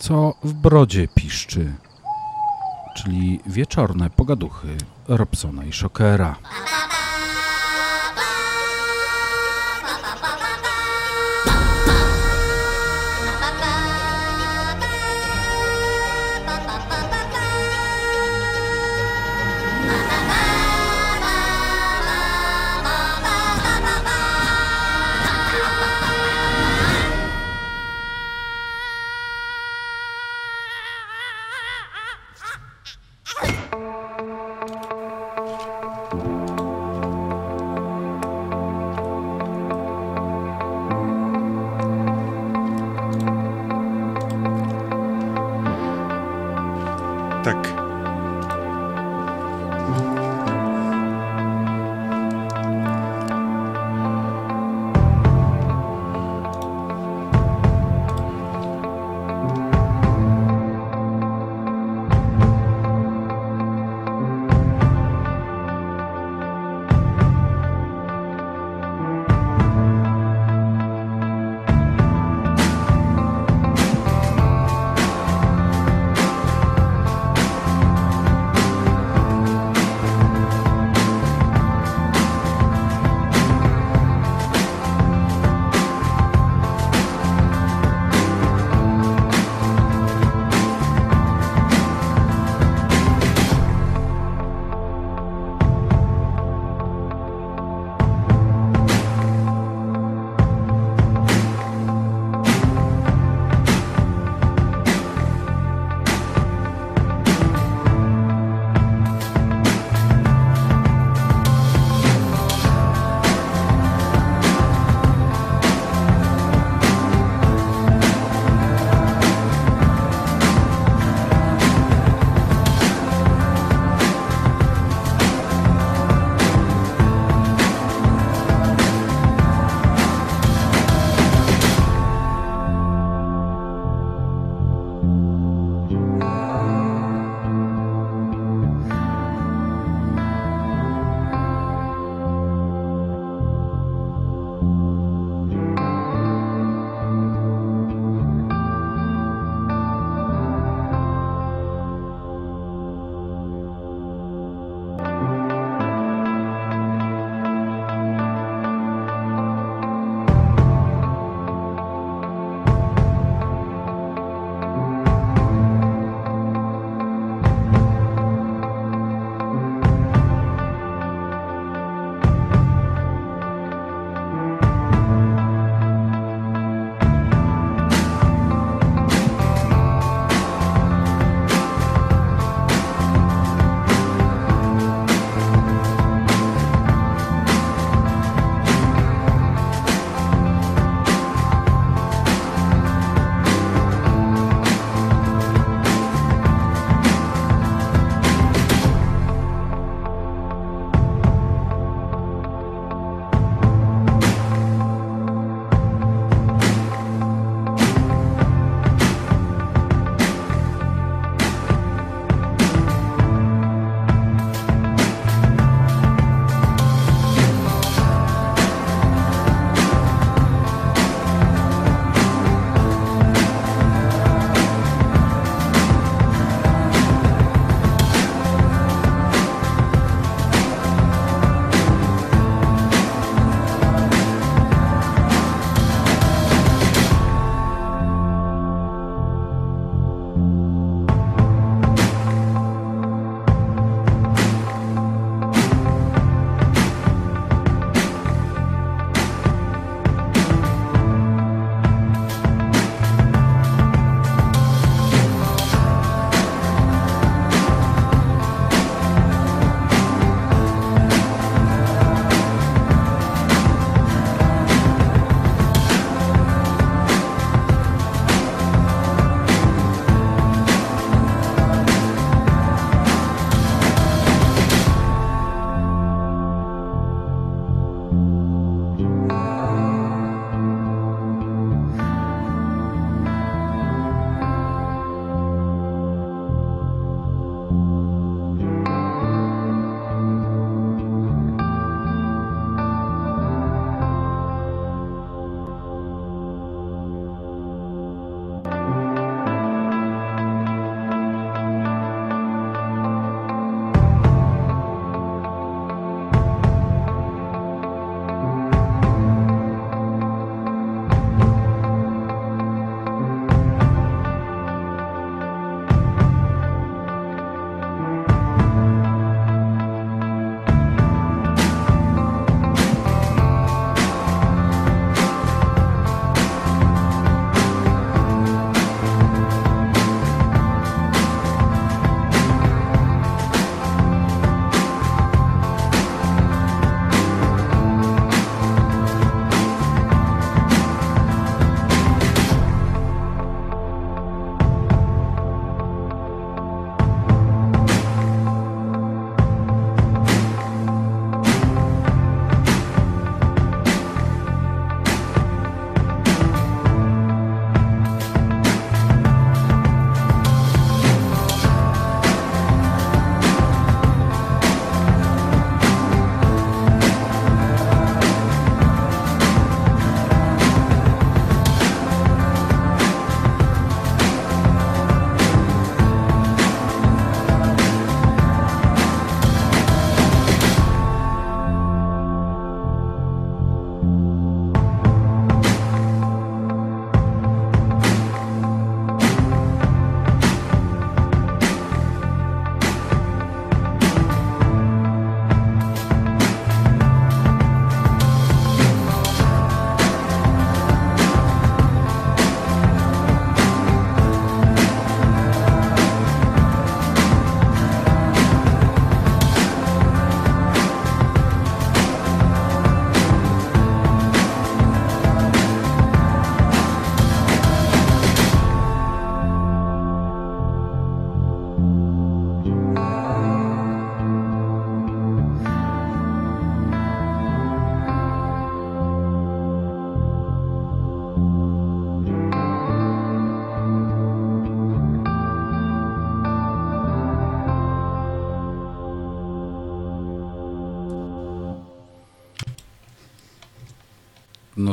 co w brodzie piszczy, czyli wieczorne pogaduchy Robsona i Shockera.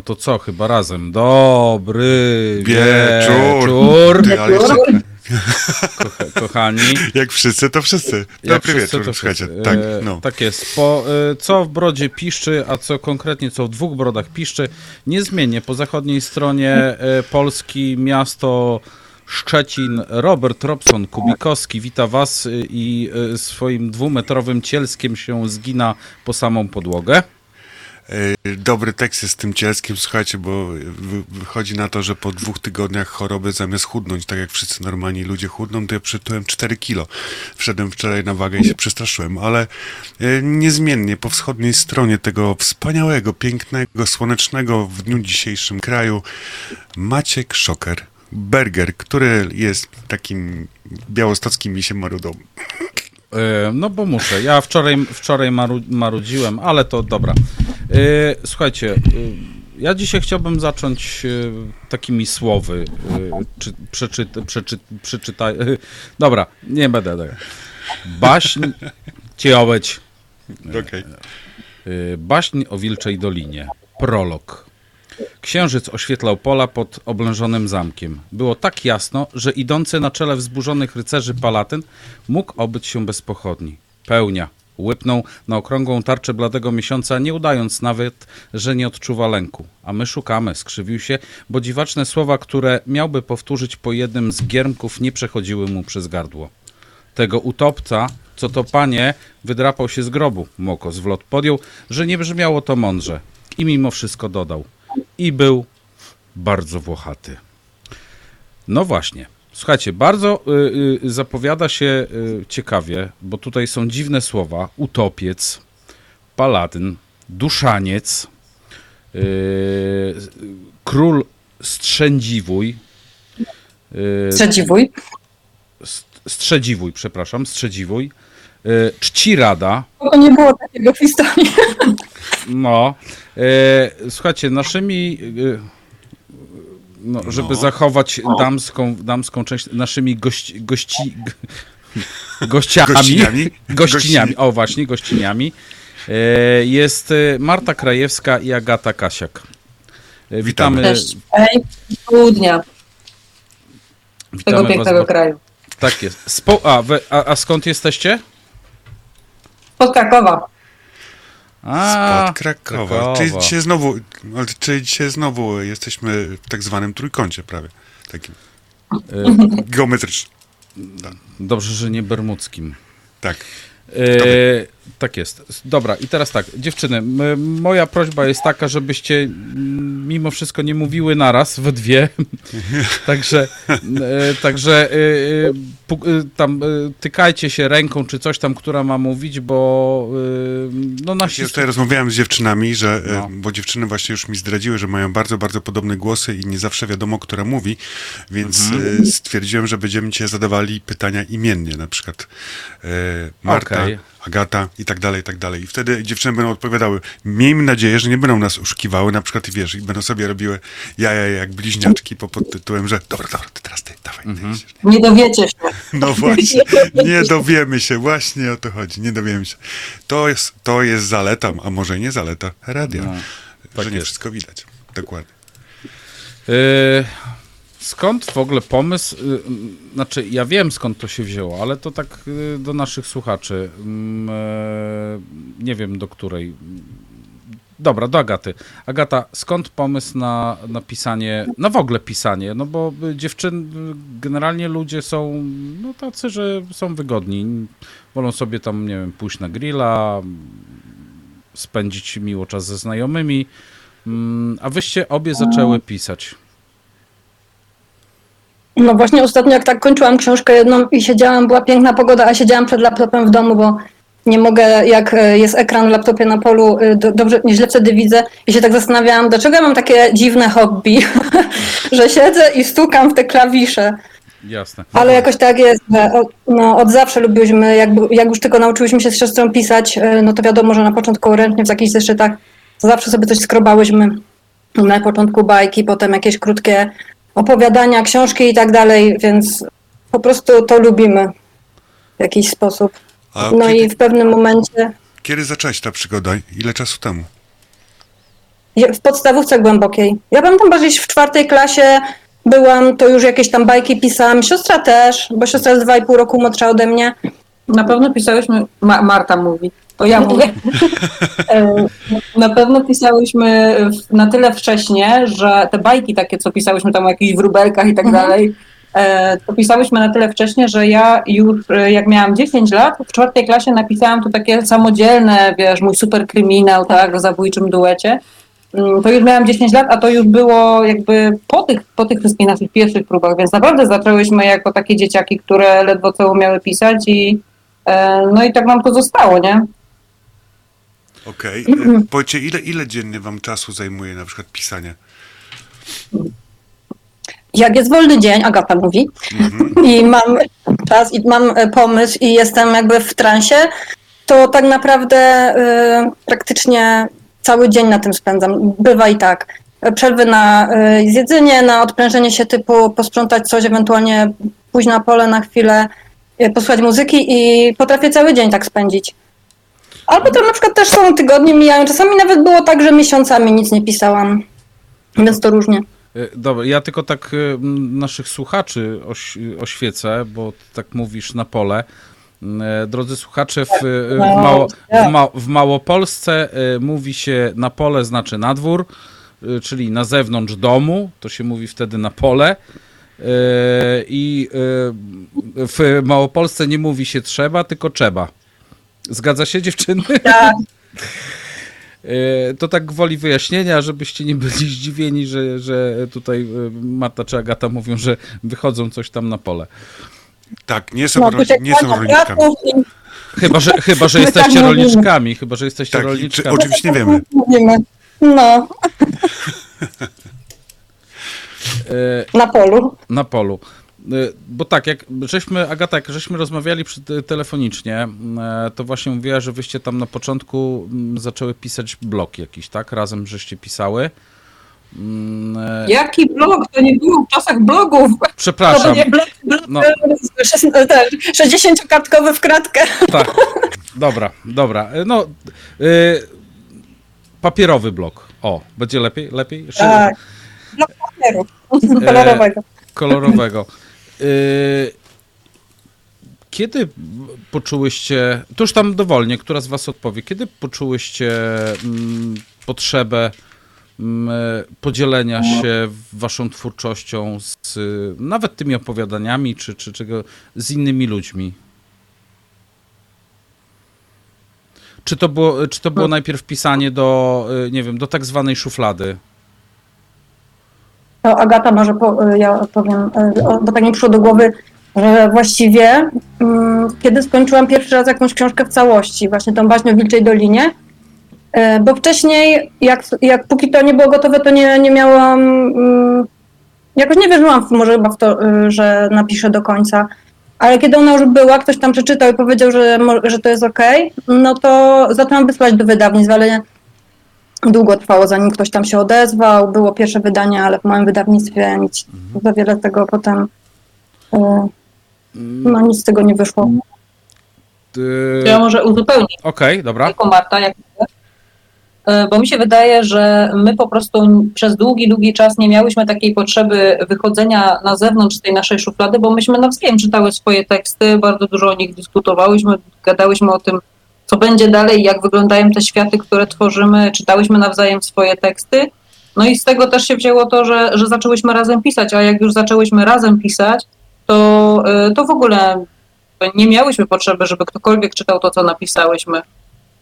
To co, chyba razem. Dobry Wieczór. wieczór. Ty, ale jeszcze, Kocha, kochani. jak wszyscy, to wszyscy. Jak Dobry wszyscy, wieczór, to słuchajcie. wszyscy. Tak, E, no. tak jest. Po, e, co w brodzie piszczy, a co konkretnie, co w dwóch brodach piszczy, niezmiennie po zachodniej stronie e, Polski miasto Szczecin, Robert Robson Kubikowski wita was i swoim dwumetrowym cielskiem się zgina po samą podłogę. E, Dobry tekst jest z tym cielskim, słuchajcie, bo wy- wychodzi na to, że po dwóch tygodniach choroby zamiast chudnąć, tak jak wszyscy normalni ludzie chudną, to ja przytyłem 4 kilo. Wszedłem wczoraj na wagę i się przestraszyłem, ale e, niezmiennie po wschodniej stronie tego wspaniałego, pięknego, słonecznego w dniu dzisiejszym kraju Maciek Szoker, Berger, który jest takim białostockim misiem marudą. E, No bo muszę. Ja wczoraj, wczoraj maru, marudziłem, ale to dobra. E, Słuchajcie, e, ja dzisiaj chciałbym zacząć takimi słowy. Czy, przeczyt, przeczyt, przeczytaj. Dobra, nie będę. tego. Baśń Ciołeć. Okej. Y, Baśń o Wilczej Dolinie. Prolog. Księżyc oświetlał pola pod oblężonym zamkiem. Było tak jasno, że idący na czele wzburzonych rycerzy palatyn mógł obyć się bez pochodni. Pełnia. Łypnął na okrągłą tarczę bladego miesiąca, nie udając nawet, że nie odczuwa lęku. A my szukamy, skrzywił się, bo dziwaczne słowa, które miałby powtórzyć po jednym z giermków, nie przechodziły mu przez gardło tego utopca, co to panie, wydrapał się z grobu. Mokos w lot podjął, że nie brzmiało to mądrze. I mimo wszystko dodał. I był bardzo włochaty. No właśnie. Słuchajcie, bardzo y, y, zapowiada się y, ciekawie, bo tutaj są dziwne słowa. Utopiec, paladyn, duszaniec, y, król strzędziwój, y, Przedziwuj. St- Strzedziwój, przepraszam, Strzedziwój. Y, Czci Rada. Bo nie było takiego w historii. No. Y, Słuchajcie, naszymi. y, No, żeby No. zachować damską, damską część, naszymi gości, gości, gościami, Gościniami? gościniami, o właśnie, gościniami, jest Marta Krajewska i Agata Kasiak. Witamy, Cześć. Południa tego witamy was pięknego bardzo- kraju. Tak jest. Spo, a, wy, a, a skąd jesteście? Pod Krakowa. A, Spod Krakowa. Krakowa. Czyli dzisiaj znowu, czyli dzisiaj znowu jesteśmy w tak zwanym trójkącie prawie. Takim y, geometrycznym. Dobrze, że nie bermudzkim. Tak. E, tak jest. Dobra, i teraz tak, dziewczyny, moja prośba jest taka, żebyście mimo wszystko nie mówiły naraz we dwie. także e, także e, e, tam tykajcie się ręką czy coś tam, która ma mówić, bo no nasi Ja tutaj rozmawiałem z dziewczynami, że, No. bo dziewczyny właśnie już mi zdradziły, że mają bardzo, bardzo podobne głosy i nie zawsze wiadomo, która mówi, więc Mhm. stwierdziłem, że będziemy cię zadawali pytania imiennie, na przykład Marta, Okej. Agata i tak dalej, i tak dalej. I wtedy dziewczyny będą odpowiadały. Miejmy nadzieję, że nie będą nas oszukiwały, na przykład, wiesz, i będą sobie robiły jaja jak bliźniaczki po podtytułem, że dobra, dobra, ty teraz ty, dawaj. ty Mhm. Nie dowiecie się. No właśnie, nie dowiemy się, właśnie o to chodzi, nie dowiemy się. To jest, to jest zaleta, a może nie zaleta radia, No, tak że nie jest. wszystko widać. Dokładnie. E, Skąd w ogóle pomysł? y, Znaczy, ja wiem skąd to się wzięło, ale to tak y, do naszych słuchaczy. Mm, e, Nie wiem do której. Dobra, do Agaty. Agata, skąd pomysł na, na pisanie, na w ogóle pisanie? No bo y, dziewczyn, generalnie ludzie są no tacy, że są wygodni. Wolą sobie tam, nie wiem, pójść na grilla, spędzić miło czas ze znajomymi. Mm, A wyście obie zaczęły pisać. No właśnie ostatnio jak tak kończyłam książkę jedną i siedziałam, była piękna pogoda, a siedziałam przed laptopem w domu, bo nie mogę, jak e, jest ekran w laptopie na polu, e, do, dobrze, nieźle wtedy widzę i się tak zastanawiałam, dlaczego ja mam takie dziwne hobby, że siedzę i stukam w te klawisze. Jasne. Ale jakoś tak jest, że od, no, od zawsze lubiłyśmy, jakby, jak już tylko nauczyłyśmy się z siostrą pisać, e, no to wiadomo, że na początku ręcznie w jakichś zeszytach zawsze sobie coś skrobałyśmy. Na początku bajki, potem jakieś krótkie opowiadania, książki i tak dalej, więc po prostu to lubimy w jakiś sposób. A No kiedy, i w pewnym momencie, kiedy zaczęłaś ta przygoda? Ile czasu temu? W podstawówce głębokiej. Ja pamiętam bardziej w czwartej klasie byłam, to już jakieś tam bajki pisałam. Siostra też, bo siostra jest dwa i pół roku młodsza ode mnie. Na pewno pisałyśmy, Ma, Marta mówi, to ja mówię. Na pewno pisałyśmy w- na tyle wcześnie, że te bajki takie, co pisałyśmy tam o jakichś wróbelkach i tak Mhm. dalej, e, to pisałyśmy na tyle wcześnie, że ja już e, jak miałam 10 lat, w czwartej klasie napisałam to takie samodzielne, wiesz, mój super kryminał, tak, o zabójczym duecie. Mm, To już miałam 10 lat, a to już było jakby po tych, po tych wszystkich naszych pierwszych próbach, więc naprawdę zaczęłyśmy jako takie dzieciaki, które ledwo co umiały pisać i e, no i tak nam to zostało, nie? Okej. Mhm. E, Powiedzcie, ile, ile dziennie wam czasu zajmuje na przykład pisanie? Jak jest wolny dzień, Agata mówi, i mam czas, i mam e, pomysł, i jestem jakby w transie, to tak naprawdę e, praktycznie cały dzień na tym spędzam. Bywa i tak. Przerwy na e, zjedzenie, na odprężenie się typu posprzątać coś, ewentualnie pójść na pole na chwilę, e, posłuchać muzyki i potrafię cały dzień tak spędzić. Albo to na przykład też są tygodnie mijają. Czasami nawet było tak, że miesiącami nic nie pisałam. Więc to różnie. E, Dobra, ja tylko tak e, naszych słuchaczy oś, oświecę, bo tak mówisz na pole. E, Drodzy słuchacze, w, e, w, Mało, w, Ma, w Małopolsce e, mówi się na pole znaczy na dwór, e, czyli na zewnątrz domu, to się mówi wtedy na pole. E, I e, w Małopolsce nie mówi się trzeba, tylko trzeba. Zgadza się dziewczyny? Tak. E, To tak gwoli wyjaśnienia, żebyście nie byli zdziwieni, że, że tutaj e, Marta czy Agata mówią, że wychodzą coś tam na pole. Tak, nie są, No, nie są rolniczkami. Chyba, że, chyba, że jesteście tak mówimy. rolniczkami. Chyba, że jesteście Tak, i czy, rolniczkami. oczywiście nie wiemy. Mówimy. No, E, na polu. na polu. E, Bo tak, jak żeśmy, Agata, jak żeśmy rozmawiali przy, telefonicznie, e, to właśnie mówiła, że wyście tam na początku mm, zaczęły pisać blog jakiś, tak? Razem żeście pisały. Mm, e, Jaki blog? To nie było w czasach blogów. To Przepraszam. nie blog, blog. No, Szes- ten, 60-kartkowy w kratkę. tak. Dobra, dobra. E, No, e, papierowy blog. O, będzie lepiej? Lepiej? Tak. Blok papieru kolorowego. kolorowego. Y, Kiedy poczułyście, to już tam dowolnie, która z was odpowie, kiedy poczułyście mm, potrzebę mm, podzielenia się waszą twórczością z nawet tymi opowiadaniami, czy, czy czego, z innymi ludźmi? Czy to było, czy to było najpierw pisanie do, y, nie wiem, do tak zwanej szuflady? To Agata może, po, ja powiem, o, bo tak mi przyszło do głowy, że właściwie mm, kiedy skończyłam pierwszy raz jakąś książkę w całości, właśnie tą baśnię o Wilczej Dolinie, e, bo wcześniej, jak, jak póki to nie było gotowe, to nie, nie miałam, mm, jakoś nie wierzyłam w, może chyba w to, y, że napiszę do końca. Ale kiedy ona już była, ktoś tam przeczytał i powiedział, że, że to jest okej, no to zaczęłam wysłać do wydawnictw, ale długo trwało, zanim ktoś tam się odezwał. Było pierwsze wydanie, ale w moim wydawnictwie nic, za wiele tego potem, y, no nic z tego nie wyszło. Y, Ja może uzupełnię Okej, dobra. jako Marta, jak E, bo mi się wydaje, że my po prostu przez długi, długi czas nie miałyśmy takiej potrzeby wychodzenia na zewnątrz tej naszej szuflady, bo myśmy nawzajem czytały swoje teksty, bardzo dużo o nich dyskutowałyśmy, gadałyśmy o tym, co będzie dalej, jak wyglądają te światy, które tworzymy, czytałyśmy nawzajem swoje teksty. No i z tego też się wzięło to, że, że zaczęłyśmy razem pisać, a jak już zaczęłyśmy razem pisać, to, e, to w ogóle nie miałyśmy potrzeby, żeby ktokolwiek czytał to, co napisałyśmy.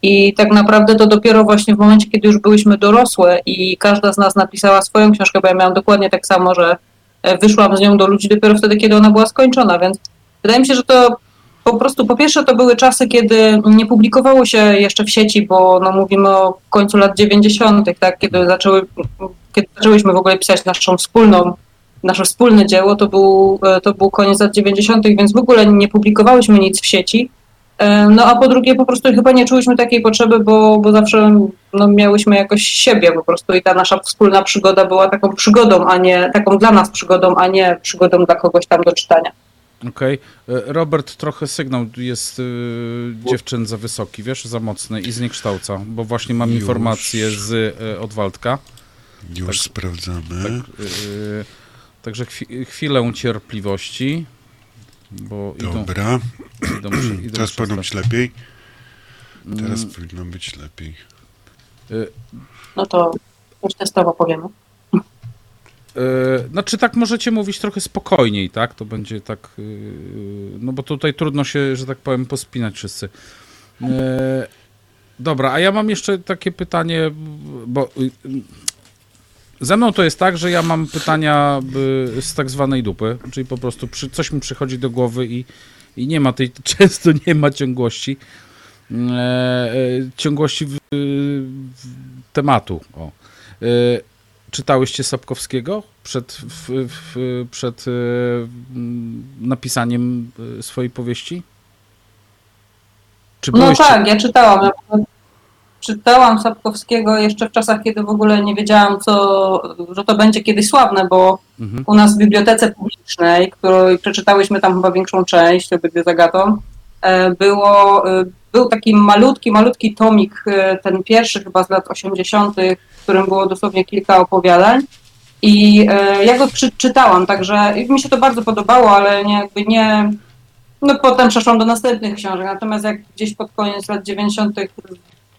I tak naprawdę to dopiero właśnie w momencie, kiedy już byłyśmy dorosłe i każda z nas napisała swoją książkę, bo ja miałam dokładnie tak samo, że e, wyszłam z nią do ludzi dopiero wtedy, kiedy ona była skończona, więc wydaje mi się, że to po prostu, po pierwsze to były czasy, kiedy nie publikowało się jeszcze w sieci, bo no, mówimy o końcu lat 90., tak, kiedy, zaczęły, kiedy zaczęłyśmy w ogóle pisać naszą wspólną, nasze wspólne dzieło, to był, e, to był koniec lat 90., więc w ogóle nie publikowałyśmy nic w sieci. E, No a po drugie po prostu chyba nie czułyśmy takiej potrzeby, bo, bo zawsze no, miałyśmy jakoś siebie po prostu i ta nasza wspólna przygoda była taką przygodą, a nie taką dla nas przygodą, a nie przygodą dla kogoś tam do czytania. Okej. E, Robert, trochę sygnał jest y, dziewczyn za wysoki, wiesz, za mocny i zniekształca, bo właśnie mam Już. informację z y, od Waldka. Już sprawdzamy. Tak, yy, także chwi, chwilę cierpliwości, bo Dobra. idą, idą, idą Teraz przez powinno być lepiej. Teraz Mm, powinno być lepiej. yy, No to już testowo powiemy. Yy, Znaczy tak możecie mówić trochę spokojniej, tak? To będzie tak, yy, no bo tutaj trudno się, że tak powiem, pospinać wszyscy. Yy, Dobra, a ja mam jeszcze takie pytanie, bo yy, ze mną to jest tak, że ja mam pytania yy, z tak zwanej dupy, czyli po prostu przy, coś mi przychodzi do głowy i, i nie ma tej, często nie ma ciągłości, ciągłości w, w tematu. O. Czytałyście Sapkowskiego przed, w, w, przed e, napisaniem e, swojej powieści? Czy No tak, ja czytałam. Czytałam Sapkowskiego jeszcze w czasach, kiedy w ogóle nie wiedziałam, co, że to będzie kiedyś sławne, bo Mhm. u nas w bibliotece publicznej, której przeczytałyśmy tam chyba większą część, obydwie z Agatą, e, było, e, był taki malutki, malutki tomik, e, ten pierwszy chyba z lat 80., w którym było dosłownie kilka opowiadań. I e, ja go czytałam, także mi się to bardzo podobało, ale nie, jakby nie. No potem przeszłam do następnych książek. Natomiast jak gdzieś pod koniec lat 90.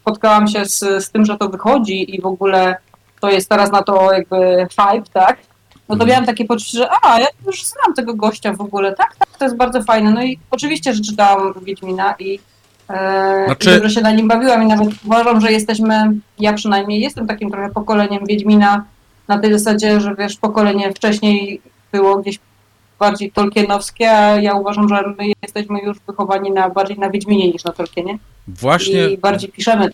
spotkałam się z, z tym, że to wychodzi i w ogóle to jest teraz na to jakby hype, tak? No to Mhm. miałam takie poczucie, że a, ja już znam tego gościa w ogóle, tak, tak, to jest bardzo fajne. No i oczywiście, że czytałam Wiedźmina i, e, Znaczy- i dobrze się na nim bawiłam i nawet uważam, że jesteśmy, ja przynajmniej jestem takim trochę pokoleniem Wiedźmina na tej zasadzie, że wiesz, pokolenie wcześniej było gdzieś bardziej tolkienowskie, a ja uważam, że my jesteśmy już wychowani na bardziej na Wiedźminie niż na Tolkienie Właśnie, i bardziej piszemy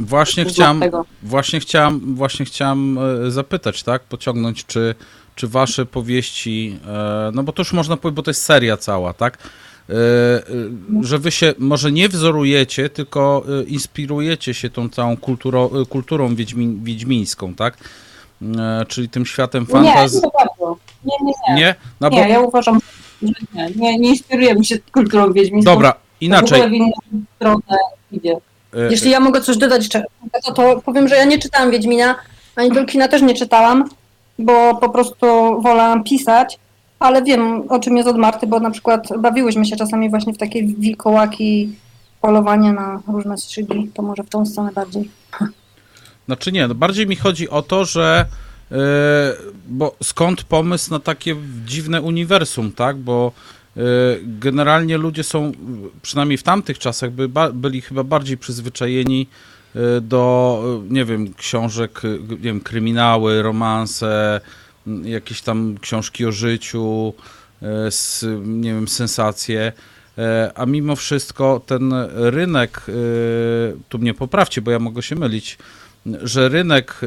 właśnie, chciałam, właśnie, chciałam, właśnie chciałam e, zapytać, tak? Pociągnąć, czy, czy wasze powieści, e, no bo to już można powiedzieć, bo to jest seria cała, tak? E, e, Że wy się może nie wzorujecie, tylko inspirujecie się tą całą kulturo, e, kulturą wiedźmi, wiedźmińską, tak? Czyli tym światem Nie, fantazji. nie bardzo. Nie, nie, nie. Nie? No bo, Nie, ja uważam, że nie, nie, nie inspirujemy się kulturą wiedźmińską. dobra, W inaczej. ogóle w inną stronę idzie. Jeśli ja mogę coś dodać to, to powiem, że ja nie czytałam Wiedźmina, ani Tolkiena też nie czytałam, bo po prostu wolałam pisać, ale wiem o czym jest od Marty, bo na przykład bawiłyśmy się czasami właśnie w takie wilkołaki, polowanie na różne strzygi, to może w tą stronę bardziej. Znaczy nie, no bardziej mi chodzi o to, że e, bo skąd pomysł na takie dziwne uniwersum, tak? Bo e, generalnie ludzie są, przynajmniej w tamtych czasach, by, byli chyba bardziej przyzwyczajeni do, e, nie wiem, książek, e, nie wiem, kryminały, romanse, jakieś tam książki o życiu, nie wiem, sensacje. A mimo wszystko ten rynek, tu mnie poprawcie, bo ja mogę się mylić, że rynek y,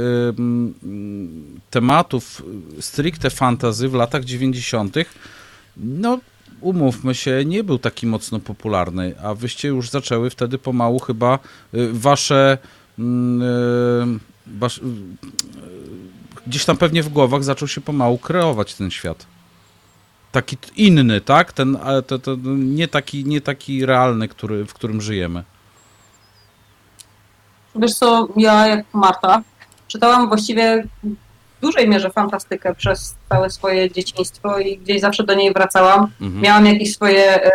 tematów stricte fantazy w latach 90., no umówmy się, nie był taki mocno popularny, a wyście już zaczęły wtedy pomału chyba y, wasze. mm, y, y, gdzieś tam pewnie w głowach zaczął się pomału kreować ten świat. Taki inny, tak? Ten, to, to nie, taki, nie taki realny, który, w którym żyjemy. Wiesz co, ja jak Marta czytałam właściwie w dużej mierze fantastykę przez całe swoje dzieciństwo i gdzieś zawsze do niej wracałam. Mhm. Miałam jakieś swoje e,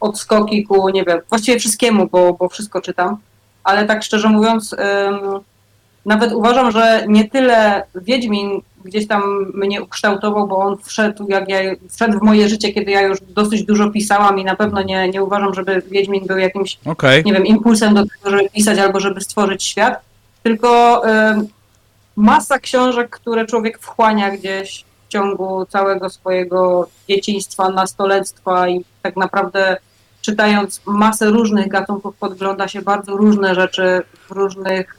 odskoki ku, nie wiem, właściwie wszystkiemu, bo, bo wszystko czytam, ale tak szczerze mówiąc, em, nawet uważam, że nie tyle Wiedźmin gdzieś tam mnie ukształtował, bo on wszedł, jak ja, wszedł w moje życie, kiedy ja już dosyć dużo pisałam i na pewno nie, nie uważam, żeby Wiedźmin był jakimś Okej. nie wiem, impulsem do tego, żeby pisać albo żeby stworzyć świat, tylko em, masa książek, które człowiek wchłania gdzieś w ciągu całego swojego dzieciństwa, nastolectwa i tak naprawdę czytając masę różnych gatunków podgląda się bardzo różne rzeczy w różnych,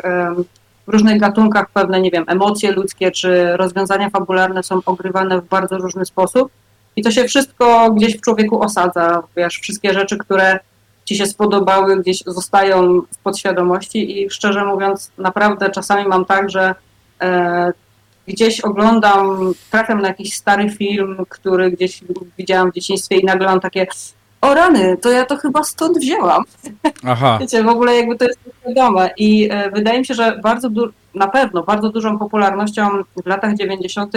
w różnych gatunkach, pewne, nie wiem, emocje ludzkie czy rozwiązania fabularne są ogrywane w bardzo różny sposób. I to się wszystko gdzieś w człowieku osadza, wiesz, wszystkie rzeczy, które ci się spodobały, gdzieś zostają w podświadomości. I szczerze mówiąc, naprawdę czasami mam tak, że gdzieś oglądam, trafiam na jakiś stary film, który gdzieś widziałam w dzieciństwie i nagle mam takie o rany, to ja to chyba stąd wzięłam. Aha. Wiecie, w ogóle jakby to jest wiadome i e, wydaje mi się, że bardzo na pewno bardzo dużą popularnością w latach 90.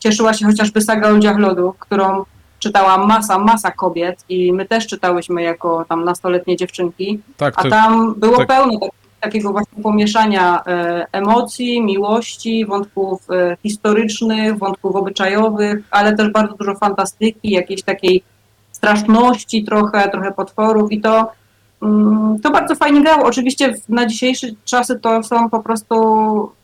cieszyła się chociażby saga o ludziach lodu, którą czytała masa, masa kobiet i my też czytałyśmy jako tam nastoletnie dziewczynki, Tak, a to, tam było tak. pełno tak, takiego właśnie pomieszania e, emocji, miłości, wątków e, historycznych, wątków obyczajowych, ale też bardzo dużo fantastyki, jakiejś takiej straszności trochę, trochę potworów i to, mm, to bardzo fajnie grało. Oczywiście na dzisiejsze czasy to są po prostu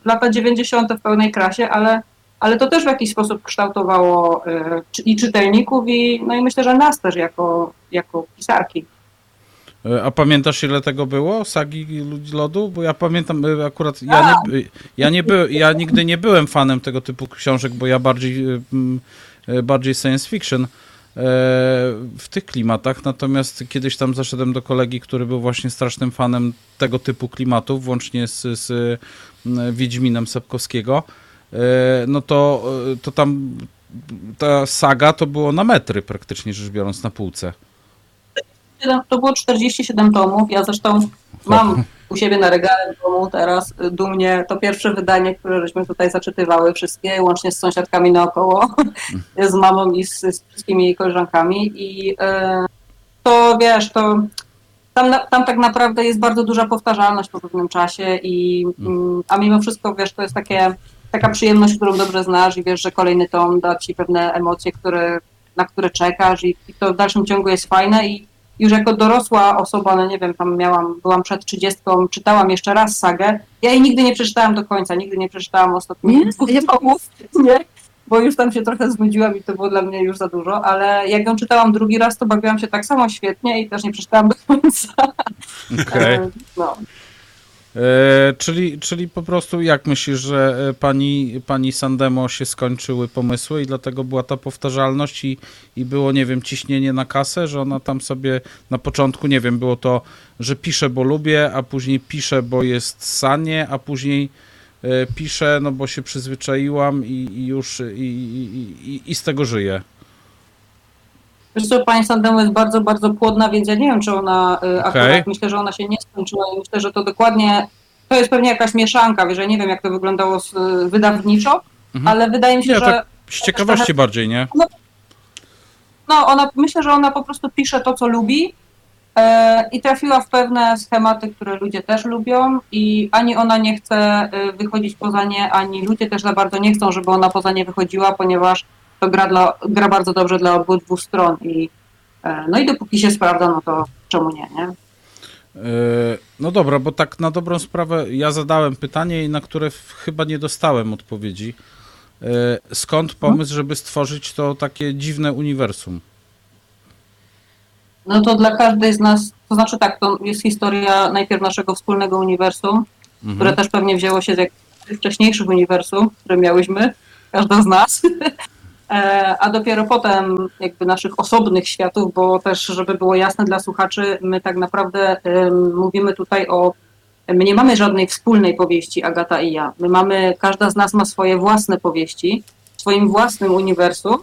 lata 90. w pełnej krasie, ale, ale to też w jakiś sposób kształtowało e, i czytelników, i, no i myślę, że nas też jako, jako pisarki. E, A pamiętasz ile tego było, sagi Ludzi Lodu? Bo ja pamiętam e, akurat, ja, nie, ja, nie by, ja nigdy nie byłem fanem tego typu książek, bo ja bardziej, e, bardziej science fiction w tych klimatach, natomiast kiedyś tam zaszedłem do kolegi, który był właśnie strasznym fanem tego typu klimatów, włącznie z, z Wiedźminem Sapkowskiego, no to, to tam ta saga to było na metry praktycznie rzecz biorąc na półce. To było 47 tomów. Ja zresztą mam u siebie na regale w domu teraz y, dumnie to pierwsze wydanie, które żeśmy tutaj zaczytywały wszystkie, łącznie z sąsiadkami naokoło, z mamą i z, z wszystkimi jej koleżankami. I e, to wiesz, to tam, tam tak naprawdę jest bardzo duża powtarzalność po pewnym czasie, i, mm, a mimo wszystko wiesz, to jest takie, taka przyjemność, którą dobrze znasz i wiesz, że kolejny tom da ci pewne emocje, które, na które czekasz i, i to w dalszym ciągu jest fajne i już jako dorosła osoba, no nie wiem, tam miałam, byłam przed trzydziestką, czytałam jeszcze raz sagę. Ja jej nigdy nie przeczytałam do końca, nigdy nie przeczytałam ostatnich Nie? dwóch tomów, nie, bo już tam się trochę znudziłam i to było dla mnie już za dużo, ale jak ją czytałam drugi raz, to bawiłam się tak samo świetnie i też nie przeczytałam do końca. Okej. E, No. E, czyli, czyli po prostu jak myślisz, że e, pani, pani Sandemo się skończyły pomysły i dlatego była ta powtarzalność i, i było, nie wiem, ciśnienie na kasę, że ona tam sobie na początku, nie wiem, było to, że pisze, bo lubię, a później pisze, bo jest sanie, a później e, piszę, no bo się przyzwyczaiłam i, i już i, i, i z tego żyję. Wiesz co, pani Sandemo jest bardzo, bardzo płodna, więc ja nie wiem, czy ona y, akurat, myślę, że ona się nie skończyła i myślę, że to dokładnie, to jest pewnie jakaś mieszanka, wiesz, ja nie wiem, jak to wyglądało z, y, wydawniczo, Mhm. ale wydaje mi się, Nie, że tak z ciekawości bardziej, nie? no, ona, myślę, że ona po prostu pisze to, co lubi e, i trafiła w pewne schematy, które ludzie też lubią i ani ona nie chce wychodzić poza nie, ani ludzie też za bardzo nie chcą, żeby ona poza nie wychodziła, ponieważ to gra, dla, gra bardzo dobrze dla obydwu stron i e, no i dopóki się sprawdza, no to czemu nie, nie? E, No dobra, bo tak na dobrą sprawę ja zadałem pytanie, na które chyba nie dostałem odpowiedzi. E, Skąd pomysł, żeby stworzyć to takie dziwne uniwersum? No to dla każdej z nas, to znaczy tak, to jest historia najpierw naszego wspólnego uniwersum, Mhm. które też pewnie wzięło się z jak- z wcześniejszych uniwersum, które miałyśmy, każda z nas, a dopiero potem jakby naszych osobnych światów, bo też, żeby było jasne dla słuchaczy, my tak naprawdę mówimy tutaj o, my nie mamy żadnej wspólnej powieści, Agata i ja. My mamy, każda z nas ma swoje własne powieści, w swoim własnym uniwersum,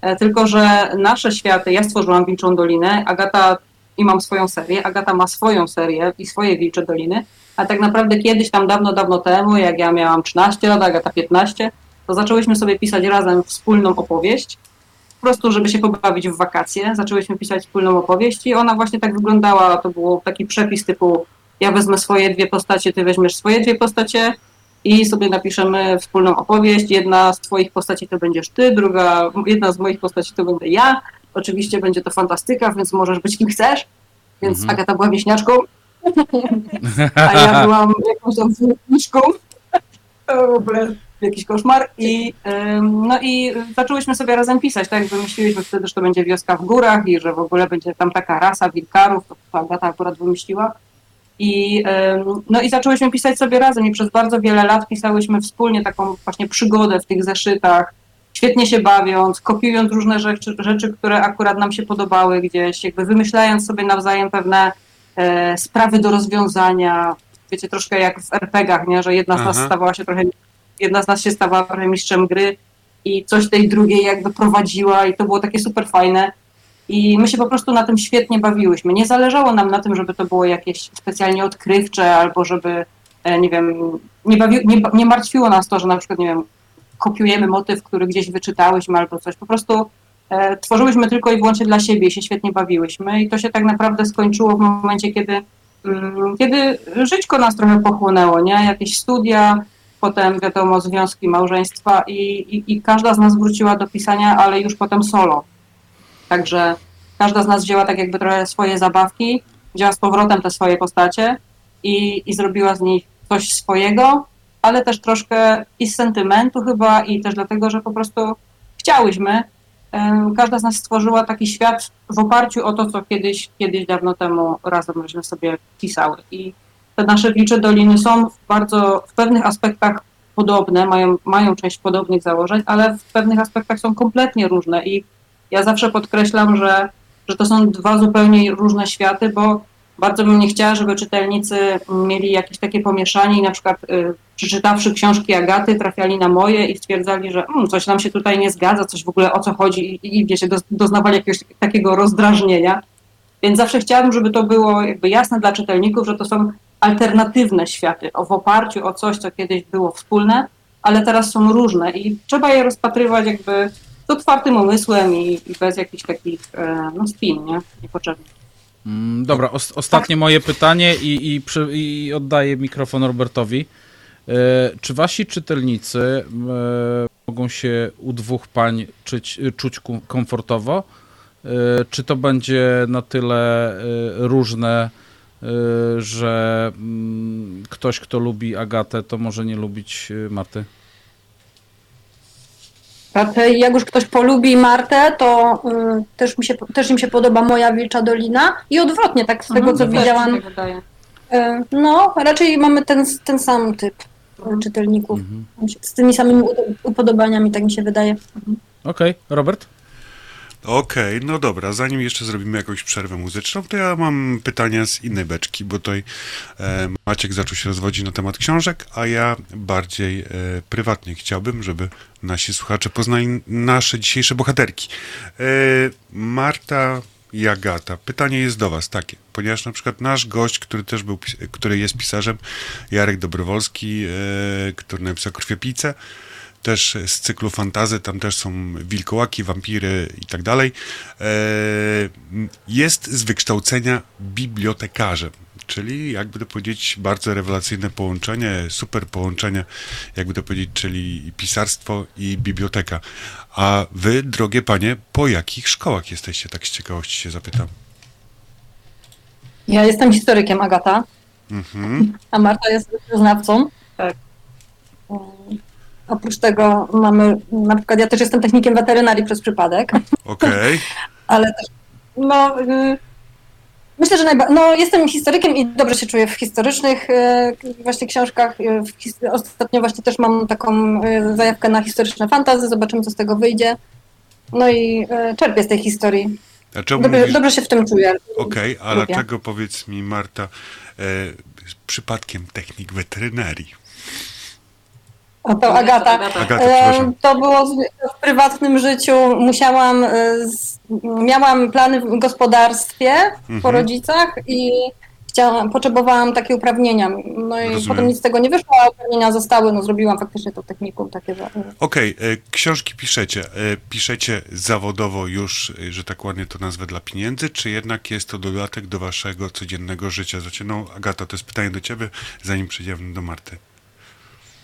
e, tylko że nasze światy, ja stworzyłam Wilczą Dolinę, Agata i mam swoją serię, Agata ma swoją serię i swoje Wilcze Doliny, a tak naprawdę kiedyś tam dawno, dawno temu, jak ja miałam 13 lat, Agata 15, to zaczęłyśmy sobie pisać razem wspólną opowieść, po prostu, żeby się pobawić w wakacje. Zaczęłyśmy pisać wspólną opowieść i ona właśnie tak wyglądała, to był taki przepis typu ja wezmę swoje dwie postacie, ty weźmiesz swoje dwie postacie i sobie napiszemy wspólną opowieść. Jedna z twoich postaci to będziesz ty, druga, jedna z moich postaci to będę ja. Oczywiście będzie to fantastyka, więc możesz być kim chcesz. Więc Mhm. Agata była wieśniaczką, a ja byłam jakąś tam wnuczką. To w ogóle jakiś koszmar. I, no i zaczęłyśmy sobie razem pisać, tak? Wymyśliłyśmy wtedy, że to będzie wioska w górach i że w ogóle będzie tam taka rasa wilkarów, to Agata akurat wymyśliła. I, no i zaczęłyśmy pisać sobie razem i przez bardzo wiele lat pisałyśmy wspólnie taką właśnie przygodę w tych zeszytach, świetnie się bawiąc, kopiując różne rzeczy, rzeczy które akurat nam się podobały gdzieś, jakby wymyślając sobie nawzajem pewne e, sprawy do rozwiązania. Wiecie, troszkę jak w RPG-ach, nie? że jedna z nas Aha. stawała się trochę, jedna z nas się stawała mistrzem gry i coś tej drugiej jakby prowadziła i to było takie super fajne. I my się po prostu na tym świetnie bawiłyśmy. Nie zależało nam na tym, żeby to było jakieś specjalnie odkrywcze albo żeby e, nie wiem, nie, bawi, nie, nie martwiło nas to, że na przykład, nie wiem, kopiujemy motyw, który gdzieś wyczytałyśmy albo coś. Po prostu e, tworzyłyśmy tylko i wyłącznie dla siebie i się świetnie bawiłyśmy i to się tak naprawdę skończyło w momencie, kiedy, mm, kiedy żyćko nas trochę pochłonęło, nie? Jakieś studia, potem wiadomo związki, małżeństwa i, i, i każda z nas wróciła do pisania, ale już potem solo. Także każda z nas wzięła tak jakby trochę swoje zabawki, wzięła z powrotem te swoje postacie i, i zrobiła z nich coś swojego, ale też troszkę i z sentymentu chyba i też dlatego, że po prostu chciałyśmy. Każda z nas stworzyła taki świat w oparciu o to, co kiedyś, kiedyś dawno temu razem żeśmy sobie pisały. I te nasze wilcze doliny są w bardzo, w pewnych aspektach podobne, mają, mają część podobnych założeń, ale w pewnych aspektach są kompletnie różne i ja zawsze podkreślam, że, że to są dwa zupełnie różne światy, bo bardzo bym nie chciała, żeby czytelnicy mieli jakieś takie pomieszanie i na przykład y, przeczytawszy książki Agaty trafiali na moje i stwierdzali, że mm, coś nam się tutaj nie zgadza, coś w ogóle o co chodzi i, i wiecie, doz- doznawali jakiegoś takiego rozdrażnienia. Więc zawsze chciałabym, żeby to było jakby jasne dla czytelników, że to są alternatywne światy, o, w oparciu o coś, co kiedyś było wspólne, ale teraz są różne i trzeba je rozpatrywać jakby z otwartym umysłem i, i bez jakichś takich e, no, spin, nie? Niepotrzebnych. Mm, Dobra, os- ostatnie moje pytanie i, i, przy, i oddaję mikrofon Robertowi. E, czy wasi czytelnicy e, mogą się u dwóch pań czyć, czuć komfortowo? Czy to będzie na tyle różne, że mm, ktoś, kto lubi Agatę, to może nie lubić e, Marty? Raczej jak już ktoś polubi Martę, to y, też, mi się, też im się podoba moja Wilcza Dolina i odwrotnie, tak z tego Mhm, co widziałam. się tak wydaje. y, no, raczej mamy ten, ten sam typ y, czytelników. Z tymi samymi upodobaniami, tak mi się wydaje. Okej, Robert? Okej, no dobra, zanim jeszcze zrobimy jakąś przerwę muzyczną, to ja mam pytania z innej beczki, bo tutaj e, Maciek zaczął się rozwodzić na temat książek, a ja bardziej e, prywatnie chciałbym, żeby nasi słuchacze poznali nasze dzisiejsze bohaterki. E, Marta i Agata. Pytanie jest do was takie, ponieważ na przykład nasz gość, który też był, który jest pisarzem, Jarek Dobrowolski, e, który napisał Krwiopijcę, też z cyklu fantazy, tam też są wilkołaki, wampiry i tak dalej. E, Jest z wykształcenia bibliotekarzem, czyli jakby to powiedzieć bardzo rewelacyjne połączenie, super połączenie, jakby to powiedzieć, czyli pisarstwo i biblioteka. A wy, drogie panie, po jakich szkołach jesteście, tak z ciekawości się zapytam. Ja jestem historykiem, Agata, Mhm. a Marta jest znawcą. Tak. Oprócz tego mamy, na przykład ja też jestem technikiem weterynarii przez przypadek, Okej. ale też, no, y, myślę, że najba- no, jestem historykiem i dobrze się czuję w historycznych y, właśnie książkach. Y, ostatnio właśnie też mam taką zajawkę na historyczne fantazy, zobaczymy, co z tego wyjdzie. No i czerpię z tej historii. A Dobrze, mówisz... dobrze się w tym czuję. Okej, a Lubię. dlaczego powiedz mi, Marta, e, przypadkiem technik weterynarii? O, to Agata. Agata, E. To było z- w prywatnym życiu. Musiałam, e, z, miałam plany w gospodarstwie Mhm. po rodzicach i chciałam, potrzebowałam takie uprawnienia. No i Rozumiem. potem nic z tego nie wyszło, a uprawnienia zostały. No zrobiłam faktycznie to technikum takie. Okej, e, książki piszecie. E, piszecie zawodowo już, że tak ładnie to nazwę, dla pieniędzy, czy jednak jest to dodatek do waszego codziennego życia? Znaczy, no, Agata, to jest pytanie do ciebie, zanim przejdziemy do Marty.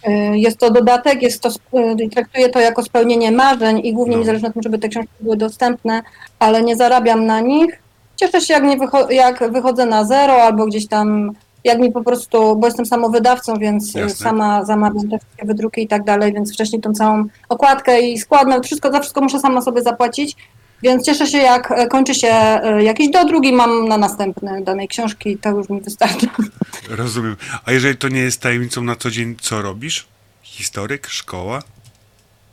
E, Jest to dodatek, jest to, e, traktuję to jako spełnienie marzeń i głównie No. mi zależy na tym, żeby te książki były dostępne, ale nie zarabiam na nich. Cieszę się, jak, nie wycho- jak wychodzę na zero albo gdzieś tam, jak mi po prostu, bo jestem samowydawcą, więc Jasne. sama zamawiam te wszystkie wydruki i tak dalej, więc wcześniej tą całą okładkę i skład, no wszystko, za wszystko muszę sama sobie zapłacić. Więc cieszę się, jak e, kończy się e, jakiś dodruk i mam na następny danej książki, to już mi wystarczy. Rozumiem. A jeżeli to nie jest tajemnicą na co dzień, co robisz? Historyk, szkoła?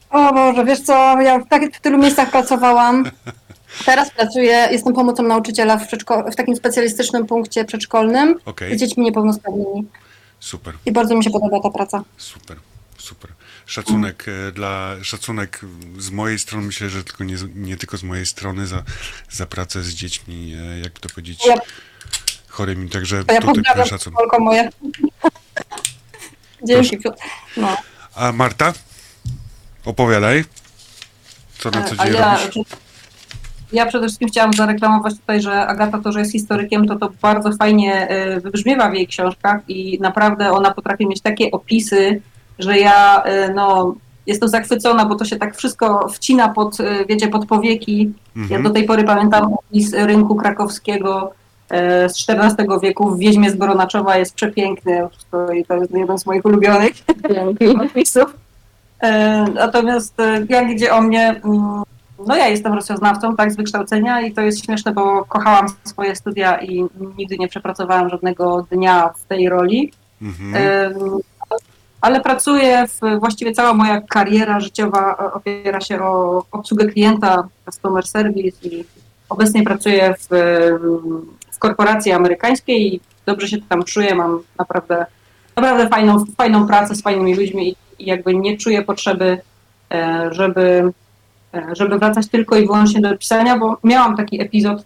O Boże, wiesz co, ja w, tak, w tylu miejscach pracowałam. Teraz pracuję, jestem pomocą nauczyciela w, w takim specjalistycznym punkcie przedszkolnym Okej, z dziećmi niepełnosprawnymi. super, I bardzo mi się podoba ta praca. super, super. Szacunek e, dla, szacunek z mojej strony, myślę, że tylko nie, nie tylko z mojej strony za, za pracę z dziećmi, e, jak to powiedzieć, Ja, chorymi, także to ja tutaj pozdrawiam szacun. Polko moje. Dzięki. No. A Marta? Opowiadaj. Co na co A dzień ja, robisz? ja przede wszystkim chciałam zareklamować tutaj, że Agata to, że jest historykiem, to to bardzo fajnie wybrzmiewa w jej książkach i naprawdę ona potrafi mieć takie opisy, że ja y, no, jestem zachwycona, bo to się tak wszystko wcina pod, y, wiecie, pod powieki. Ja Mhm. do tej pory pamiętam opis rynku krakowskiego e, z XIV wieku w Wiedźmie z Boronaczowa jest przepiękny to, i to jest jeden z moich ulubionych opisów. Natomiast jak idzie o mnie, mm, no ja jestem rosjoznawcą, tak, z wykształcenia i to jest śmieszne, bo kochałam swoje studia i nigdy nie przepracowałam żadnego dnia w tej roli. Mhm. Ale pracuję, w, właściwie cała moja kariera życiowa o- opiera się o obsługę klienta, customer service i obecnie pracuję w, w korporacji amerykańskiej i dobrze się tam czuję, mam naprawdę, naprawdę fajną, fajną pracę z fajnymi ludźmi i, i jakby nie czuję potrzeby, e, żeby, e, żeby wracać tylko i wyłącznie do pisania, bo miałam taki epizod,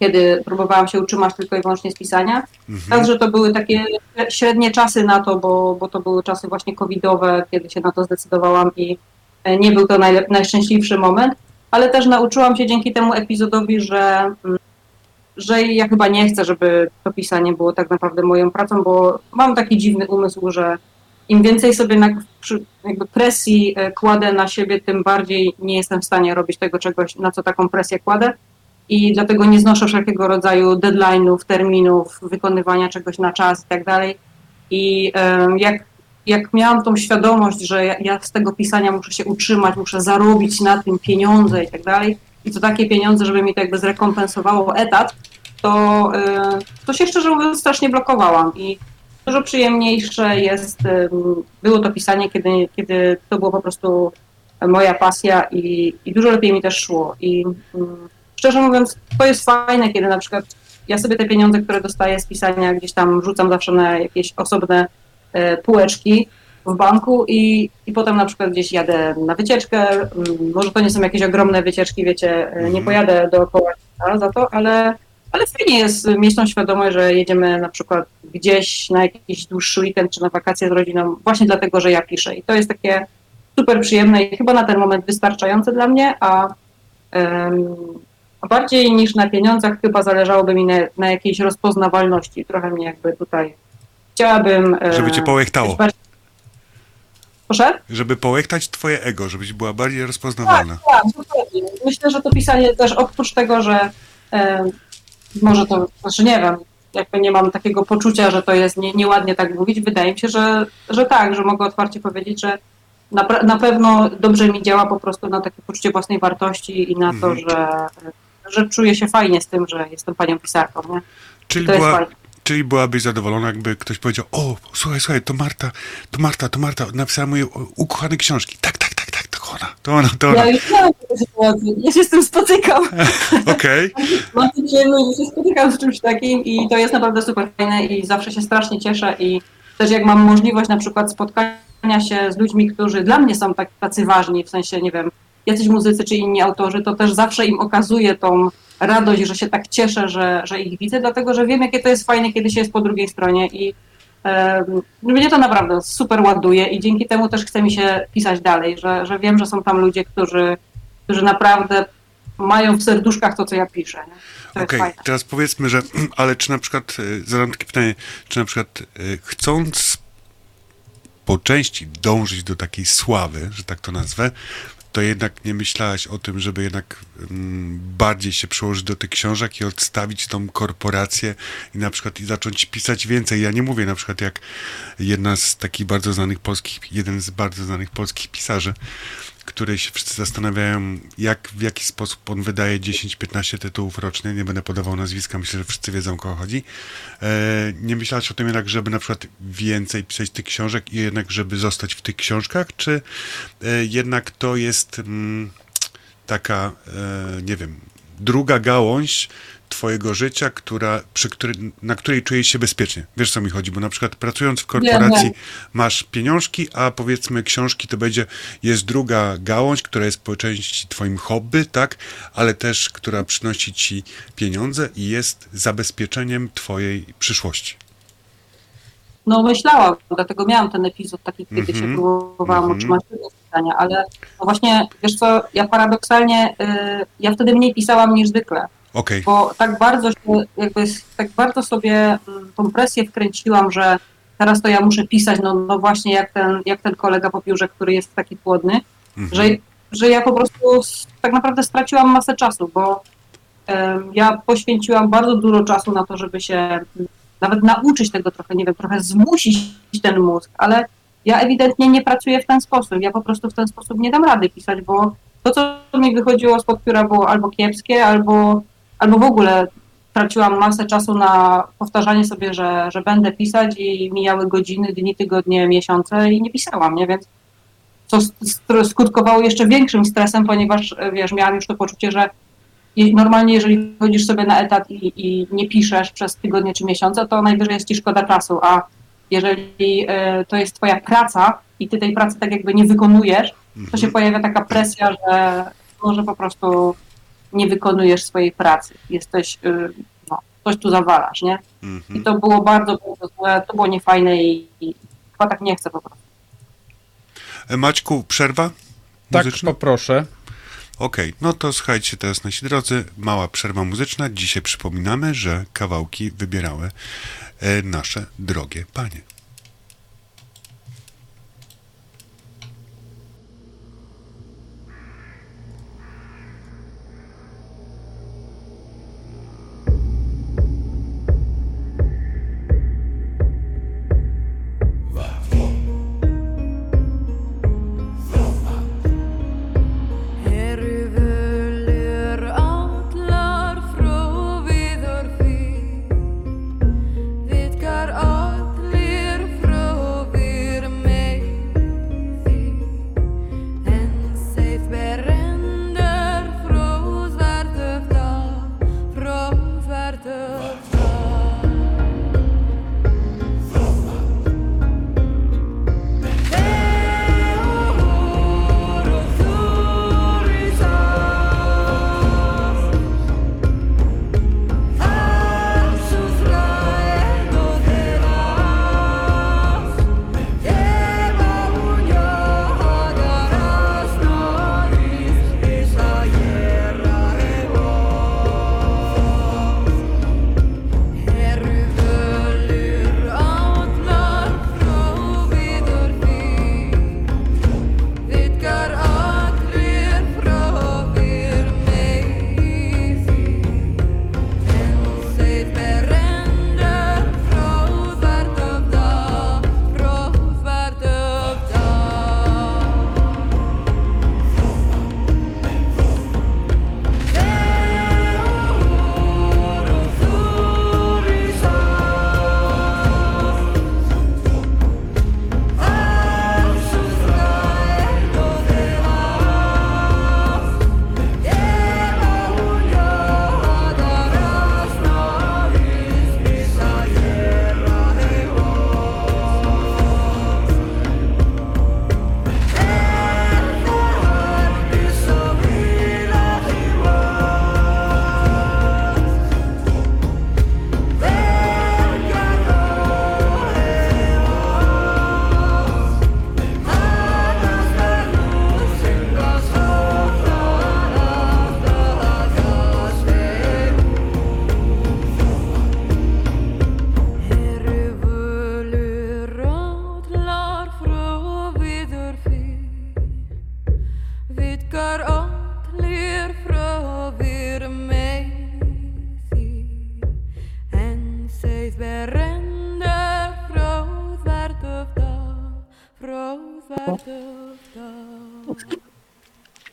kiedy próbowałam się utrzymać tylko i wyłącznie z pisania. Mhm. Także to były takie średnie czasy na to, bo, bo to były czasy właśnie covidowe, kiedy się na to zdecydowałam i e, nie był to najlep- najszczęśliwszy moment, ale też nauczyłam się dzięki temu epizodowi, że, mm, że ja chyba nie chcę, żeby to pisanie było tak naprawdę moją pracą, bo mam taki dziwny umysł, że im więcej sobie na, jakby presji e, kładę na siebie, tym bardziej nie jestem w stanie robić tego czegoś, na co taką presję kładę i dlatego nie znoszę wszelkiego rodzaju deadline'ów, terminów, wykonywania czegoś na czas i tak dalej. I jak, jak miałam tą świadomość, że ja, ja z tego pisania muszę się utrzymać, muszę zarobić na tym pieniądze i tak dalej, i to takie pieniądze, żeby mi to jakby zrekompensowało etat, to, to się szczerze mówiąc strasznie blokowałam i dużo przyjemniejsze jest, było to pisanie, kiedy, kiedy to było po prostu moja pasja i, i dużo lepiej mi też szło. I mm, szczerze mówiąc, to jest fajne, kiedy na przykład ja sobie te pieniądze, które dostaję z pisania, gdzieś tam rzucam zawsze na jakieś osobne e, półeczki w banku i, i potem na przykład gdzieś jadę na wycieczkę. mm, Może to nie są jakieś ogromne wycieczki, wiecie, e, nie Mhm. pojadę dookoła za to, ale, ale fajnie jest mieć tą świadomość, że jedziemy na przykład gdzieś na jakiś dłuższy weekend czy na wakacje z rodziną, właśnie dlatego, że ja piszę. I to jest takie super przyjemne i chyba na ten moment wystarczające dla mnie, a a bardziej niż na pieniądzach chyba zależałoby mi na, na jakiejś rozpoznawalności. Trochę mnie jakby tutaj chciałabym... e, Żeby cię połechtało. bardziej- Proszę? Żeby połechtać twoje ego, żebyś była bardziej rozpoznawalna. Tak, dokładnie. Myślę, że to pisanie też oprócz tego, że e, może to, znaczy nie wiem, jakby nie mam takiego poczucia, że to jest nie, nieładnie tak mówić, wydaje mi się, że, że tak, że mogę otwarcie powiedzieć, że na, na pewno dobrze mi działa po prostu na takie poczucie własnej wartości i na to, Mhm. że, że czuję się fajnie z tym, że jestem panią pisarką. Nie? Czyli, była, czyli byłabyś zadowolona, jakby ktoś powiedział, o, słuchaj, słuchaj, to Marta, to Marta, to Marta, napisała moje ukochane książki. Tak, tak, tak, tak, to ona, to ona, to ona. Ja już miałam ja się z tym spotykam. Okej, Mam tę przyjemność, że się spotykam z czymś takim i to jest naprawdę super fajne i zawsze się strasznie cieszę i też jak mam możliwość na przykład spotkania się z ludźmi, którzy dla mnie są tak, tacy ważni, w sensie, nie wiem, jacyś muzycy czy inni autorzy, to też zawsze im okazuję tą radość, że się tak cieszę, że, że ich widzę, dlatego że wiem, jakie to jest fajne, kiedy się jest po drugiej stronie i em, mnie to naprawdę super ładuje i dzięki temu też chce mi się pisać dalej, że, że wiem, że są tam ludzie, którzy, którzy naprawdę mają w serduszkach to, co ja piszę. Okej. fajne. Teraz powiedzmy, że, ale czy na przykład, y, zadam takie pytanie, czy na przykład y, chcąc po części dążyć do takiej sławy, że tak to nazwę, to jednak nie myślałaś o tym, żeby jednak mm, bardziej się przyłożyć do tych książek i odstawić tą korporację i na przykład i zacząć pisać więcej. Ja nie mówię na przykład jak jedna z takich bardzo znanych polskich, jeden z bardzo znanych polskich pisarzy, której się wszyscy zastanawiają, jak, w jaki sposób on wydaje 10-15 tytułów rocznie. Nie będę podawał nazwiska, myślę, że wszyscy wiedzą, o kogo chodzi. E, nie myślałaś o tym jednak, żeby na przykład więcej pisać tych książek i jednak, żeby zostać w tych książkach, czy e, jednak to jest mm, taka, e, nie wiem, druga gałąź twojego życia, która, przy której, na której czujesz się bezpiecznie. Wiesz, co mi chodzi, bo na przykład pracując w korporacji wiem. masz pieniążki, a powiedzmy książki to będzie, jest druga gałąź, która jest po części twoim hobby, tak, ale też, która przynosi ci pieniądze i jest zabezpieczeniem twojej przyszłości. no myślałam, dlatego miałam ten epizod taki, kiedy Mhm. się próbowałam Mhm. utrzymać tego pytania, ale no właśnie, wiesz co, ja paradoksalnie, y, ja wtedy mniej pisałam niż zwykle, Okej. bo tak bardzo się, jakby, tak bardzo sobie mm, tą presję wkręciłam, że teraz to ja muszę pisać, no, no właśnie jak ten, jak ten kolega po piórze, który jest taki płodny, Mhm. że, że ja po prostu tak naprawdę straciłam masę czasu, bo em, ja poświęciłam bardzo dużo czasu na to, żeby się nawet nauczyć tego trochę, nie wiem, trochę zmusić ten mózg, ale ja ewidentnie nie pracuję w ten sposób. Ja po prostu w ten sposób nie dam rady pisać, bo to, co mi wychodziło spod pióra było albo kiepskie, albo, albo w ogóle traciłam masę czasu na powtarzanie sobie, że, że będę pisać i mijały godziny, dni, tygodnie, miesiące i nie pisałam, nie? Więc co skutkowało jeszcze większym stresem, ponieważ wiesz, miałam już to poczucie, że normalnie jeżeli chodzisz sobie na etat i, i nie piszesz przez tygodnie czy miesiące, to najwyżej jest ci szkoda czasu, a jeżeli e, to jest twoja praca i ty tej pracy tak jakby nie wykonujesz, to się pojawia taka presja, że może po prostu nie wykonujesz swojej pracy. Jesteś, y, no, coś tu zawalasz, nie? I Mhm. to było bardzo, bardzo złe, to było niefajne i, i chyba tak nie chcę po prostu. E, Maćku, przerwa? Tak, Muzyczna? poproszę. Okej, no to słuchajcie teraz nasi drodzy, mała przerwa muzyczna. Dzisiaj przypominamy, że kawałki wybierały e, nasze drogie panie.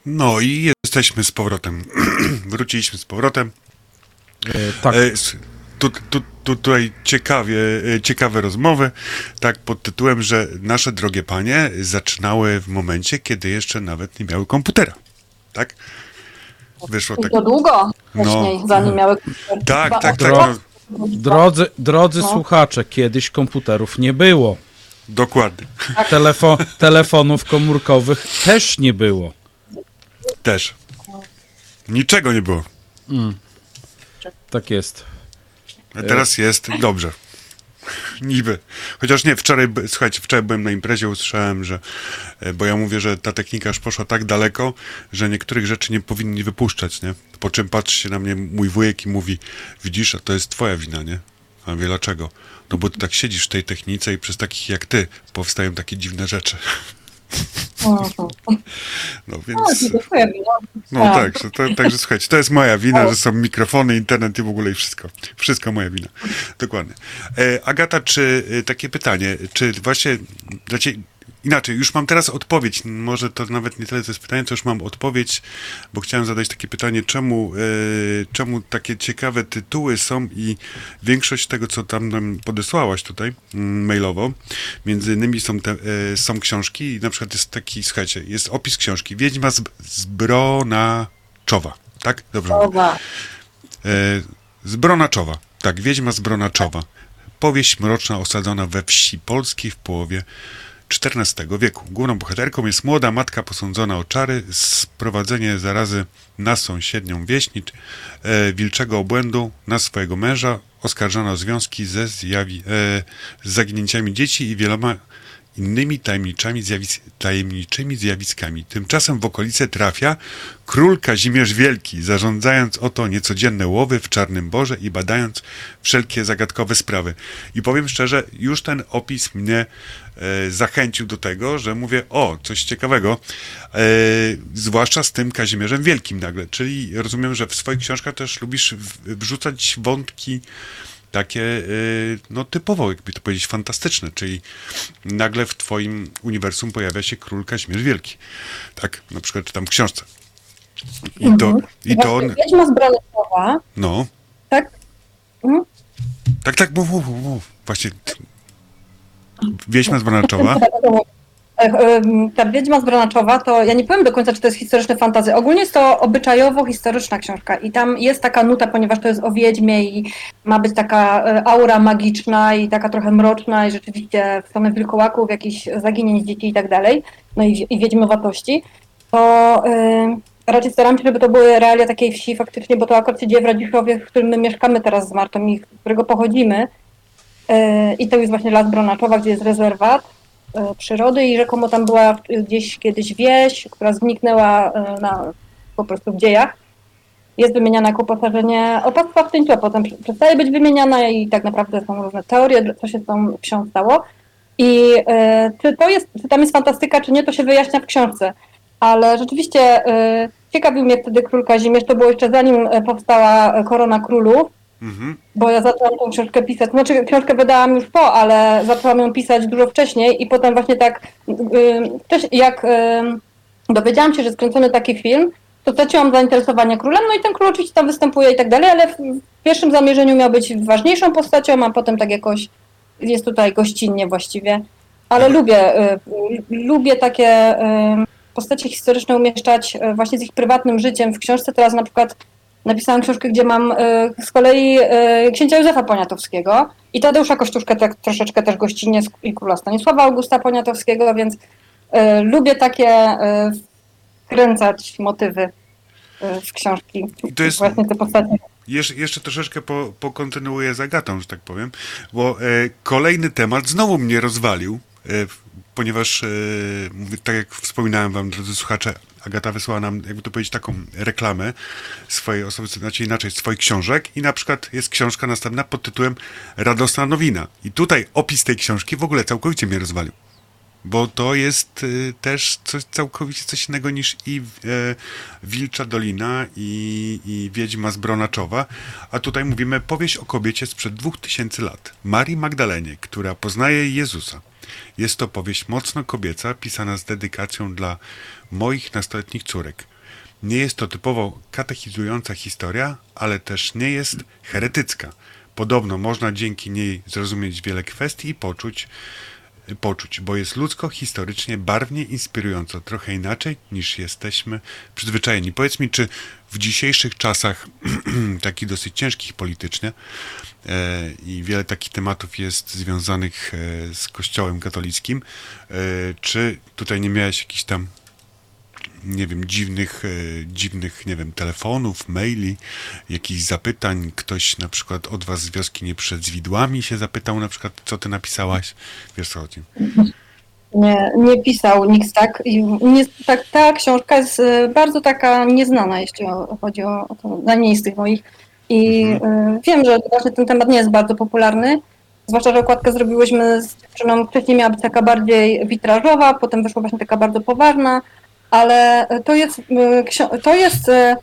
No i jesteśmy z powrotem. Wróciliśmy z powrotem. E, tak, E, tu, tu, tu, tutaj ciekawie, e, ciekawe rozmowy, tak pod tytułem, że nasze drogie panie zaczynały w momencie, kiedy jeszcze nawet nie miały komputera. Tak? Wyszło I tak. to długo No. wcześniej, zanim miały... Tak, tak, tak. Dro- No, drodzy, drodzy No. słuchacze, kiedyś komputerów nie było. dokładnie. Telefo- telefonów komórkowych też nie było. Też. Niczego nie było. Tak jest. A teraz jest dobrze. niby. Chociaż nie, wczoraj, słuchajcie, wczoraj byłem na imprezie, usłyszałem, że, e, bo ja mówię, że ta technika już poszła tak daleko, że niektórych rzeczy nie powinni wypuszczać, nie? Po czym patrzy się na mnie mój wujek i mówi, widzisz, a to jest twoja wina, nie? A mówię, dlaczego? No bo ty tak siedzisz w tej technice i przez takich jak ty powstają takie dziwne rzeczy. No więc... No tak, że to, także słuchajcie, to jest moja wina, że są mikrofony, internet i w ogóle i wszystko. Wszystko moja wina. Dokładnie. E, Agata, czy e, takie pytanie, czy właśnie, znaczy, inaczej, już mam teraz odpowiedź, może to nawet nie tyle to jest pytanie, co już mam odpowiedź, bo chciałem zadać takie pytanie, czemu, e, czemu takie ciekawe tytuły są i większość tego, co tam nam podesłałaś tutaj mm, mailowo, między innymi są, te, e, są książki i na przykład jest taki, słuchajcie, jest opis książki Wiedźma z, z Bronaczowa, tak? Dobrze. Oba. E, z Bronaczowa. Tak, Wiedźma z Bronaczowa. Powieść mroczna osadzona we wsi polskiej w połowie XIV wieku. Główną bohaterką jest młoda matka posądzona o czary, sprowadzenie zarazy na sąsiednią wieś, nic- e, wilczego obłędu na swojego męża, oskarżona o związki ze zjawi, e, z zaginięciami dzieci i wieloma innymi tajemniczymi, tajemniczymi zjawiskami. Tymczasem w okolice trafia król Kazimierz Wielki, zarządzając oto niecodzienne łowy w Czarnym Borze i badając wszelkie zagadkowe sprawy. I powiem szczerze, już ten opis mnie e, zachęcił do tego, że mówię, o, coś ciekawego, e, zwłaszcza z tym Kazimierzem Wielkim nagle. Czyli rozumiem, że w swoich książkach też lubisz wrzucać wątki takie, y, no typowo, jakby to powiedzieć, fantastyczne, czyli nagle w twoim uniwersum pojawia się król Kazimierz Wielki. Tak, na przykład czytam w książce. I to, i to, Właśnie Wiedźma z no, tak? Mhm. tak, tak, mów, mów, mów. Właśnie, Wieśma z Ta Wiedźma z Branaczowa, to ja nie powiem do końca, czy to jest historyczne fantazy. Ogólnie jest to obyczajowo-historyczna książka i tam jest taka nuta, ponieważ to jest o Wiedźmie i ma być taka e, aura magiczna i taka trochę mroczna i rzeczywiście w stronę wilkołaków, jakichś zaginięć dzieci i tak dalej, no i, i wiedźmowatości, to em, raczej staram się, żeby to były realia takiej wsi faktycznie, bo to akurat się dzieje w Radziszowie, w którym my mieszkamy teraz z Martą i z którego pochodzimy. E, I to jest właśnie Las Bronaczowa, gdzie jest rezerwat przyrody i rzekomo tam była gdzieś kiedyś wieś, która zniknęła e, na, po prostu w dziejach. Jest wymieniana jako uposażenie opactwa w tyńcu, a potem przestaje być wymieniana i tak naprawdę są różne teorie, co się z tą wsią stało. I e, czy to jest, czy tam jest fantastyka, czy nie, to się wyjaśnia w książce. Ale rzeczywiście e, ciekawił mnie wtedy król Kazimierz, to było jeszcze zanim e, powstała e, Korona Królów, mhm. bo ja zaczęłam tą książkę pisać. Znaczy, książkę wydałam już po, ale zaczęłam ją pisać dużo wcześniej i potem właśnie tak, jak dowiedziałam się, że skręcony taki film, to straciłam zainteresowanie królem, no i ten król oczywiście tam występuje i tak dalej, ale w, pierwszym zamierzeniu miał być ważniejszą postacią, a potem tak jakoś jest tutaj gościnnie właściwie. Ale lubię, y, y, lubię takie y, postacie historyczne umieszczać y, właśnie z ich prywatnym życiem w książce. Teraz na przykład napisałam książkę, gdzie mam y, z kolei y, księcia Józefa Poniatowskiego i Tadeusza Kościuszkę tak troszeczkę też gościnnie i króla Stanisława Augusta Poniatowskiego, więc y, lubię takie wkręcać motywy w książki. I to jest- Właśnie te postacie. Jesz, jeszcze troszeczkę po, pokontynuuję z Agatą, że tak powiem, bo e, kolejny temat znowu mnie rozwalił, e, ponieważ, e, tak jak wspominałem wam, drodzy słuchacze, Agata wysłała nam, jakby to powiedzieć, taką reklamę swojej osoby, znaczy inaczej, swoich książek i na przykład jest książka następna pod tytułem Radosna Nowina. I tutaj opis tej książki w ogóle całkowicie mnie rozwalił. Bo to jest y, też coś całkowicie coś innego niż i e, Wilcza Dolina i, i Wiedźma z Bronaczowa. A tutaj mówimy powieść o kobiecie sprzed dwóch tysięcy lat. Marii Magdalenie, która poznaje Jezusa. Jest to powieść mocno kobieca, pisana z dedykacją dla moich nastoletnich córek. Nie jest to typowo katechizująca historia, ale też nie jest heretycka. Podobno można dzięki niej zrozumieć wiele kwestii i poczuć, poczuć, bo jest ludzko, historycznie, barwnie, inspirująco, trochę inaczej niż jesteśmy przyzwyczajeni. Powiedz mi, czy w dzisiejszych czasach, takich dosyć ciężkich politycznie, e, i wiele takich tematów jest związanych e, z Kościołem katolickim, e, czy tutaj nie miałeś jakichś tam nie wiem, dziwnych, e, dziwnych, nie wiem, telefonów, maili, jakichś zapytań. Ktoś na przykład od was z wioski nie przed widłami się zapytał na przykład, co ty napisałaś? Wiesz co chodzi? Nie, nie pisał nikt tak. Nie, tak. Ta książka jest y, bardzo taka nieznana, jeśli chodzi o, o to, najmniej z tych moich. I y, wiem, że właśnie ten temat nie jest bardzo popularny. Zwłaszcza, że okładkę zrobiłyśmy z dziewczyną, wcześniej miała być taka bardziej witrażowa, potem wyszła właśnie taka bardzo poważna, ale to jest, y, to jest y,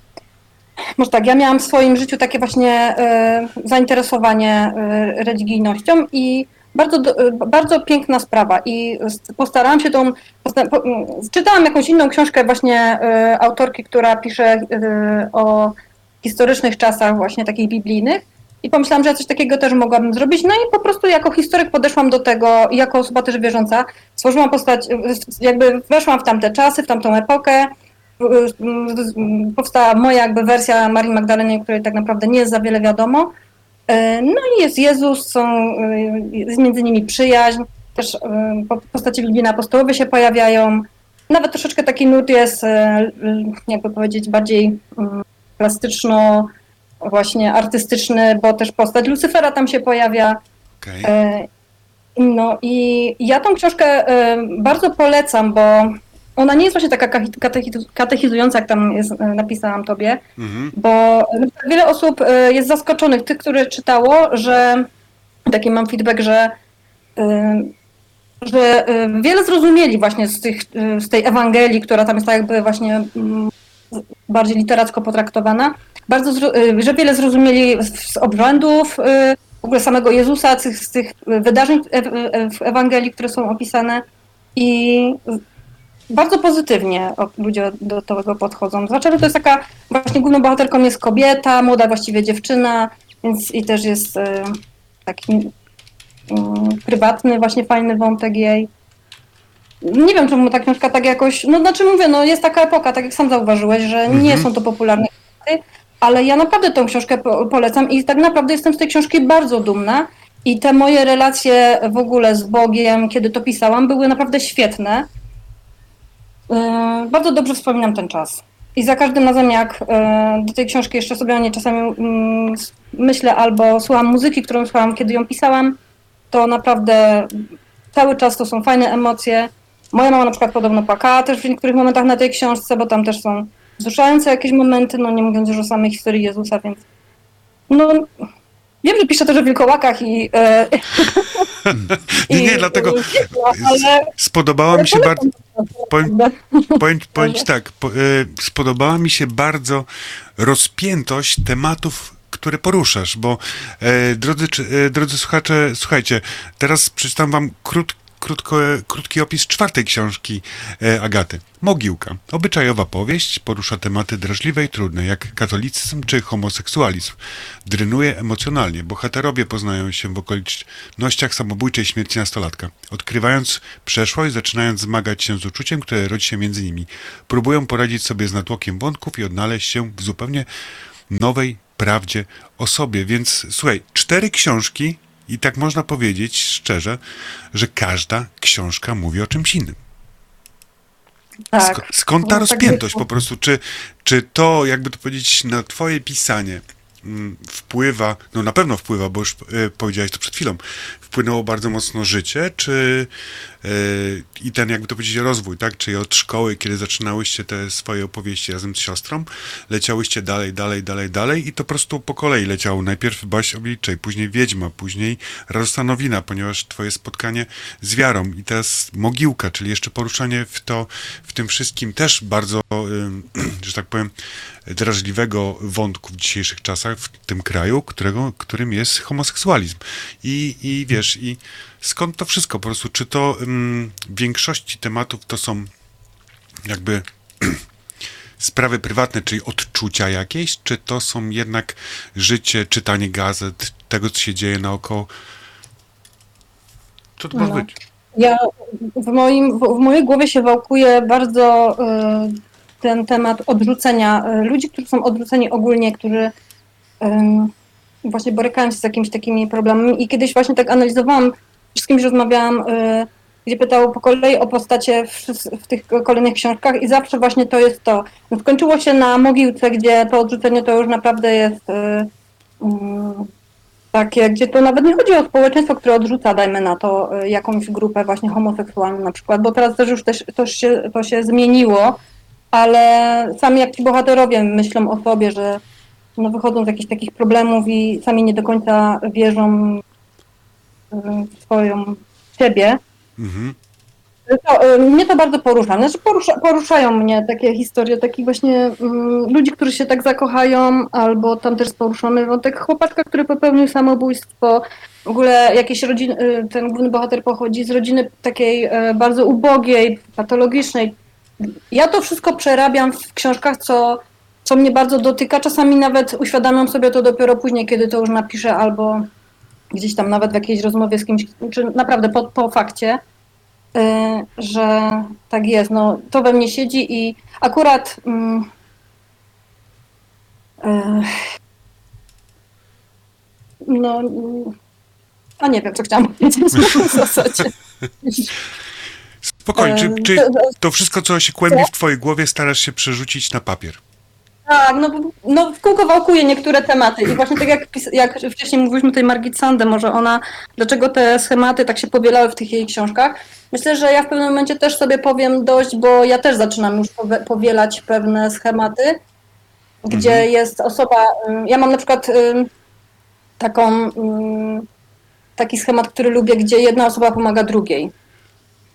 może tak, ja miałam w swoim życiu takie właśnie y, zainteresowanie religijnością i bardzo, bardzo piękna sprawa i postarałam się tą, mm, czytałam jakąś inną książkę właśnie autorki, która pisze o historycznych czasach właśnie takich biblijnych i pomyślałam, że ja coś takiego też mogłabym zrobić, no i po prostu jako historyk podeszłam do tego jako osoba też wierząca, stworzyłam postać, jakby weszłam w tamte czasy, w tamtą epokę, powstała moja jakby wersja Marii Magdaleny, której tak naprawdę nie jest za wiele wiadomo. No i jest Jezus, są, jest między nimi przyjaźń, też e, po- postacie biblijne apostołowie się pojawiają. Nawet troszeczkę taki nurt jest, e, jakby powiedzieć, bardziej mm, plastyczno, właśnie artystyczny, bo też postać Lucyfera tam się pojawia. Okej. E, No i ja tą książkę e, bardzo polecam, bo ona nie jest właśnie taka katechizująca, jak tam jest, e, napisałam tobie, Mhm. bo wiele osób jest zaskoczonych, tych, które czytało, że taki mam feedback, że, że wiele zrozumieli właśnie z, tych, z tej Ewangelii, która tam jest tak jakby właśnie mm, bardziej literacko potraktowana, bardzo, e, że wiele zrozumieli z, obrzędów, e, w ogóle samego Jezusa, z, z tych wydarzeń w, Ewangelii, które są opisane i bardzo pozytywnie ludzie do tego podchodzą. Zwłaszcza, że to jest taka, właśnie główną bohaterką jest kobieta, młoda właściwie dziewczyna, więc i też jest e, taki mm, prywatny, właśnie fajny wątek jej. Nie wiem, czemu ta książka tak jakoś, no znaczy mówię, no jest taka epoka, tak jak sam zauważyłeś, że nie Mhm. są to popularne ale ja naprawdę tę książkę po, polecam i tak naprawdę jestem z tej książki bardzo dumna i te moje relacje w ogóle z Bogiem, kiedy to pisałam, były naprawdę świetne. Yy, Bardzo dobrze wspominam ten czas. I za każdym razem, jak yy, do tej książki jeszcze sobie o niej czasami mm, myślę albo słucham muzyki, którą słuchałam, kiedy ją pisałam, to naprawdę cały czas to są fajne emocje. Moja mama na przykład podobno płakała też w niektórych momentach na tej książce, bo tam też są wzruszające jakieś momenty, no nie mówiąc już o samej historii Jezusa, więc no wiem, że piszę też o wilkołakach i... e, Nie, nie, i- dlatego ale... spodobała mi się bardzo... Powiem, powiem, powiem tak, po, e, spodobała mi się bardzo rozpiętość tematów, które poruszasz, bo e, drodzy, czy- e, drodzy słuchacze, słuchajcie, teraz przeczytam wam krót, krótko, krótki opis czwartej książki e, Agaty. Mogiłka. Obyczajowa powieść porusza tematy drażliwe i trudne, jak katolicyzm czy homoseksualizm. Drynuje emocjonalnie. Bohaterowie poznają się w okolicznościach samobójczej śmierci nastolatka. Odkrywając przeszłość, zaczynając zmagać się z uczuciem, które rodzi się między nimi. Próbują poradzić sobie z natłokiem wątków i odnaleźć się w zupełnie nowej prawdzie o sobie. Więc słuchaj, cztery książki i tak można powiedzieć szczerze, że każda książka mówi o czymś innym. Tak. Sk- skąd ta No, tak rozpiętość po prostu? Czy, czy to, jakby to powiedzieć, na twoje pisanie mm, wpływa, no na pewno wpływa, bo już y, powiedziałeś to przed chwilą, wpłynęło bardzo mocno życie, czy y, i ten, jakby to powiedzieć, rozwój, tak? Czyli od szkoły, kiedy zaczynałyście te swoje opowieści razem z siostrą, leciałyście dalej, dalej, dalej, dalej i to po prostu po kolei leciało. Najpierw Baś Obliczej, później Wiedźma, później Radostanowina, ponieważ twoje spotkanie z wiarą i teraz Mogiłka, czyli jeszcze poruszanie w to, w tym wszystkim też bardzo, ym, że tak powiem, drażliwego wątku w dzisiejszych czasach w tym kraju, którego, którym jest homoseksualizm. I, i wiesz, i skąd to wszystko po prostu? Czy to ym, w większości tematów to są jakby sprawy prywatne, czyli odczucia jakieś, czy to są jednak życie, czytanie gazet, tego, co się dzieje naokoło? Co to może No. być? Ja w, moim, w, w mojej głowie się wałkuje bardzo y, ten temat odrzucenia y, ludzi, którzy są odrzuceni ogólnie, którzy właśnie borykają się z jakimiś takimi problemami. I kiedyś właśnie tak analizowałam, z kimś rozmawiałam, y, gdzie pytał po kolei o postacie w, w tych kolejnych książkach i zawsze właśnie to jest to. Skończyło się na mogiłce, gdzie to odrzucenie to już naprawdę jest y, mm, takie, gdzie to nawet nie chodzi o społeczeństwo, które odrzuca, dajmy na to, jakąś grupę właśnie homoseksualną na przykład, bo teraz też już też, to, się, to się zmieniło, ale sami jak ci bohaterowie myślą o sobie, że no, wychodzą z jakichś takich problemów i sami nie do końca wierzą w swoją siebie. Mhm. To, mnie to bardzo porusza. Znaczy porusza, poruszają mnie takie historie takich właśnie mm, ludzi, którzy się tak zakochają, albo tam też poruszony wątek chłopaczka, który popełnił samobójstwo. W ogóle jakieś rodziny, y, ten główny bohater pochodzi z rodziny takiej y, bardzo ubogiej, patologicznej. Ja to wszystko przerabiam w książkach, co, co mnie bardzo dotyka. Czasami nawet uświadamiam sobie to dopiero później, kiedy to już napiszę, albo gdzieś tam nawet w jakiejś rozmowie z kimś, czy naprawdę po, po fakcie. Y, że tak jest. No, to we mnie siedzi i akurat. Mm, y, no. A nie wiem, co chciałam powiedzieć w zasadzie. Spokojnie, czy, czy to- wszystko, co się kłębi w twojej głowie, starasz się przerzucić na papier? Tak, no, no w kółko wałkuję niektóre tematy i właśnie tak jak, jak wcześniej mówiliśmy tutaj Margit Sandę, może ona, dlaczego te schematy tak się powielały w tych jej książkach. Myślę, że ja w pewnym momencie też sobie powiem dość, bo ja też zaczynam już powielać pewne schematy, gdzie jest osoba, ja mam na przykład taką, taki schemat, który lubię, gdzie jedna osoba pomaga drugiej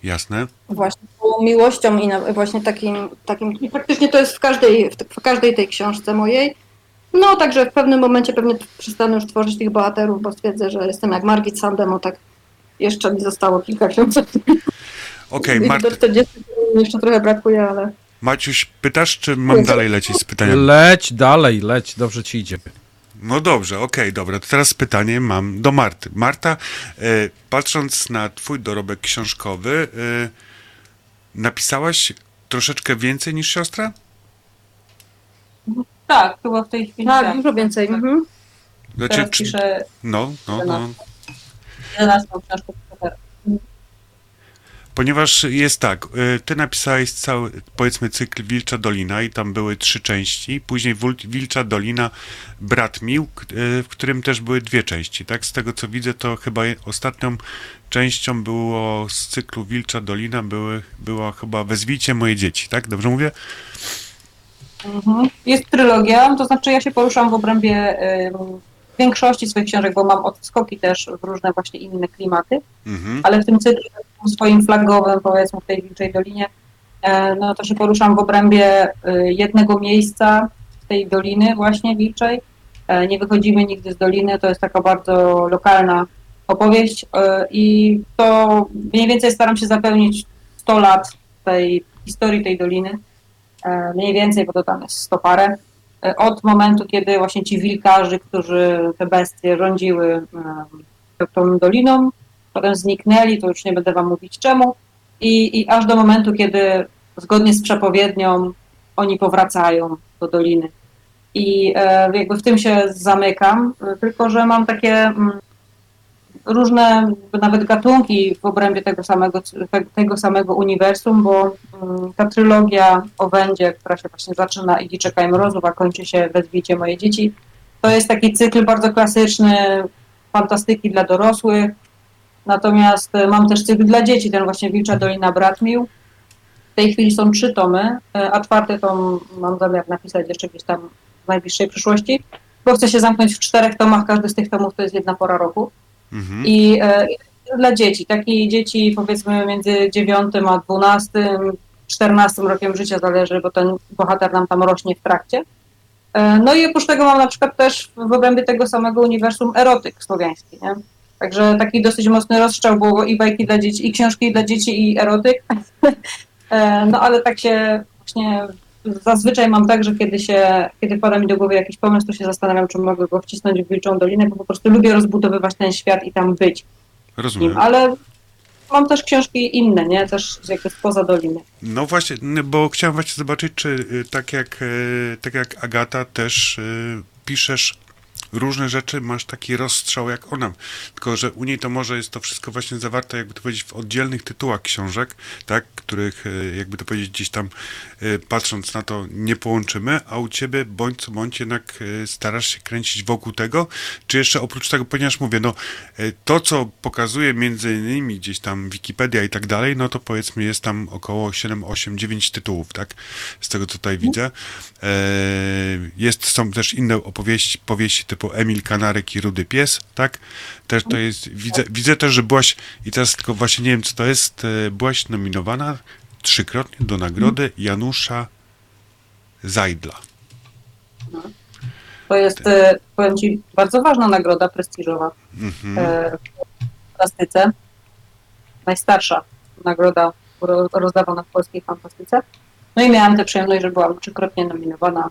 Jasne? właśnie tą miłością i na, właśnie takim, takim i faktycznie to jest w każdej, w, w każdej tej książce mojej. No także w pewnym momencie pewnie przestanę już tworzyć tych bohaterów, bo stwierdzę, że jestem jak Margit Sandemo, tak jeszcze mi zostało kilka książek. Okej, I Mart- Do 40 mi jeszcze trochę brakuje, ale Maciuś, pytasz, czy mam dalej lecieć z pytaniem? Leć dalej, leć, dobrze ci idzie. No dobrze, okej, dobra. To teraz pytanie mam do Marty. Marta, e, patrząc na twój dorobek książkowy, e, napisałaś troszeczkę więcej niż siostra? Tak, chyba w tej chwili. tak, dużo więcej. Tak. Mhm. Znaczy, Teraz czy- piszę No, no, no. 11 książkę. Ponieważ jest tak, y, ty napisałeś cały, powiedzmy, cykl Wilcza Dolina i tam były trzy części, później Wilcza Dolina Brat Mił, y, w którym też były dwie części, tak? Z tego co widzę, to chyba ostatnią częścią było z cyklu Wilcza Dolina były, była chyba Wezwijcie moje dzieci, tak? Dobrze mówię? Mhm. Jest trylogia, to znaczy ja się poruszam w obrębie większości swoich książek, bo mam odskoki też w różne właśnie inne klimaty, Mhm. ale w tym cyklu swoim flagowym, powiedzmy w tej Wilczej Dolinie, e, no to się poruszam w obrębie y, jednego miejsca tej doliny właśnie Wilczej. E, Nie wychodzimy nigdy z doliny, to jest taka bardzo lokalna opowieść e, i to mniej więcej staram się zapełnić 100 lat tej historii tej doliny, E, mniej więcej, bo to tam jest 100 parę, E, od momentu, kiedy właśnie ci wilkarzy, którzy te bestie rządziły tą doliną, potem zniknęli, to już nie będę wam mówić czemu, i, i aż do momentu, kiedy zgodnie z przepowiednią oni powracają do doliny. I e, jakby w tym się zamykam, tylko że mam takie mm, różne nawet gatunki w obrębie tego samego, te- tego samego uniwersum, bo mm, ta trylogia o Wędzie, która się właśnie zaczyna i Czekaj Mrozów, a kończy się Wezwijcie moje dzieci, to jest taki cykl bardzo klasyczny fantastyki dla dorosłych, Natomiast e, mam też cykl dla dzieci, ten właśnie Wilcza Dolina Bratmił. W tej chwili są trzy tomy, e, a czwarty tom mam zamiar napisać jeszcze gdzieś tam w najbliższej przyszłości, bo chcę się zamknąć w czterech tomach, każdy z tych tomów to jest jedna pora roku. Mhm. I e, dla dzieci, takie dzieci powiedzmy między 9 a 12, 14 rokiem życia zależy, bo ten bohater nam tam rośnie w trakcie. E, No i oprócz tego mam na przykład też w obrębie tego samego uniwersum erotyk słowiański, nie? Także taki dosyć mocny rozstrzał było i bajki dla dzieci, i książki dla dzieci, i erotyk. E, No ale tak się właśnie zazwyczaj mam tak, że kiedy się, kiedy wpada mi do głowy jakiś pomysł, to się zastanawiam, czy mogę go wcisnąć w Wilczą Dolinę, bo po prostu lubię rozbudowywać ten świat i tam być Rozumiem. nim, ale mam też książki inne, nie? Też jakby spoza Doliny. No właśnie, bo chciałem właśnie zobaczyć, czy y, tak jak, y, tak jak Agata też y, piszesz różne rzeczy, masz taki rozstrzał jak ona. Tylko, że u niej to może jest to wszystko właśnie zawarte, jakby to powiedzieć, w oddzielnych tytułach książek, tak, których, e, jakby to powiedzieć, gdzieś tam e, patrząc na to nie połączymy, a u ciebie bądź co bądź jednak e, starasz się kręcić wokół tego, czy jeszcze oprócz tego, ponieważ mówię, no to, co pokazuje między innymi gdzieś tam Wikipedia i tak dalej, no to powiedzmy jest tam około 7, 8, 9 tytułów, tak, z tego co tutaj widzę. Jest, są też inne opowieści, powieści typu Emil Kanarek i Rudy Pies, tak, też to jest, widzę, widzę też, że byłaś, i teraz tylko właśnie nie wiem, co to jest, byłaś nominowana trzykrotnie do nagrody Janusza Zajdla. To jest, e, powiem Ci, bardzo ważna nagroda prestiżowa mhm. E, w plastyce. Najstarsza nagroda rozdawana w polskiej fantastyce. No i miałam tę przyjemność, że byłam trzykrotnie nominowana.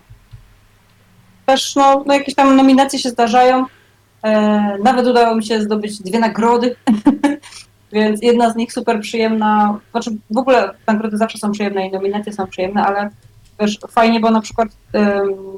Też no, no jakieś tam nominacje się zdarzają. E, nawet udało mi się zdobyć dwie nagrody Więc jedna z nich super przyjemna, znaczy w ogóle nagrody zawsze są przyjemne i nominacje są przyjemne, ale też fajnie, bo na przykład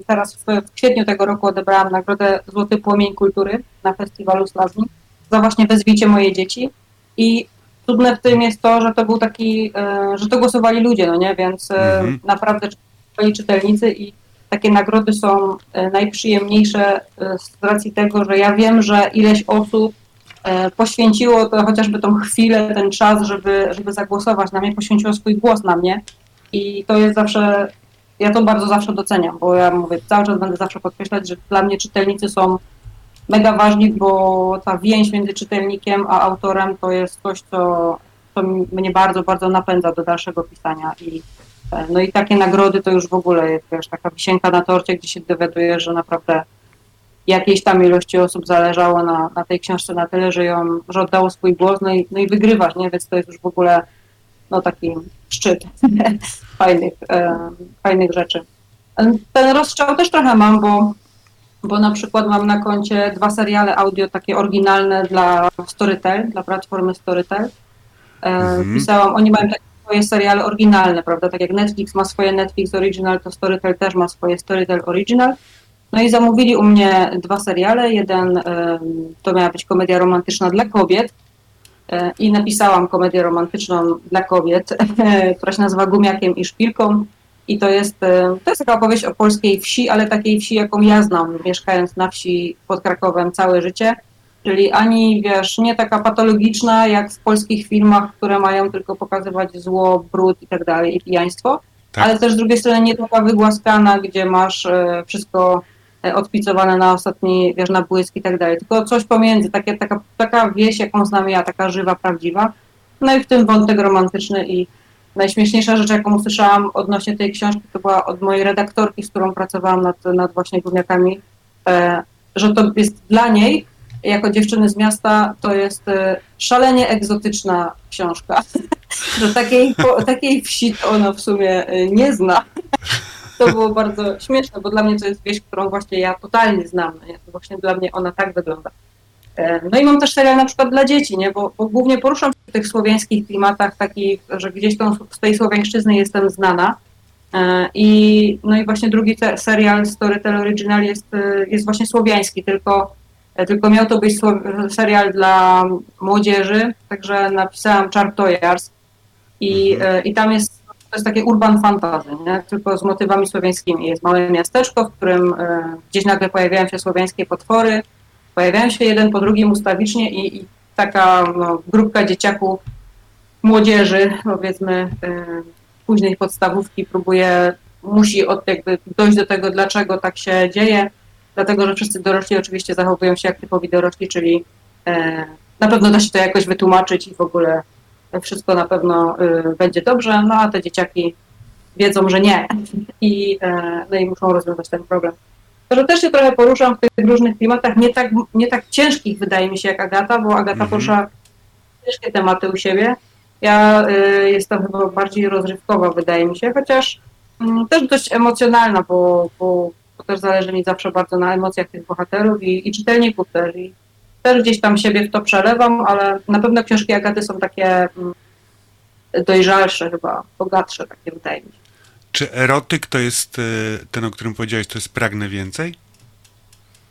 teraz w, kwietniu tego roku odebrałam nagrodę Złoty Płomień Kultury na festiwalu Slazni za właśnie Wezwijcie moje dzieci i cudne w tym jest to, że to był taki, e, że to głosowali ludzie, no nie, więc e, mhm. naprawdę czytali czytelnicy i takie nagrody są e, najprzyjemniejsze z racji tego, że ja wiem, że ileś osób E, poświęciło to chociażby tą chwilę, ten czas, żeby, żeby zagłosować na mnie, poświęciło swój głos na mnie. I to jest zawsze, ja to bardzo zawsze doceniam, bo ja mówię, cały czas będę zawsze podkreślać, że dla mnie czytelnicy są mega ważni, bo ta więź między czytelnikiem a autorem to jest coś, co, co mnie bardzo, bardzo napędza do dalszego pisania. I, e, no i takie nagrody to już w ogóle jest wiesz, taka wisienka na torcie, gdzie się dowiaduje, że naprawdę jakiejś tam ilości osób zależało na, na tej książce na tyle, że ją, że oddało swój głos, no i, no i wygrywasz, nie? Więc to jest już w ogóle no taki szczyt fajnych, e, fajnych rzeczy. Ten rozstrzał też trochę mam, bo, bo na przykład mam na koncie dwa seriale audio takie oryginalne dla Storytel, dla platformy Storytel. E, mhm. Pisałam, oni mają takie swoje seriale oryginalne, prawda? Tak jak Netflix ma swoje Netflix Original, to Storytel też ma swoje Storytel Original. No i zamówili u mnie dwa seriale. Jeden to miała być komedia romantyczna dla kobiet e, i napisałam komedię romantyczną dla kobiet, która się nazywa Gumiakiem i Szpilką. I to jest, e, to jest taka opowieść o polskiej wsi, ale takiej wsi, jaką ja znam, mieszkając na wsi pod Krakowem całe życie. Czyli ani, wiesz, nie taka patologiczna, jak w polskich filmach, które mają tylko pokazywać zło, brud i tak dalej, i pijaństwo, tak. ale też z drugiej strony nie taka wygłaskana, gdzie masz e, wszystko E, odpicowane na ostatni, wiesz, na błysk i tak dalej, tylko coś pomiędzy, takie, taka, taka wieś, jaką znam ja, taka żywa, prawdziwa. No i w tym wątek romantyczny i najśmieszniejsza rzecz, jaką usłyszałam odnośnie tej książki, to była od mojej redaktorki, z którą pracowałam nad, nad właśnie gówniakami, e, że to jest dla niej, jako dziewczyny z miasta, to jest e, szalenie egzotyczna książka. że takiej, takiej wsi to ona w sumie e, nie zna to było bardzo śmieszne, bo dla mnie to jest wieś, którą właśnie ja totalnie znam. Nie? Właśnie dla mnie ona tak wygląda. E, no i mam też serial na przykład dla dzieci, nie? Bo, bo głównie poruszam się w tych słowiańskich klimatach takich, że gdzieś tą, z tej słowiańszczyzny jestem znana. I, no i właśnie drugi serial Storytel Original jest, jest właśnie słowiański, tylko, tylko miał to być serial dla młodzieży, także napisałam Czartojars i, mhm. i tam jest to jest takie urban fantasy, nie? tylko z motywami słowiańskimi. Jest małe miasteczko, w którym e, gdzieś nagle pojawiają się słowiańskie potwory, pojawiają się jeden po drugim ustawicznie i, i taka no, grupka dzieciaków, młodzieży, powiedzmy, e, późnej podstawówki próbuje, musi od, jakby dojść do tego, dlaczego tak się dzieje, dlatego, że wszyscy dorośli oczywiście zachowują się jak typowi dorośli, czyli e, na pewno da się to jakoś wytłumaczyć i w ogóle wszystko na pewno y, będzie dobrze, no a te dzieciaki wiedzą, że nie i, e, no i muszą rozwiązać ten problem. Także też się trochę poruszam w tych różnych klimatach, nie tak, nie tak ciężkich wydaje mi się jak Agata, bo Agata mhm. porusza ciężkie tematy u siebie. Ja y, jestem chyba bardziej rozrywkowa, wydaje mi się, chociaż y, też dość emocjonalna, bo, bo, bo, też zależy mi zawsze bardzo na emocjach tych bohaterów i, i czytelników też. I też gdzieś tam siebie w to przelewam, ale na pewno książki Agaty są takie mm, dojrzalsze chyba, bogatsze, takie wydaje mi się. Czy erotyk to jest e, ten, o którym powiedziałeś, to jest Pragnę Więcej?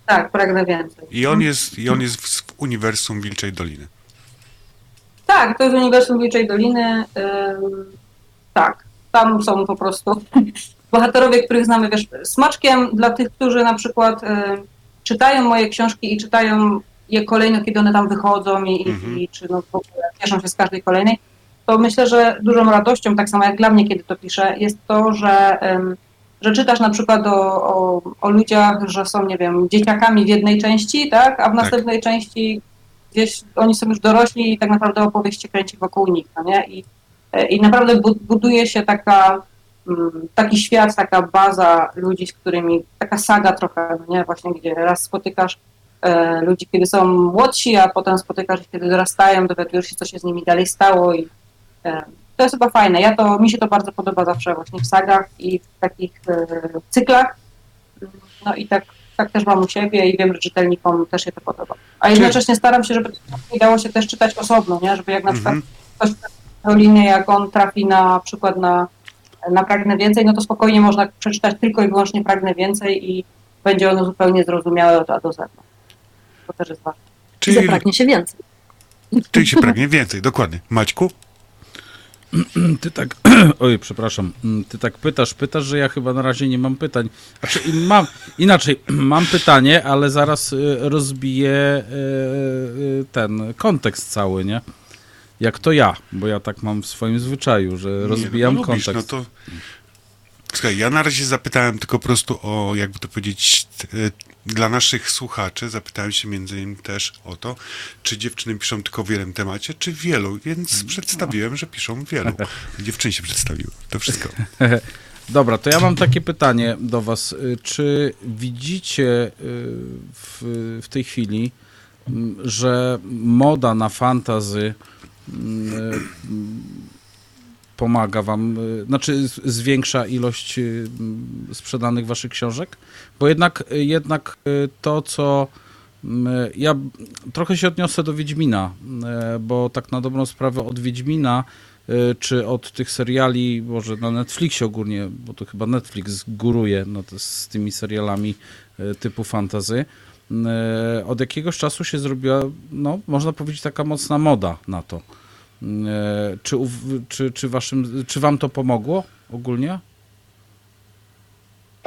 Tak, pragnę więcej. I on jest, i on jest w uniwersum Wilczej Doliny. Tak, to jest Uniwersum Wilczej Doliny. ym, tak, tam są po prostu bohaterowie, których znamy, wiesz, smaczkiem dla tych, którzy na przykład ym, czytają moje książki i czytają je kolejno, kiedy one tam wychodzą i, Mhm. i czy no w ogóle cieszą się z każdej kolejnej, to myślę, że dużą radością, tak samo jak dla mnie, kiedy to piszę, jest to, że, że czytasz na przykład o, o, o ludziach, że są, nie wiem, dzieciakami w jednej części, tak, a w następnej części gdzieś oni są już dorośli i tak naprawdę opowieść się kręci wokół nich, no nie? I, e, i naprawdę bu- buduje się taka, taki świat, taka baza ludzi, z którymi, taka saga trochę, no nie? Właśnie gdzie raz spotykasz e, ludzi, kiedy są młodsi, a potem spotykasz ich, kiedy dorastają, dowiadujesz się, co się z nimi dalej stało i e, to jest chyba fajne. Ja to, mi się to bardzo podoba zawsze właśnie w sagach i w takich e, cyklach. No i tak, tak też mam u siebie i wiem, że czytelnikom też się to podoba. A jednocześnie staram się, żeby to dało się też czytać osobno, nie? Żeby jak na przykład Mhm. ktoś Karolinie, jak on trafi na przykład na, na Pragnę Więcej, no to spokojnie można przeczytać tylko i wyłącznie Pragnę Więcej i będzie ono zupełnie zrozumiałe od A do Z. To też jest ważne. I Czyli, zapragnie się więcej. czyli się pragnie więcej, dokładnie. Maćku? Ty tak, oj, przepraszam, ty tak pytasz, pytasz, że ja chyba na razie nie mam pytań. Znaczy, mam, inaczej, mam pytanie, ale zaraz y, rozbiję y, y, ten kontekst cały, nie? Jak to ja, bo ja tak mam w swoim zwyczaju, że rozbijam nie, no, lubisz, kontekst. No to... Słuchaj, ja na razie zapytałem tylko po prostu o, jakby to powiedzieć, e, dla naszych słuchaczy, zapytałem się między innymi też o to, czy dziewczyny piszą tylko w jednym temacie, czy wielu, więc przedstawiłem, że piszą wielu. Dziewczyny się przedstawiły, to wszystko. Dobra, to ja mam takie pytanie do Was. Y, Czy widzicie y, w, w tej chwili, że moda na fantazy pomaga Wam, y, znaczy zwiększa ilość y, sprzedanych Waszych książek? Bo jednak, y, jednak y, to, co ja trochę się odniosę do Wiedźmina, y, bo tak na dobrą sprawę od Wiedźmina y, czy od tych seriali, może na Netflixie ogólnie, bo to chyba Netflix góruje no z tymi serialami y, typu fantazy. Y, Od jakiegoś czasu się zrobiła, no można powiedzieć, taka mocna moda na to. Y, Czy, czy, czy, waszym, czy wam to pomogło ogólnie?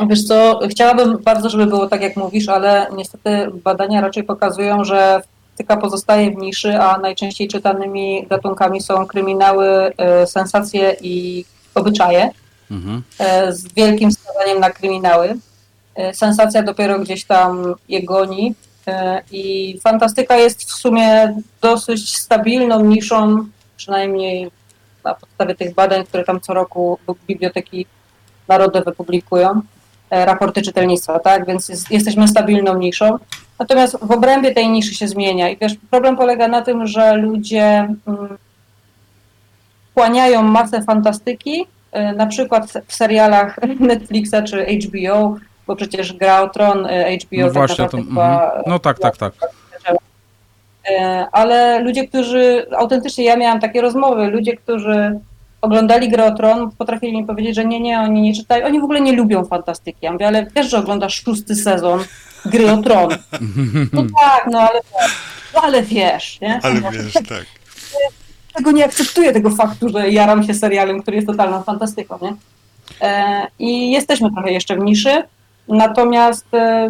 Wiesz co, chciałabym bardzo, żeby było tak, jak mówisz, ale niestety badania raczej pokazują, że tyka pozostaje w niszy, a najczęściej czytanymi gatunkami są kryminały, e, sensacje i obyczaje. Mhm. e, z wielkim skazaniem na kryminały. E, Sensacja dopiero gdzieś tam je goni e, i fantastyka jest w sumie dosyć stabilną niszą, przynajmniej na podstawie tych badań, które tam co roku biblioteki narodowe publikują, e, raporty czytelnictwa, tak? Więc jest, jesteśmy stabilną niszą. Natomiast w obrębie tej niszy się zmienia i wiesz, problem polega na tym, że ludzie mm, wchłaniają masę fantastyki, na przykład w serialach Netflixa czy HBO, bo przecież Gra o Tron e, HBO No tak właśnie, to, chyba no tak, tak, tak. E, ale ludzie, którzy, autentycznie ja miałam takie rozmowy, ludzie, którzy oglądali Grę o Tron, potrafili mi powiedzieć, że nie, nie, oni nie czytają, oni w ogóle nie lubią fantastyki. Ja mówię, ale wiesz, że oglądasz szósty sezon Gry o Tron. No tak, no ale, no ale wiesz, nie? Ale wiesz, tak. tego nie akceptuję tego faktu, że jaram się serialem, który jest totalną fantastyką, nie? E, I jesteśmy trochę jeszcze w niszy, natomiast e,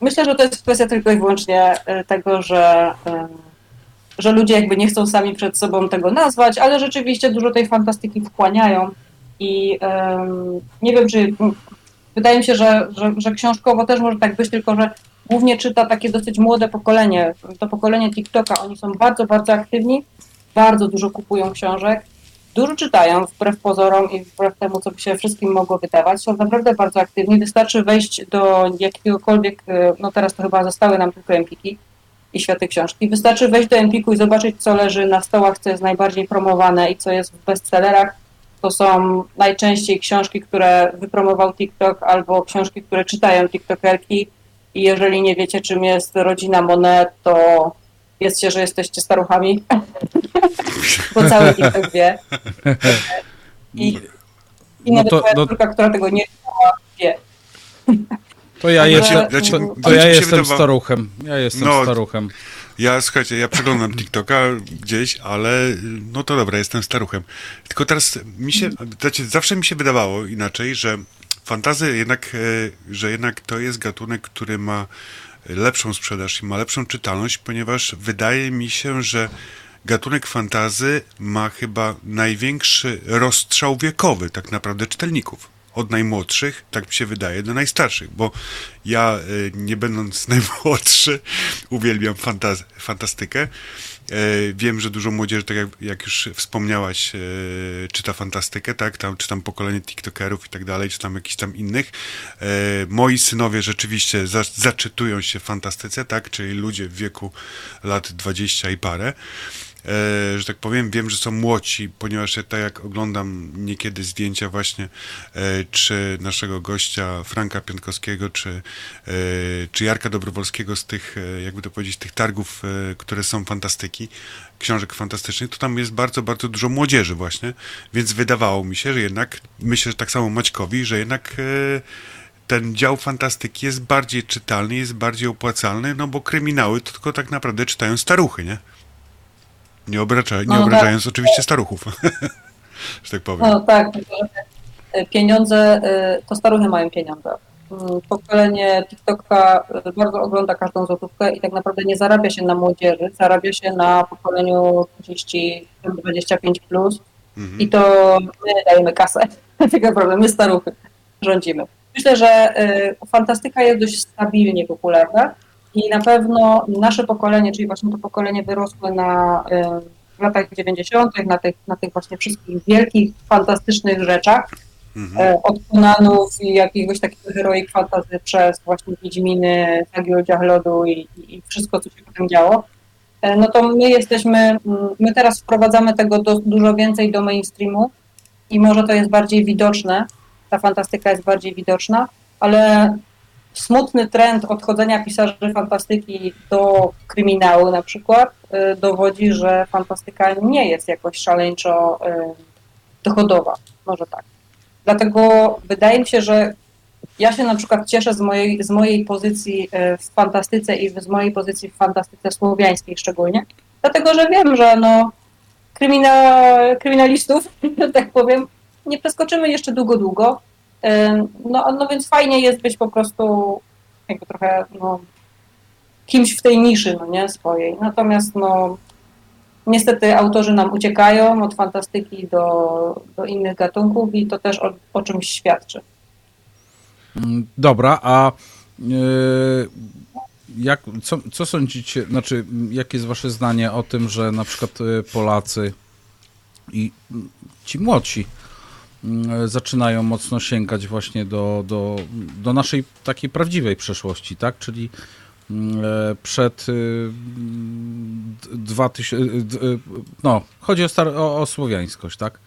myślę, że to jest kwestia tylko i wyłącznie e, tego, że, e, że ludzie jakby nie chcą sami przed sobą tego nazwać, ale rzeczywiście dużo tej fantastyki wchłaniają i nie wiem, czy wydaje mi się, że, że, że książkowo też może tak być, tylko że głównie czyta takie dosyć młode pokolenie, to pokolenie TikToka, oni są bardzo, bardzo aktywni, bardzo dużo kupują książek, dużo czytają, wbrew pozorom i wbrew temu, co by się wszystkim mogło wydawać. Są naprawdę bardzo aktywni. Wystarczy wejść do jakiegokolwiek, e, no teraz to chyba zostały nam tylko Empiki i światy książki. Wystarczy wejść do Empiku i zobaczyć, co leży na stołach, co jest najbardziej promowane i co jest w bestsellerach. To są najczęściej książki, które wypromował TikTok albo książki, które czytają TikTokerki. I jeżeli nie wiecie, czym jest rodzina Monet, to wiedzcie, że jesteście staruchami, bo cały TikTok wie. I, i No nawet to- moja no- córka, która tego nie czytała, wie. To ja jestem, to, to się ja jestem wydawa- staruchem. Ja jestem No, staruchem. Ja, słuchajcie, ja przeglądam TikToka gdzieś, ale no to dobra, jestem staruchem. Tylko teraz mi się, znaczy, zawsze mi się wydawało inaczej, że fantazy jednak, e, że jednak to jest gatunek, który ma lepszą sprzedaż i ma lepszą czytalność, ponieważ wydaje mi się, że gatunek fantazy ma chyba największy rozstrzał wiekowy tak naprawdę czytelników. Od najmłodszych, tak mi się wydaje, do najstarszych, bo ja, y, nie będąc najmłodszy, uwielbiam fantaz- fantastykę. E, Wiem, że dużo młodzieży, tak jak, jak już wspomniałaś, e, czyta fantastykę, tak? Tam czytam pokolenie TikTokerów i tak dalej, czy tam jakichś tam innych. E, Moi synowie rzeczywiście za, zaczytują się w fantastyce, tak? Czyli ludzie w wieku lat 20 i parę. E, że tak powiem, wiem, że są młodsi, ponieważ ja tak jak oglądam niekiedy zdjęcia właśnie e, czy naszego gościa Franka Piątkowskiego, czy, e, czy Jarka Dobrowolskiego z tych, jakby to powiedzieć, tych targów, które są fantastyki, książek fantastycznych, to tam jest bardzo, bardzo dużo młodzieży właśnie, więc wydawało mi się, że jednak, myślę, że tak samo Maćkowi, że jednak ten dział fantastyki jest bardziej czytalny, jest bardziej opłacalny, no bo kryminały to tylko tak naprawdę czytają staruchy, nie? Nie, obracza, nie No, tak. obrażając oczywiście staruchów, że tak powiem. No tak, że pieniądze, y, to staruchy mają pieniądze. Mm, Pokolenie TikToka y, bardzo ogląda każdą złotówkę i tak naprawdę nie zarabia się na młodzieży, zarabia się na pokoleniu 30-25+, plus Mhm. i to my dajemy kasę. Tak naprawdę my staruchy rządzimy. Myślę, że fantastyka jest dość stabilnie popularna i na pewno nasze pokolenie, czyli właśnie to pokolenie wyrosłe na y, w latach 90., na tych, na tych właśnie wszystkich wielkich, fantastycznych rzeczach, Mhm. e, od Conanów i jakiegoś takiego heroik fantazy przez właśnie Wiedźminy, Sagio Lodu i, i, i wszystko, co się potem działo, e, no to my jesteśmy, mm, my teraz wprowadzamy tego do, dużo więcej do mainstreamu i może to jest bardziej widoczne, ta fantastyka jest bardziej widoczna, ale smutny trend odchodzenia pisarzy fantastyki do kryminału na przykład y, dowodzi, że fantastyka nie jest jakoś szaleńczo y, dochodowa, może tak. Dlatego wydaje mi się, że ja się na przykład cieszę z mojej, z mojej pozycji y, w fantastyce i z mojej pozycji w fantastyce słowiańskiej szczególnie, dlatego że wiem, że no, krymina, kryminalistów, tak powiem, nie przeskoczymy jeszcze długo, długo. No, no więc fajnie jest być po prostu jakby trochę no, kimś w tej niszy, no nie, swojej. Natomiast no, niestety autorzy nam uciekają od fantastyki do, do innych gatunków i to też o, o czymś świadczy. Mm, Dobra, a yy, jak, co, co sądzicie, znaczy, jakie jest wasze zdanie o tym, że na przykład y, Polacy i ci młodsi zaczynają mocno sięgać właśnie do, do, do naszej takiej prawdziwej przeszłości, tak? Czyli mm, e, przed y, mm, d- 2000, y, d- y, no, chodzi o, star, o, o słowiańskość, tak?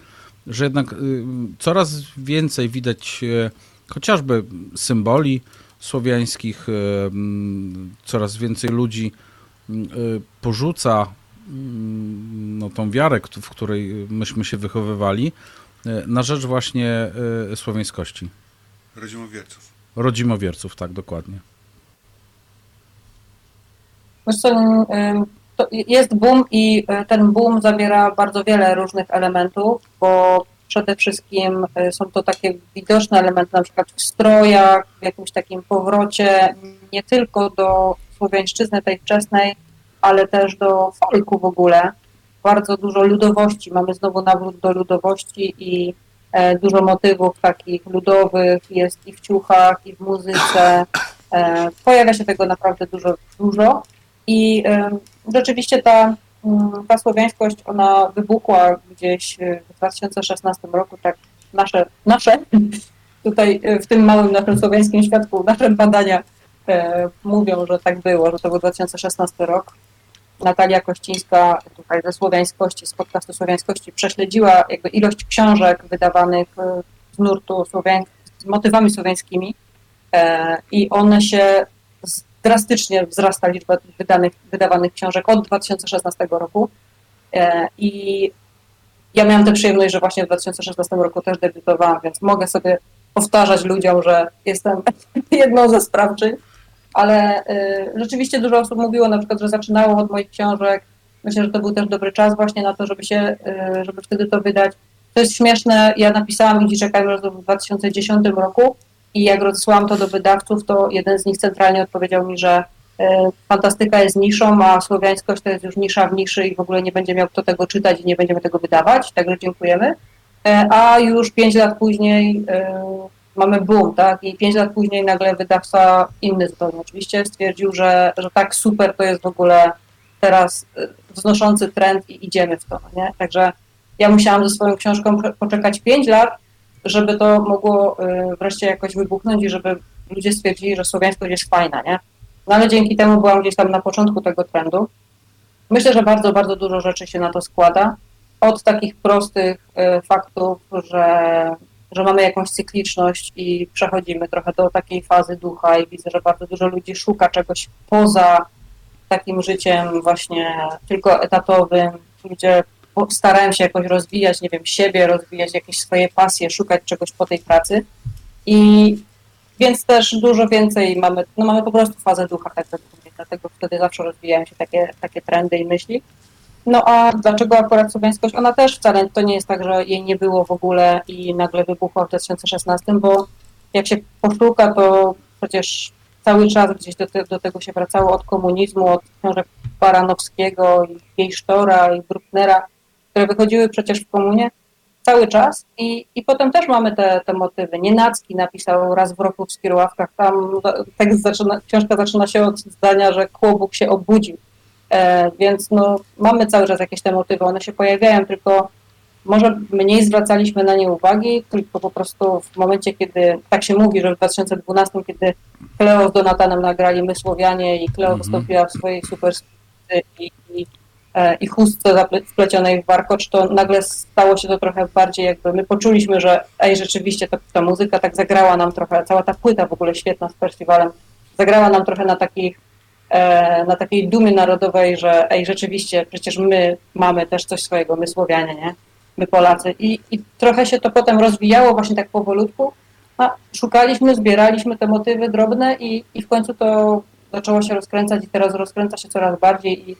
Że jednak y, coraz więcej widać e, chociażby symboli słowiańskich, e, mm, coraz więcej ludzi mm, porzuca mm, no, tą wiarę, w której myśmy się wychowywali, na rzecz właśnie e, słowiańskości. Rodzimowierców. Rodzimowierców, tak, dokładnie. Wiesz co, jest boom i y, ten boom zawiera bardzo wiele różnych elementów, bo przede wszystkim są to takie widoczne elementy, na przykład w strojach, w jakimś takim powrocie nie tylko do słowiańszczyzny tej wczesnej, ale też do folku w ogóle. Bardzo dużo ludowości, mamy znowu nawrót do ludowości i e, dużo motywów takich ludowych jest i w ciuchach, i w muzyce. E, pojawia się tego naprawdę dużo, dużo. I em, rzeczywiście ta, mm, ta słowiańskość, ona wybuchła gdzieś w 2016 roku, tak nasze, nasze tutaj w tym małym naszym słowiańskim świadku, nasze badania e, mówią, że tak było, że to był 2016 rok. Natalia Kościńska tutaj ze Słowiańskości, z podcastu Słowiańskości prześledziła jakby ilość książek wydawanych y, z nurtu słowiań, z motywami słowiańskimi e, i one się drastycznie wzrasta liczba wydanych, wydawanych książek od 2016 roku. E, I ja miałam tę przyjemność, że właśnie w 2016 roku też debiutowałam, więc mogę sobie powtarzać ludziom, że jestem jedną ze sprawczyń, ale y, rzeczywiście dużo osób mówiło na przykład, że zaczynało od moich książek. Myślę, że to był też dobry czas właśnie na to, żeby się, y, żeby wtedy to wydać. To jest śmieszne, ja napisałam Ludzi czekają w 2010 roku i jak rozesłałam to do wydawców, to jeden z nich centralnie odpowiedział mi, że y, fantastyka jest niszą, a słowiańskość to jest już nisza w niszy i w ogóle nie będzie miał kto tego czytać i nie będziemy tego wydawać, także dziękujemy. E, A już pięć lat później e, mamy boom, tak? I pięć lat później nagle wydawca, inny zupełnie oczywiście, stwierdził, że, że tak super to jest w ogóle teraz e, wznoszący trend i idziemy w to, no nie? Także ja musiałam ze swoją książką poczekać pięć lat, żeby to mogło e, wreszcie jakoś wybuchnąć i żeby ludzie stwierdzili, że słowiańskość jest fajna, nie? No ale dzięki temu byłam gdzieś tam na początku tego trendu. Myślę, że bardzo, bardzo dużo rzeczy się na to składa. Od takich prostych e, faktów, że, że mamy jakąś cykliczność i przechodzimy trochę do takiej fazy ducha i widzę, że bardzo dużo ludzi szuka czegoś poza takim życiem właśnie tylko etatowym. Ludzie starają się jakoś rozwijać, nie wiem, siebie, rozwijać jakieś swoje pasje, szukać czegoś po tej pracy. I więc też dużo więcej mamy, no mamy po prostu fazę ducha, tak dlatego wtedy zawsze rozwijają się takie, takie trendy i myśli. No a dlaczego akurat słowiańskość? Ona też wcale to nie jest tak, że jej nie było w ogóle i nagle wybuchła w 2016, bo jak się poszuka, to przecież cały czas gdzieś do, te, do tego się wracało od komunizmu, od książek Baranowskiego i Gejsztora i Brucknera, które wychodziły przecież w komunie cały czas i, i potem też mamy te, te motywy. Nienacki napisał raz w roku w Skierławkach, tam tekst zaczyna, książka zaczyna się od zdania, że Kłobuk się obudził. E, więc no, mamy cały czas jakieś te motywy, one się pojawiają, tylko może mniej zwracaliśmy na nie uwagi, tylko po prostu w momencie, kiedy tak się mówi, że w 2012, kiedy Kleo z Donatanem nagrali My Słowianie i Kleo Mhm. wystąpiła w swojej super i, i, e, i chustce wplecionej w warkocz, to nagle stało się to trochę bardziej jakby, my poczuliśmy, że ej, rzeczywiście ta, ta muzyka tak zagrała nam trochę, cała ta płyta w ogóle świetna z festiwalem, zagrała nam trochę na takich na takiej dumie narodowej, że ej, rzeczywiście, przecież my mamy też coś swojego, my Słowianie, nie? My Polacy. I, I trochę się to potem rozwijało właśnie tak powolutku, a szukaliśmy, zbieraliśmy te motywy drobne i, i w końcu to zaczęło się rozkręcać i teraz rozkręca się coraz bardziej i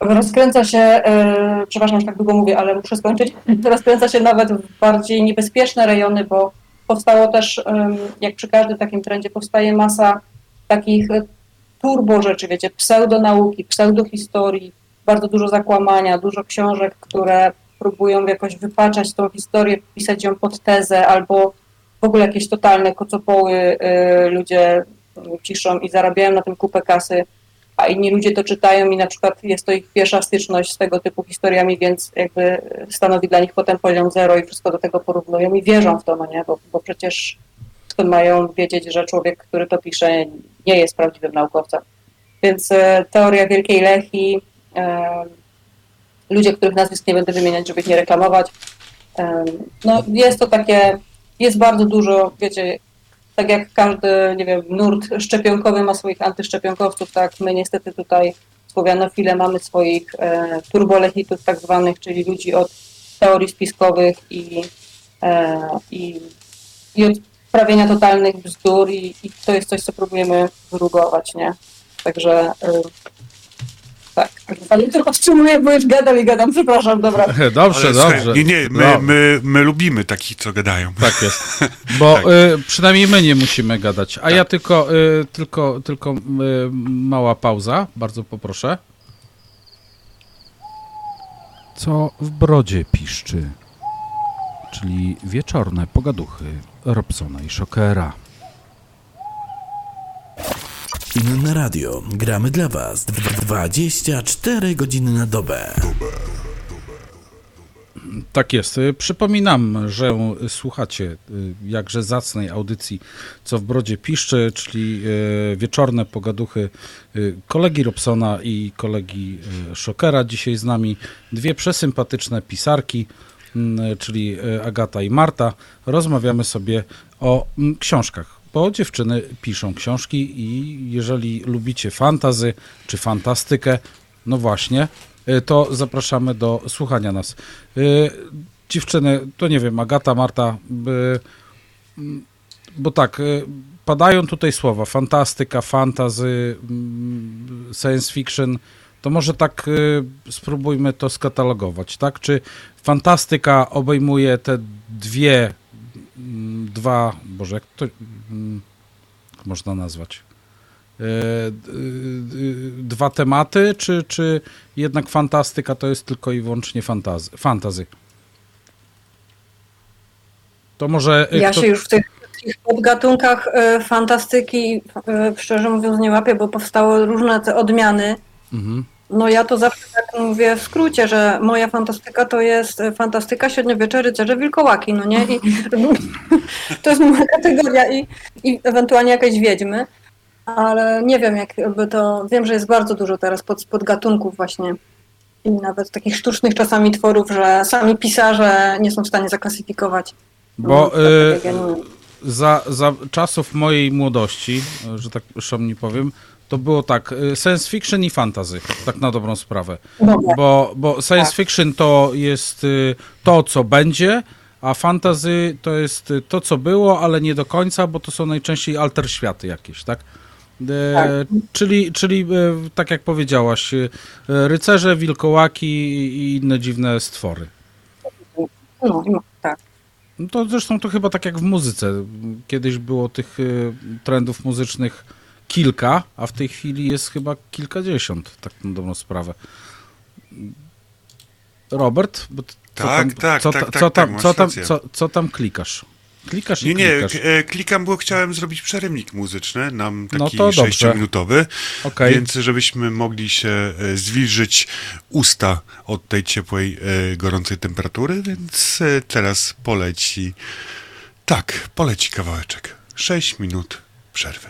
rozkręca się, e, przepraszam, że tak długo mówię, ale muszę skończyć, rozkręca się nawet w bardziej niebezpieczne rejony, bo powstało też, jak przy każdym takim trendzie, powstaje masa takich e, turbo rzeczy, wiecie, pseudonauki, pseudohistorii, bardzo dużo zakłamania, dużo książek, które próbują jakoś wypaczać tą historię, pisać ją pod tezę, albo w ogóle jakieś totalne kocopoły y, ludzie piszą i zarabiają na tym kupę kasy, a inni ludzie to czytają i na przykład jest to ich pierwsza styczność z tego typu historiami, więc jakby stanowi dla nich potem poziom zero i wszystko do tego porównują i wierzą w to, no nie, bo, bo przecież mają wiedzieć, że człowiek, który to pisze, nie jest prawdziwym naukowcem. Więc e, teoria Wielkiej Lechi, e, ludzie, których nazwisk nie będę wymieniać, żeby ich nie reklamować, e, no jest to takie, jest bardzo dużo, wiecie, tak jak każdy, nie wiem, nurt szczepionkowy ma swoich antyszczepionkowców, tak my niestety tutaj słowianofile mamy swoich turbolechitów tak zwanych, czyli ludzi od teorii spiskowych i, i, i od prawienia totalnych bzdur i, i to jest coś, co próbujemy wyrugować, nie? Także y, tak, ale to powstrzymuję, bo już gadam i gadam, przepraszam, dobra. Dobrze, Ale dobrze. Nie, nie, my, No, my, my lubimy takich, co gadają. Tak jest. Bo Tak. y, przynajmniej my nie musimy gadać. A ja tylko, y, tylko, tylko y, mała pauza, bardzo poproszę. Co w brodzie piszczy? Czyli wieczorne pogaduchy Robsona i Szokera. Inne radio. Gramy dla Was 24 godziny na dobę. Tak jest. Przypominam, że słuchacie y, jakże zacnej audycji Co w Brodzie Piszczy, czyli y, wieczorne pogaduchy y, kolegi Robsona i kolegi Szokera. Dzisiaj z nami dwie przesympatyczne pisarki, czyli y, Agata i Marta. Rozmawiamy sobie o mm, książkach, bo dziewczyny piszą książki i jeżeli lubicie fantazy czy fantastykę, no właśnie, y, to zapraszamy do słuchania nas. Y, Dziewczyny, to nie wiem, Agata, Marta, y, bo tak, padają tutaj słowa fantastyka, fantasy, mm, science fiction. To może tak y, spróbujmy to skatalogować, tak? Czy fantastyka obejmuje te dwie, mm, dwa, Boże, jak to mm, można nazwać? Y, y, y, Dwa tematy, czy, czy jednak fantastyka to jest tylko i wyłącznie fantazy? fantazy? To może. Ja kto- się już w tych, tych podgatunkach fantastyki, szczerze mówiąc, nie łapię, bo powstały różne te odmiany. Mhm. No ja to zawsze tak mówię w skrócie, że moja fantastyka to jest e, fantastyka, średniowiecze, rycerze, wilkołaki, no nie? I, to jest moja kategoria i, i ewentualnie jakieś wiedźmy, ale nie wiem jakby to, wiem, że jest bardzo dużo teraz pod, podgatunków właśnie i nawet takich sztucznych czasami tworów, że sami pisarze nie są w stanie zaklasyfikować. Bo No, y, tak wiem. za, za czasów mojej młodości, y, że tak szumnie powiem, to było tak, y, science fiction i fantasy, tak na dobrą sprawę. Bo, bo science Tak. fiction to jest y, to, co będzie, a fantasy to jest y, to, co było, ale nie do końca, bo to są najczęściej alter światy jakieś, tak? E. Czyli, czyli e, tak jak powiedziałaś, e, rycerze, wilkołaki i inne dziwne stwory. No, no, tak. No to zresztą to chyba tak jak w muzyce. Kiedyś było tych trendów muzycznych kilka, a w tej chwili jest chyba kilkadziesiąt, tak na dobrą sprawę. Robert, bo co Tak, tam, tak, co, tak, ta- tak, co tam, co tam, co, co tam klikasz? Klikasz Nie, nie, klikasz. e, klikam, bo chciałem zrobić przerywnik muzyczny, nam No taki dobrze. sześciominutowy, Okej. więc żebyśmy mogli się e, zwilżyć usta od tej ciepłej, e, gorącej temperatury, więc teraz poleci, tak, poleci kawałeczek. 6 minut przerwy.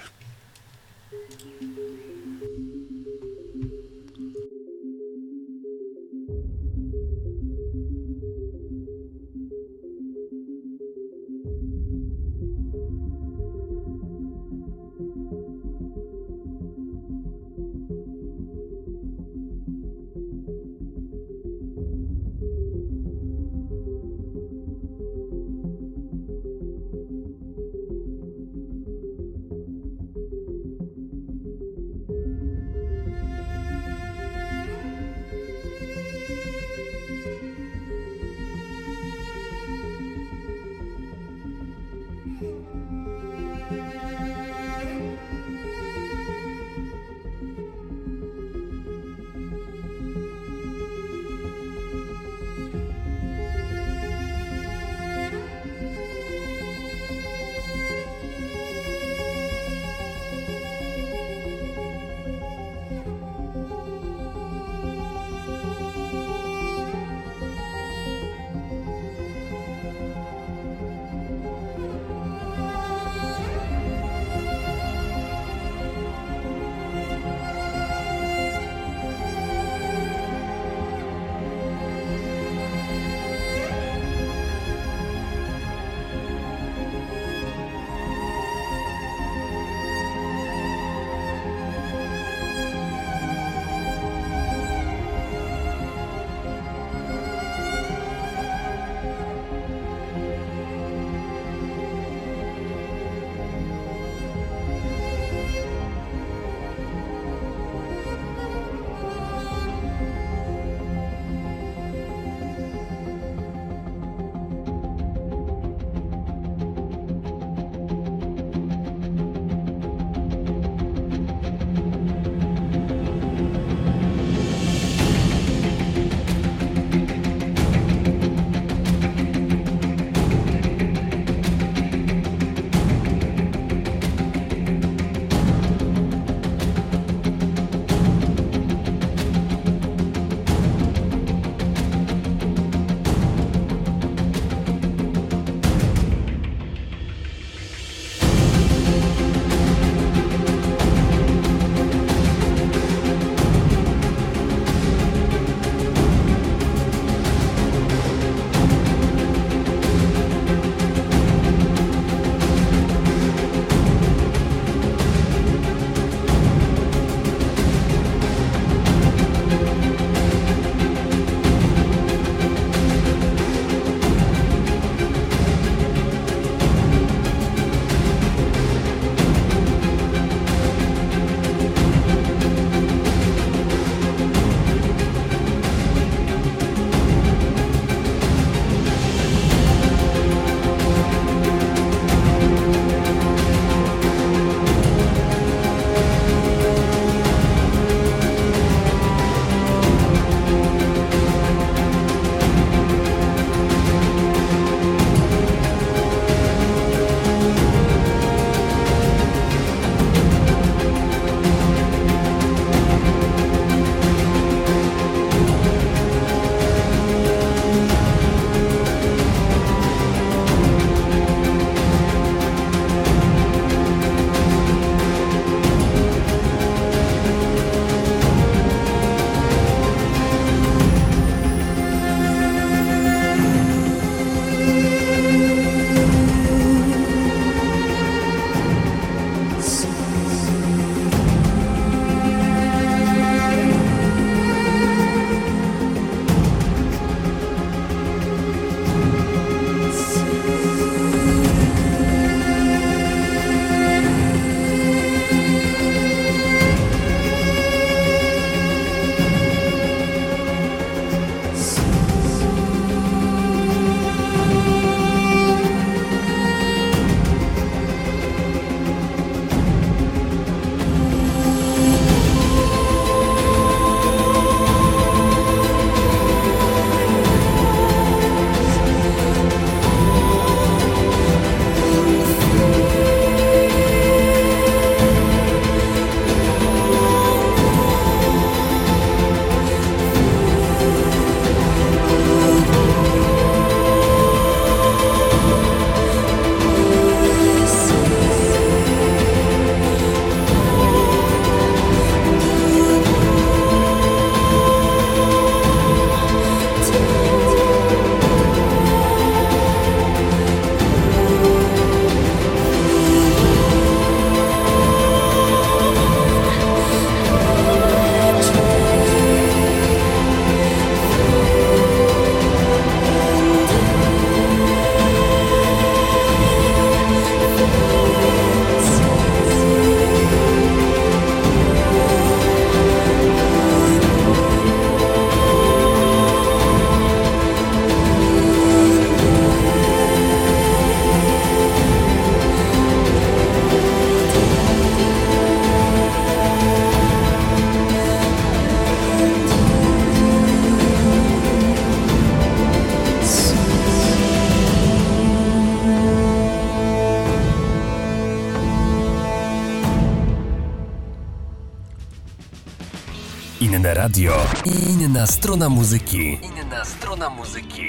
Radio. Inna strona muzyki. Inna strona muzyki.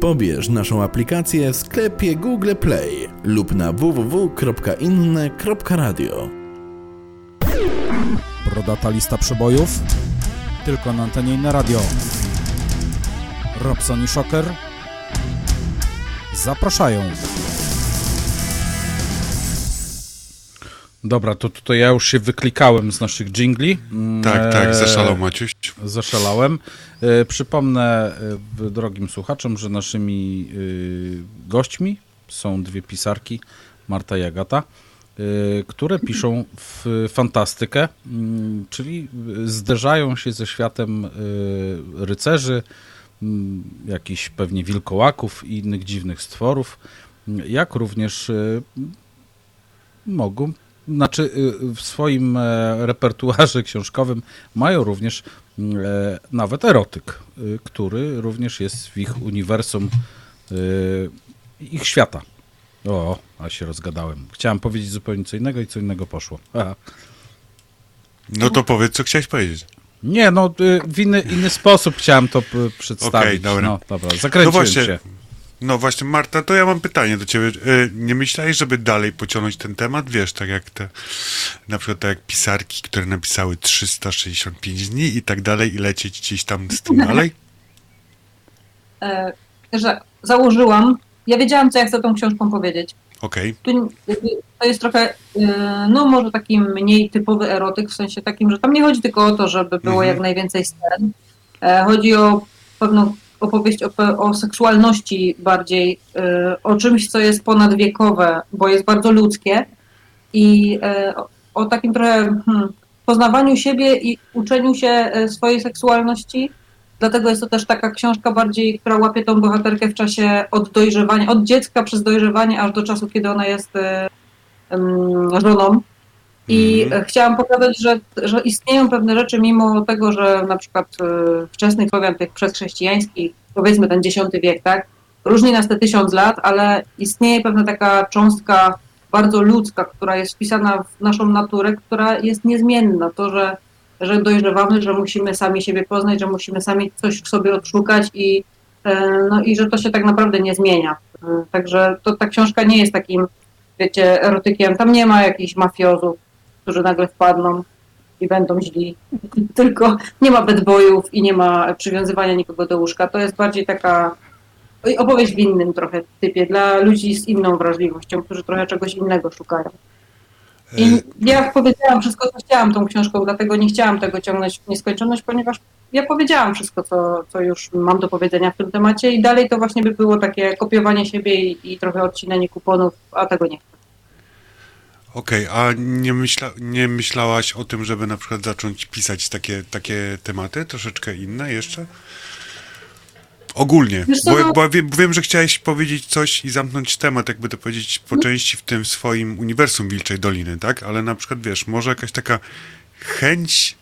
Pobierz naszą aplikację w sklepie Google Play lub na www.inne.radio. Brodata lista przebojów. Tylko na antenie inne radio. Robson i Shocker zapraszają. Dobra, to tutaj ja już się wyklikałem z naszych jingli. Mm, Tak, tak, e, zaszalał Maciuś. Zaszalałem. E, Przypomnę e, drogim słuchaczom, że naszymi gośćmi są dwie pisarki, Marta i Agata, które piszą w fantastykę, mm, czyli zderzają się ze światem rycerzy, mm, jakichś pewnie wilkołaków i innych dziwnych stworów, jak również mogą, znaczy y, w swoim e, repertuarze książkowym mają również e, nawet erotyk, y, który również jest w ich uniwersum y, ich świata. O, a się rozgadałem. Chciałem powiedzieć zupełnie co innego i co innego poszło. No to powiedz, co chciałeś powiedzieć. Nie, no w inny, inny sposób chciałem to przedstawić. Okej, dobra. No, dobra, zakręciłem No właśnie, się. No właśnie, Marta, to ja mam pytanie do ciebie. E, Nie myślałeś, żeby dalej pociągnąć ten temat? Wiesz, tak jak te, na przykład tak jak pisarki, które napisały 365 dni i tak dalej i lecieć gdzieś tam z tym dalej? E, że założyłam, ja wiedziałam, co ja chcę tą książką powiedzieć. Okej, jakby to jest trochę, y, no może taki mniej typowy erotyk, w sensie takim, że tam nie chodzi tylko o to, żeby było Mhm. jak najwięcej scen. E, Chodzi o pewną opowieść o, o seksualności bardziej, y, o czymś, co jest ponadwiekowe, bo jest bardzo ludzkie i e, o- takim trochę hmm, poznawaniu siebie i uczeniu się e, swojej seksualności. Dlatego jest to też taka książka bardziej, która łapie tą bohaterkę w czasie od dojrzewania, od dziecka przez dojrzewanie aż do czasu, kiedy ona jest żoną. I Mhm. chciałam pokazać, że, że istnieją pewne rzeczy, mimo tego, że na przykład e, wczesnych Słowian, tych przedchrześcijańskich, powiedzmy ten X wiek, tak, różni nas te tysiąc lat, ale istnieje pewna taka cząstka bardzo ludzka, która jest wpisana w naszą naturę, która jest niezmienna. To, że, że dojrzewamy, że musimy sami siebie poznać, że musimy sami coś w sobie odszukać i, e, no, i że to się tak naprawdę nie zmienia. E, Także to, ta książka nie jest takim, wiecie, erotykiem. Tam nie ma jakichś mafiozów, którzy nagle wpadną i będą źli. Tylko nie ma bad boyów i nie ma przywiązywania nikogo do łóżka. To jest bardziej taka opowieść w innym trochę typie, dla ludzi z inną wrażliwością, którzy trochę czegoś innego szukają. I ja powiedziałam wszystko, co chciałam tą książką, dlatego nie chciałam tego ciągnąć w nieskończoność, ponieważ ja powiedziałam wszystko, co, co już mam do powiedzenia w tym temacie i dalej to właśnie by było takie kopiowanie siebie i, i trochę odcinanie kuponów, a tego nie chcę. Okej, a nie, myśla, nie myślałaś o tym, żeby na przykład zacząć pisać takie, takie tematy, troszeczkę inne jeszcze? Ogólnie, Wiesz bo, no- bo wiem, wiem, że chciałeś powiedzieć coś i zamknąć temat, jakby to powiedzieć No. po części w tym swoim uniwersum Wilczej Doliny, tak? Ale na przykład, wiesz, może jakaś taka chęć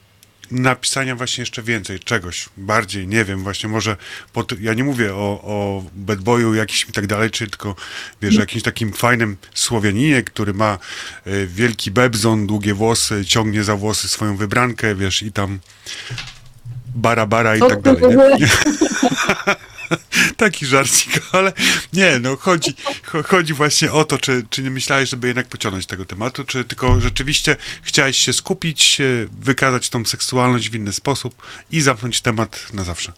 napisania właśnie jeszcze więcej, czegoś bardziej, nie wiem, właśnie może, pod, ja nie mówię o, o bad boyu jakimś i tak dalej, czy tylko, wiesz, jakimś takim fajnym Słowianinie, który ma y, wielki bebzon, długie włosy, ciągnie za włosy swoją wybrankę, wiesz, i tam bara, bara i tak dalej? Taki żarcik, ale nie, no chodzi, cho- chodzi właśnie o to, czy, czy nie myślałeś, żeby jednak pociągnąć tego tematu, czy tylko rzeczywiście chciałeś się skupić, wykazać tą seksualność w inny sposób i zamknąć temat na zawsze.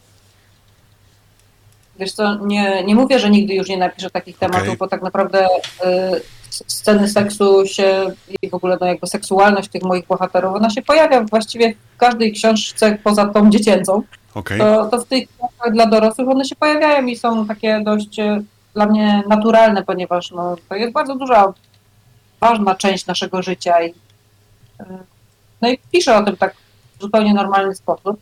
Wiesz co, nie, nie mówię, że nigdy już nie napiszę takich tematów, bo tak naprawdę y, sceny seksu się i w ogóle no, jakby seksualność tych moich bohaterów, ona się pojawia właściwie w każdej książce poza tą dziecięcą. Okej? To, to w tych książkach dla dorosłych one się pojawiają i są takie dość e, dla mnie naturalne, ponieważ no, to jest bardzo duża, ważna część naszego życia i, e, no i piszę o tym tak w zupełnie normalny sposób.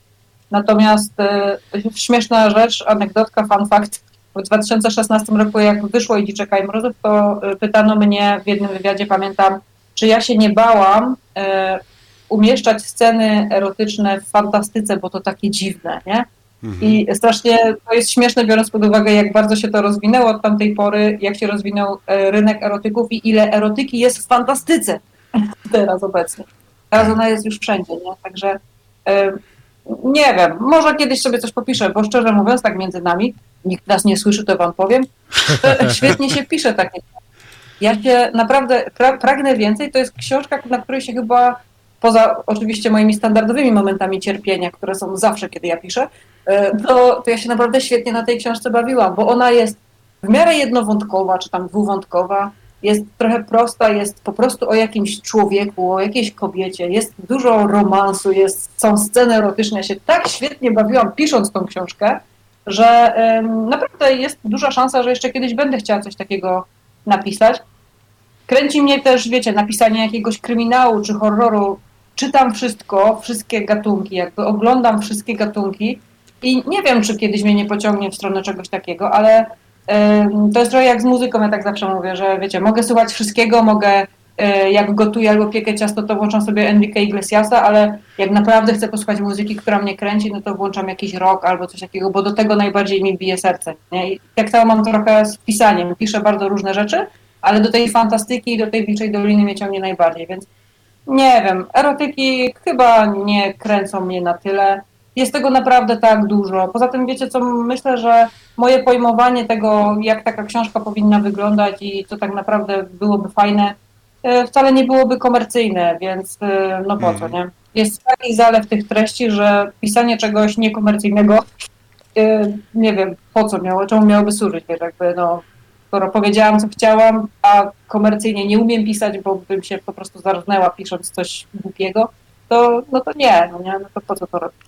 Natomiast e, śmieszna rzecz, anegdotka, fun fact. W 2016 roku, jak wyszło i Dziczeka i Mrozów, to e, pytano mnie w jednym wywiadzie, pamiętam, czy ja się nie bałam umieszczać sceny erotyczne w fantastyce, bo to takie dziwne, nie? Mhm. I strasznie to jest śmieszne, biorąc pod uwagę, jak bardzo się to rozwinęło od tamtej pory, jak się rozwinął e, rynek erotyków i ile erotyki jest w fantastyce teraz obecnie. Teraz ona jest już wszędzie, nie? Także e, nie wiem, może kiedyś sobie coś popiszę, bo szczerze mówiąc, tak między nami, nikt nas nie słyszy, to wam powiem, że świetnie się pisze takie. Ja się naprawdę pra, pragnę więcej. To jest książka, na której się chyba, poza oczywiście moimi standardowymi momentami cierpienia, które są zawsze, kiedy ja piszę, e, to, to ja się naprawdę świetnie na tej książce bawiłam, bo ona jest w miarę jednowątkowa, czy tam dwuwątkowa, jest trochę prosta, jest po prostu o jakimś człowieku, o jakiejś kobiecie, jest dużo romansu, jest, są sceny erotyczne. Ja się tak świetnie bawiłam pisząc tą książkę, że em, naprawdę jest duża szansa, że jeszcze kiedyś będę chciała coś takiego napisać. Kręci mnie też, wiecie, napisanie jakiegoś kryminału czy horroru. Czytam wszystko, wszystkie gatunki, jakby oglądam wszystkie gatunki i nie wiem, czy kiedyś mnie nie pociągnie w stronę czegoś takiego, ale to jest trochę jak z muzyką, ja tak zawsze mówię, że wiecie, mogę słuchać wszystkiego, mogę e, jak gotuję albo piekę ciasto, to włączam sobie Enrique Iglesiasa, ale jak naprawdę chcę posłuchać muzyki, która mnie kręci, no to włączam jakiś rock albo coś takiego, bo do tego najbardziej mi bije serce. Nie? I tak samo mam trochę z pisaniem. Piszę bardzo różne rzeczy, ale do tej fantastyki i do tej Wilczej Doliny mnie ciągnie najbardziej, więc nie wiem, erotyki chyba nie kręcą mnie na tyle. Jest tego naprawdę tak dużo. Poza tym wiecie co, myślę, że moje pojmowanie tego, jak taka książka powinna wyglądać i co tak naprawdę byłoby fajne, e, wcale nie byłoby komercyjne, więc e, no po co, nie? Jest taki zalew tych treści, że pisanie czegoś niekomercyjnego, e, nie wiem, po co miało, czemu miałoby służyć, wiesz, jakby no, skoro powiedziałam, co chciałam, a komercyjnie nie umiem pisać, bo bym się po prostu zarżnęła pisząc coś głupiego, to no to nie, no nie, no to po co to robić?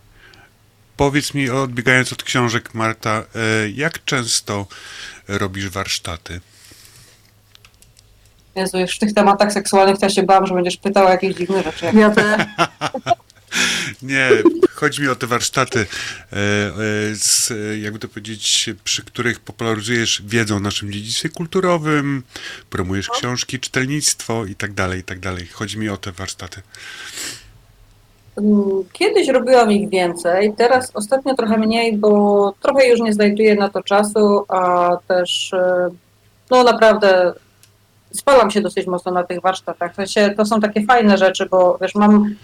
Powiedz mi, odbiegając od książek, Marta, e, jak często robisz warsztaty? Jezu, już w tych tematach seksualnych ja się bałam, że będziesz pytał o jakieś dziwne rzeczy. Ja te, Nie, chodzi mi o te warsztaty, e, e, z, jakby to powiedzieć, przy których popularyzujesz wiedzę o naszym dziedzictwie kulturowym, promujesz książki, czytelnictwo i tak dalej, i tak dalej. Chodzi mi o te warsztaty. Mm, Kiedyś robiłam ich więcej, teraz ostatnio trochę mniej, bo trochę już nie znajduję na to czasu, a też e, no naprawdę spalam się dosyć mocno na tych warsztatach. W sensie, to są takie fajne rzeczy, bo wiesz, mam,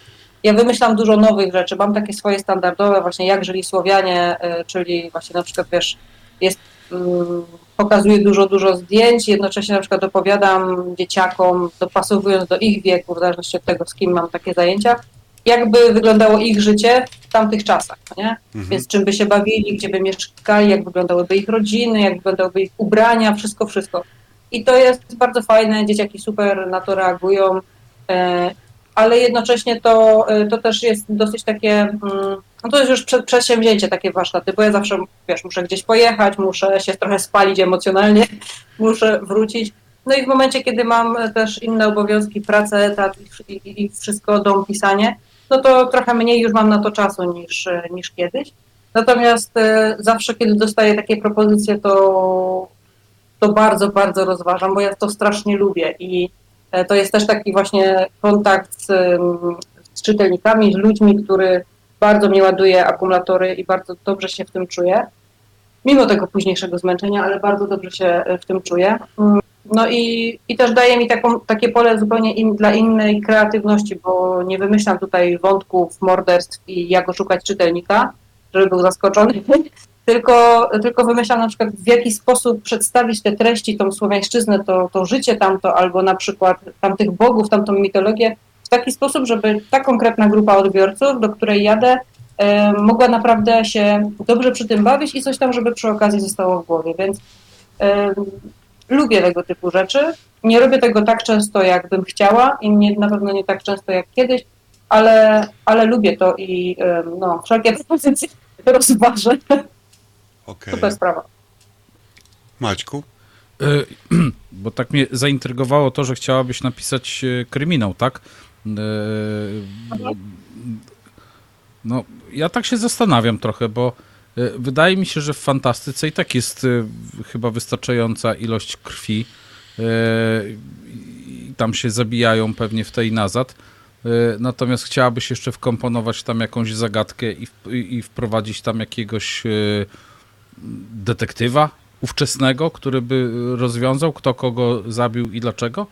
ja wymyślam dużo nowych rzeczy, mam takie swoje standardowe, właśnie jak żyli Słowianie, e, czyli właśnie na przykład wiesz, jest, mm, pokazuję dużo, dużo zdjęć, jednocześnie na przykład opowiadam dzieciakom, dopasowując do ich wieku, w zależności od tego, z kim mam takie zajęcia, jakby wyglądało ich życie w tamtych czasach, no nie? Więc czym by się bawili, gdzie by mieszkali, jak wyglądałyby ich rodziny, jak wyglądałyby ich ubrania, wszystko, wszystko. I to jest bardzo fajne, dzieciaki super na to reagują, e, ale jednocześnie to, e, to też jest dosyć takie, no to jest już przed, przedsięwzięcie takie warsztaty, bo ja zawsze, wiesz, muszę gdzieś pojechać, muszę się trochę spalić emocjonalnie, muszę wrócić. No i w momencie, kiedy mam też inne obowiązki, pracę, etat i, i, i wszystko, dom, pisanie, no to trochę mniej już mam na to czasu niż, niż kiedyś. Natomiast e, zawsze, kiedy dostaję takie propozycje, to, to bardzo, bardzo rozważam, bo ja to strasznie lubię i to jest też taki właśnie kontakt z, z czytelnikami, z ludźmi, który bardzo mnie ładuje akumulatory i bardzo dobrze się w tym czuję. Mimo tego późniejszego zmęczenia, ale bardzo dobrze się e, w tym czuję. Mm, No i, i też daje mi taką, takie pole zupełnie in, dla innej kreatywności, bo nie wymyślam tutaj wątków, morderstw i jak oszukać czytelnika, żeby był zaskoczony, tylko, tylko wymyślam na przykład w jaki sposób przedstawić te treści, tą słowiańszczyznę, to, to życie tamto, albo na przykład tamtych bogów, tamtą mitologię w taki sposób, żeby ta konkretna grupa odbiorców, do której jadę, e, mogła naprawdę się dobrze przy tym bawić i coś tam, żeby przy okazji zostało w głowie, więc e, lubię tego typu rzeczy. Nie robię tego tak często, jak bym chciała i nie, na pewno nie tak często jak kiedyś, ale, ale lubię to i e, no, wszelkie propozycje rozważę. Okej. Super sprawa. Maćku? E, Bo tak mnie zaintrygowało to, że chciałabyś napisać e, kryminał, tak? E, No, ja tak się zastanawiam trochę, bo wydaje mi się, że w fantastyce i tak jest chyba wystarczająca ilość krwi. I tam się zabijają pewnie w tej nazad. Natomiast chciałabyś jeszcze wkomponować tam jakąś zagadkę i, wprowadzić tam jakiegoś detektywa ówczesnego, który by rozwiązał, kto kogo zabił i dlaczego?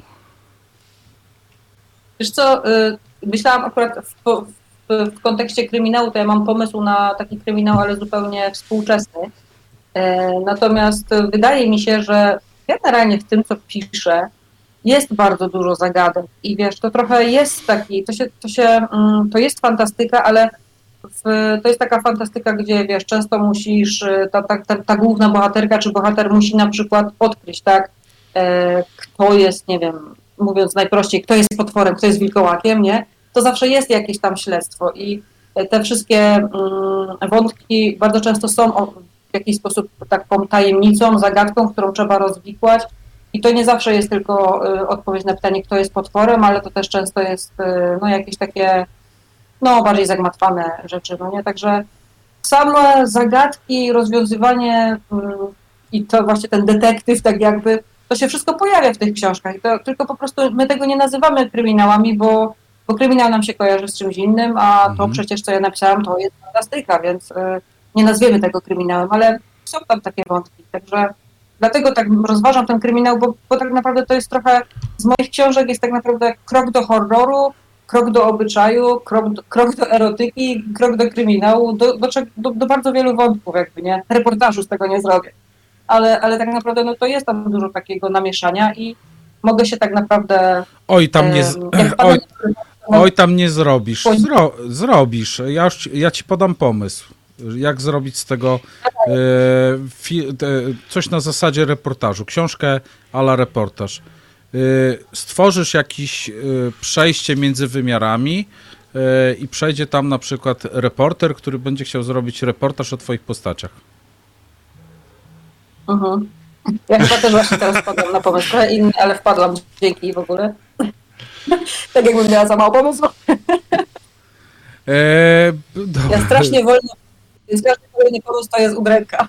Wiesz co, y, myślałam akurat w, w, w kontekście kryminału, to ja mam pomysł na taki kryminał, ale zupełnie współczesny. E, natomiast wydaje mi się, że generalnie w tym, co piszę, jest bardzo dużo zagadek i wiesz, to trochę jest taki, to się, to się, mm, to jest fantastyka, ale to jest taka fantastyka, gdzie wiesz, często musisz, y, ta, ta, ta, ta główna bohaterka czy bohater musi na przykład odkryć, tak, e, kto jest, nie wiem, mówiąc najprościej, kto jest potworem, kto jest wilkołakiem, nie, to zawsze jest jakieś tam śledztwo i te wszystkie mm, wątki bardzo często są w jakiś sposób taką tajemnicą, zagadką, którą trzeba rozwikłać i to nie zawsze jest tylko y, odpowiedź na pytanie, kto jest potworem, ale to też często jest y, no, jakieś takie no, bardziej zagmatwane rzeczy, no nie? Także same zagadki, rozwiązywanie y, i to właśnie ten detektyw, tak jakby, to się wszystko pojawia w tych książkach. To, tylko po prostu my tego nie nazywamy kryminałami, bo, bo kryminał nam się kojarzy z czymś innym, a to Mhm. przecież, co ja napisałam, to jest fantastyka, więc y, nie nazwiemy tego kryminałem, ale są tam takie wątki, także dlatego tak rozważam ten kryminał, bo, bo tak naprawdę to jest trochę, z moich książek jest tak naprawdę krok do horroru, krok do obyczaju, krok do, krok do erotyki, krok do kryminału, do, do, do, do bardzo wielu wątków jakby, nie? Reportażu z tego nie zrobię. Ale, ale tak naprawdę no, to jest tam dużo takiego namieszania i mogę się tak naprawdę... Oj, tam nie, jak oj, oj, tam nie zrobisz. Zro... Zrobisz. Ja, już, ci- ja ci podam pomysł. Jak zrobić z tego e, fi... coś na zasadzie reportażu. Książkę ala reportaż. E, stworzysz jakieś e, przejście między wymiarami e, i przejdzie tam na przykład reporter, który będzie chciał zrobić reportaż o twoich postaciach. Mhm. Ja chyba też właśnie teraz wpadłam na pomysł, trochę inny, ale wpadłam dzięki w ogóle. tak jakbym miała za mało pomysłu. E, dobra. Ja strasznie wolno, strasznie wolny pomysł to jest udręka.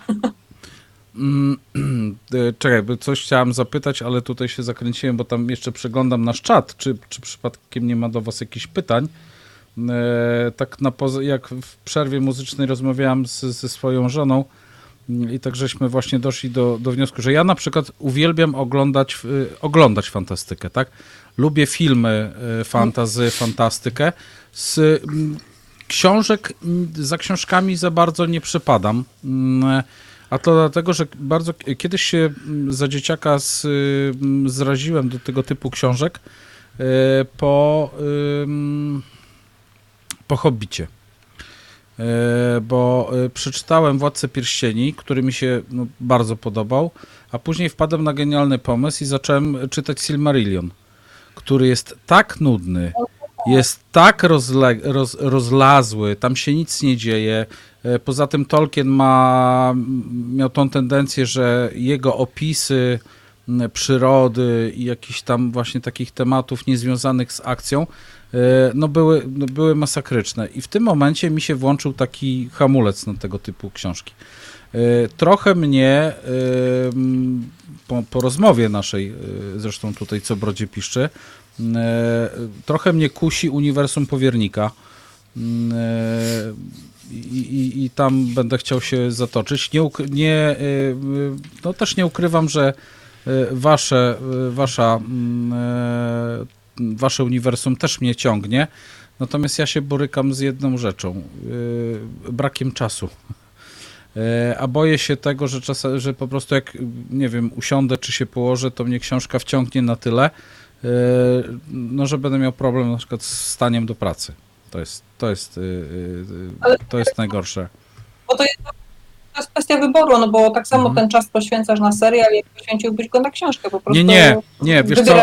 Mm, e, Czekaj, coś chciałem zapytać, ale tutaj się zakręciłem, bo tam jeszcze przeglądam nasz czat, czy, czy przypadkiem nie ma do was jakichś pytań. E, tak na jak w przerwie muzycznej rozmawiałem z, ze swoją żoną mm, i tak żeśmy właśnie doszli do, do wniosku, że ja na przykład uwielbiam oglądać, e, oglądać fantastykę, tak? Lubię filmy fantazy, fantastykę. Z mm, książek, za książkami za bardzo nie przepadam. A to dlatego, że bardzo kiedyś się mm, za dzieciaka z, mm, zraziłem do tego typu książek e, po, po Hobbicie. E, Bo e, przeczytałem Władcę Pierścieni, który mi się no, bardzo podobał, a później wpadłem na genialny pomysł i zacząłem czytać Silmarillion, który jest tak nudny, jest tak rozle, roz, rozlazły, tam się nic nie dzieje. E, Poza tym Tolkien ma, miał tą tendencję, że jego opisy przyrody i jakichś tam właśnie takich tematów niezwiązanych z akcją, e, no były, no były masakryczne. I w tym momencie mi się włączył taki hamulec na tego typu książki. E, Trochę mnie po, po rozmowie naszej, zresztą tutaj co Brodzie piszczy, trochę mnie kusi uniwersum powiernika. E, I, i, I tam będę chciał się zatoczyć. Nie, nie, e, no też nie ukrywam, że e, wasze, e, wasza, mm, e, wasze uniwersum też mnie ciągnie. Natomiast ja się borykam z jedną rzeczą, e, brakiem czasu. E, A boję się tego, że, czas, że po prostu jak, nie wiem, usiądę czy się położę, to mnie książka wciągnie na tyle, e, no, że będę miał problem na przykład z staniem do pracy. To jest, to jest, e, Ale- e, to jest najgorsze. Bo to jest, to jest kwestia wyboru, no bo tak samo Mhm. ten czas poświęcasz na serial, jak poświęciłbyś go na książkę, po prostu Nie, nie, nie, wiesz co,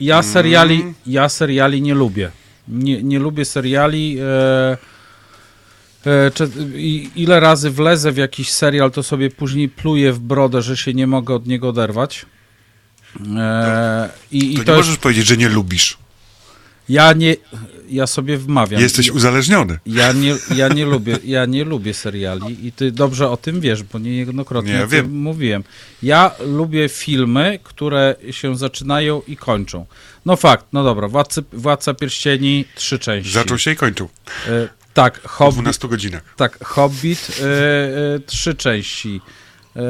ja seriali, ja seriali nie lubię. Nie, nie lubię seriali. E, e, czy, ile razy wlezę w jakiś serial, to sobie później pluję w brodę, że się nie mogę od niego oderwać. E, i, i To, to nie możesz powiedzieć, że nie lubisz. ja nie, ja sobie wmawiam. Jesteś uzależniony. Ja nie, ja nie lubię, ja nie lubię seriali i ty dobrze o tym wiesz, bo niejednokrotnie Nie, o wiem. mówiłem. Ja lubię filmy, które się zaczynają i kończą. No fakt, no dobra, Władcy, Władca Pierścieni, trzy części. Zaczął się i kończył. E, tak, Hobbit, 12 godzinach. tak, Hobbit, e, e, trzy części. E,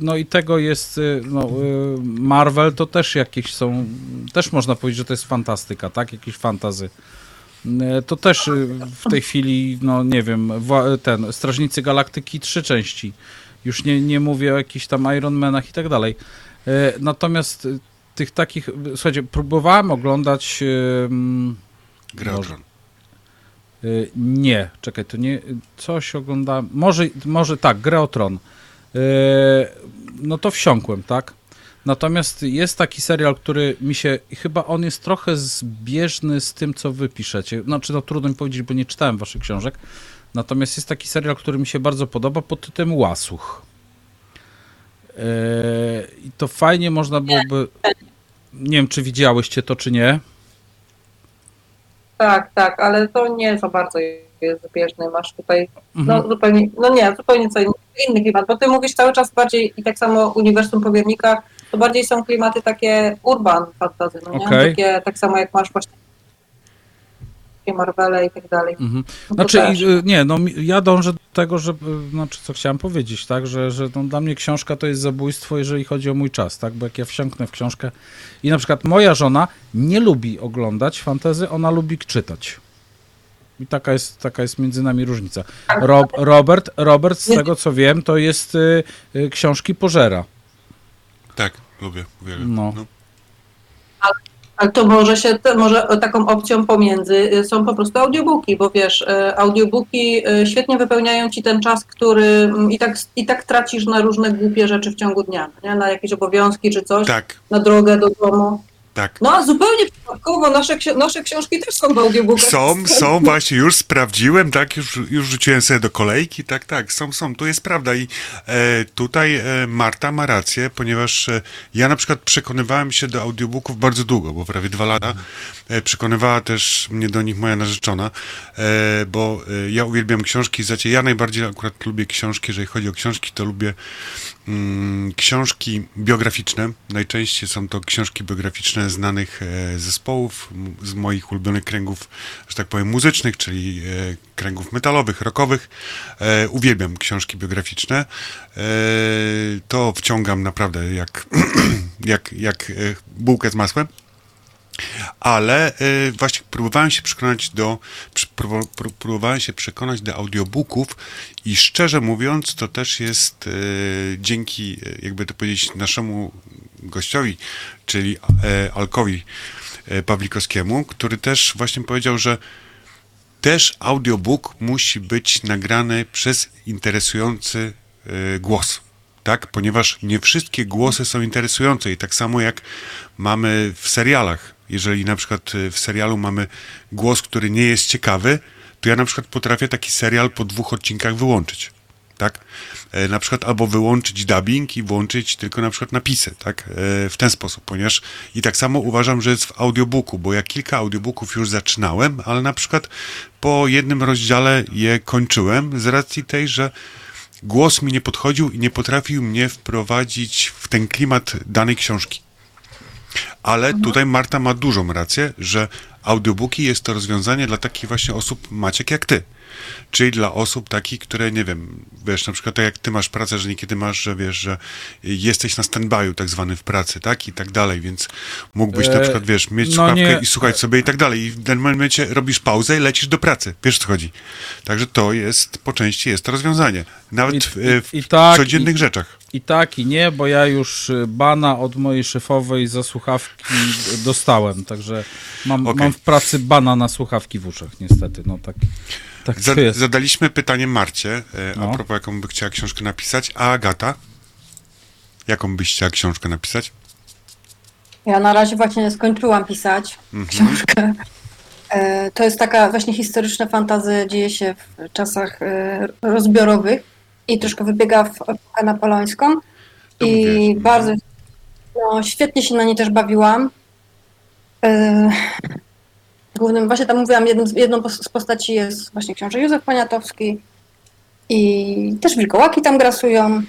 No i tego jest, y, no, y, Marvel to też jakieś są, też można powiedzieć, że to jest fantastyka, tak? Jakieś fantazy. E, To też w tej chwili, no nie wiem, ten, Strażnicy Galaktyki trzy części. Już nie, nie mówię o jakichś tam Iron Manach i tak dalej. E, Natomiast tych takich, słuchajcie, próbowałem oglądać... o. Tron. Y, Nie, czekaj, to nie. Coś oglądałem. Może, może tak, Grę o Tron. Y, No to wsiąkłem, tak? Natomiast jest taki serial, który mi się. Chyba on jest trochę zbieżny z tym, co wy piszecie. Znaczy, no trudno mi powiedzieć, bo nie czytałem waszych książek. Natomiast jest taki serial, który mi się bardzo podoba pod tytułem Łasuch. Y, I to fajnie można byłoby. Nie wiem, czy widziałyście to, czy nie. Tak, tak, ale to nie za bardzo jest zbieżny. Masz tutaj Mhm. no, zupełnie, no nie, zupełnie co inny, inny klimat, bo ty mówisz cały czas bardziej i tak samo Uniwersum Powiernika, to bardziej są klimaty takie urban fantasy, no nie? Takie, tak samo jak masz właśnie Marvele i tak dalej. Mhm. No Znaczy, y, nie, no ja dążę do tego, że, y, znaczy co chciałem powiedzieć, tak, że, że no, dla mnie książka to jest zabójstwo, jeżeli chodzi o mój czas, tak, bo jak ja wsiąknę w książkę i na przykład moja żona nie lubi oglądać fantazy, ona lubi czytać. I taka jest, taka jest między nami różnica. Rob, Robert, Robert, z tego co wiem, to jest y, y, książki pożera. Tak, lubię, uwielbiam. No. No. Ale to może się, może taką opcją pomiędzy y, są po prostu audiobooki, bo wiesz, y, audiobooki y, świetnie wypełniają ci ten czas, który mm, i tak, i tak tracisz na różne głupie rzeczy w ciągu dnia, nie? na jakieś obowiązki czy coś, Tak, na drogę do domu. Tak. No a zupełnie przypadkowo nasze, nasze książki też są w audiobookach. Są, są, właśnie już sprawdziłem, tak, już, już rzuciłem sobie do kolejki, tak, tak, są, są, to jest prawda i e, tutaj e, Marta ma rację, ponieważ e, ja na przykład przekonywałem się do audiobooków bardzo długo, bo prawie dwa lata, e, przekonywała też mnie do nich moja narzeczona, e, bo e, ja uwielbiam książki, znaczy ja najbardziej akurat lubię książki, jeżeli chodzi o książki, to lubię mm, książki biograficzne, najczęściej są to książki biograficzne znanych e, zespołów, z moich ulubionych kręgów, że tak powiem, muzycznych, czyli e, kręgów metalowych, rockowych. E, uwielbiam książki biograficzne. To wciągam naprawdę jak, jak, jak bułkę z masłem. Ale właśnie próbowałem się przekonać do próbowałem się przekonać do audiobooków i szczerze mówiąc to też jest dzięki jakby to powiedzieć naszemu gościowi, czyli e, Alkowi e, Pawlikowskiemu, który też właśnie powiedział, że też audiobook musi być nagrany przez interesujący e, głos. Tak? Ponieważ nie wszystkie głosy są interesujące i tak samo jak mamy w serialach. Jeżeli na przykład w serialu mamy głos, który nie jest ciekawy, to ja na przykład potrafię taki serial po dwóch odcinkach wyłączyć. Tak? E, Na przykład albo wyłączyć dubbing i włączyć tylko na przykład napisy, tak? E, W ten sposób, ponieważ i tak samo uważam, że jest w audiobooku, bo ja kilka audiobooków już zaczynałem, ale na przykład po jednym rozdziale je kończyłem z racji tej, że głos mi nie podchodził i nie potrafił mnie wprowadzić w ten klimat danej książki. Ale tutaj Marta ma dużą rację, że audiobooki jest to rozwiązanie dla takich właśnie osób, Maciek, jak ty. Czyli dla osób takich, które, nie wiem, wiesz, na przykład tak jak ty masz pracę, że niekiedy masz, że wiesz, że jesteś na stand-by'u tak zwany w pracy, tak? I tak dalej, więc mógłbyś na E, przykład, wiesz, mieć no słuchawkę nie- i słuchać sobie i tak dalej. I w danym momencie robisz pauzę i lecisz do pracy. Wiesz, co chodzi. Także to jest, po części jest to rozwiązanie. Nawet I- w, i- i tak, codziennych rzeczach. I tak, i nie, bo ja już y, bana od mojej szefowej za słuchawki dostałem, także mam, Okej. mam w pracy bana na słuchawki w uszach, niestety. No tak, tak Za, to jest. zadaliśmy pytanie Marcie, e, No. a propos, jaką by chciała książkę napisać, a Agata? Jaką byś chciała książkę napisać? Ja na razie właśnie skończyłam pisać książkę. E, To jest taka właśnie historyczna fantazy, dzieje się w czasach e, rozbiorowych i troszkę wybiega w epokę napoleońską. To I mówiłeś. bardzo no, świetnie się na niej też bawiłam. Głównym, właśnie tam mówiłam, jednym, jedną z postaci jest właśnie książę Józef Poniatowski i też wilkołaki tam grasują.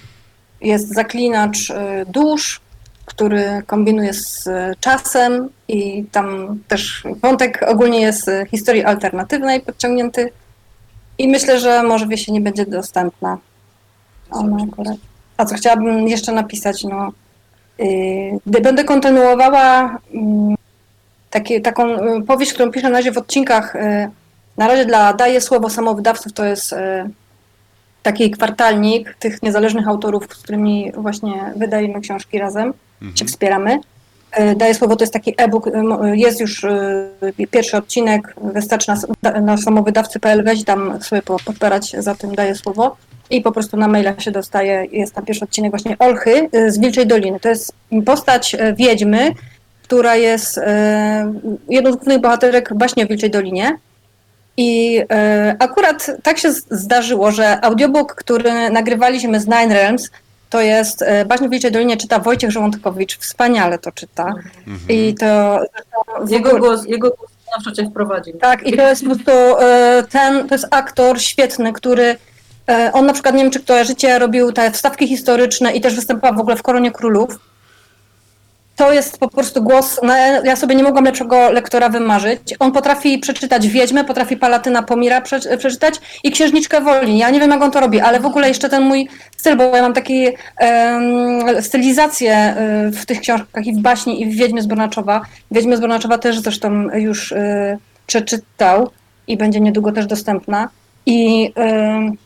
Jest zaklinacz e, dusz, który kombinuje z e, czasem i tam też wątek ogólnie jest e, historii alternatywnej podciągnięty i myślę, że może w jesieni będzie dostępna. Akurat. A co chciałabym jeszcze napisać? No, yy, będę kontynuowała mm, takie, taką y, powieść, którą piszę na razie w odcinkach. y, Na razie dla Daję Słowo Samowydawców to jest y, taki kwartalnik tych niezależnych autorów, z którymi właśnie wydajemy książki razem, czy wspieramy. Daję Słowo to jest taki e-book, jest już pierwszy odcinek, wystarczy na, na samowydawcy.pl wejść tam sobie po- podpierać za tym Daję Słowo i po prostu na maila się dostaje, jest tam pierwszy odcinek właśnie Olchy z Wilczej Doliny. To jest postać wiedźmy, która jest e, jedną z głównych bohaterek właśnie w Wilczej Dolinie. I e, akurat tak się zdarzyło, że audiobook, który nagrywaliśmy z Nine Realms, to jest e, Baśń w Wilczej Dolinie czyta Wojciech Żołądkowicz, wspaniale to czyta. I to Jego ogóle- głos, jego głos zawsze cię wprowadzi. tak, i to jest po prostu ten, to jest aktor świetny, który on na przykład, nie wiem czy kojarzycie, robił te wstawki historyczne i też występował w ogóle w Koronie Królów. To jest po prostu głos, no, ja sobie nie mogłam lepszego lektora wymarzyć. On potrafi przeczytać Wiedźmę, potrafi Palatyna Pomira prze, przeczytać i Księżniczkę Woli. Ja nie wiem jak on to robi, ale w ogóle jeszcze ten mój styl, bo ja mam taką em, stylizację e, w tych książkach i w baśni i w Wiedźmie z Bornaczowa. Wiedźmę z Bornaczowa też zresztą już e, przeczytał i będzie niedługo też dostępna. I, em,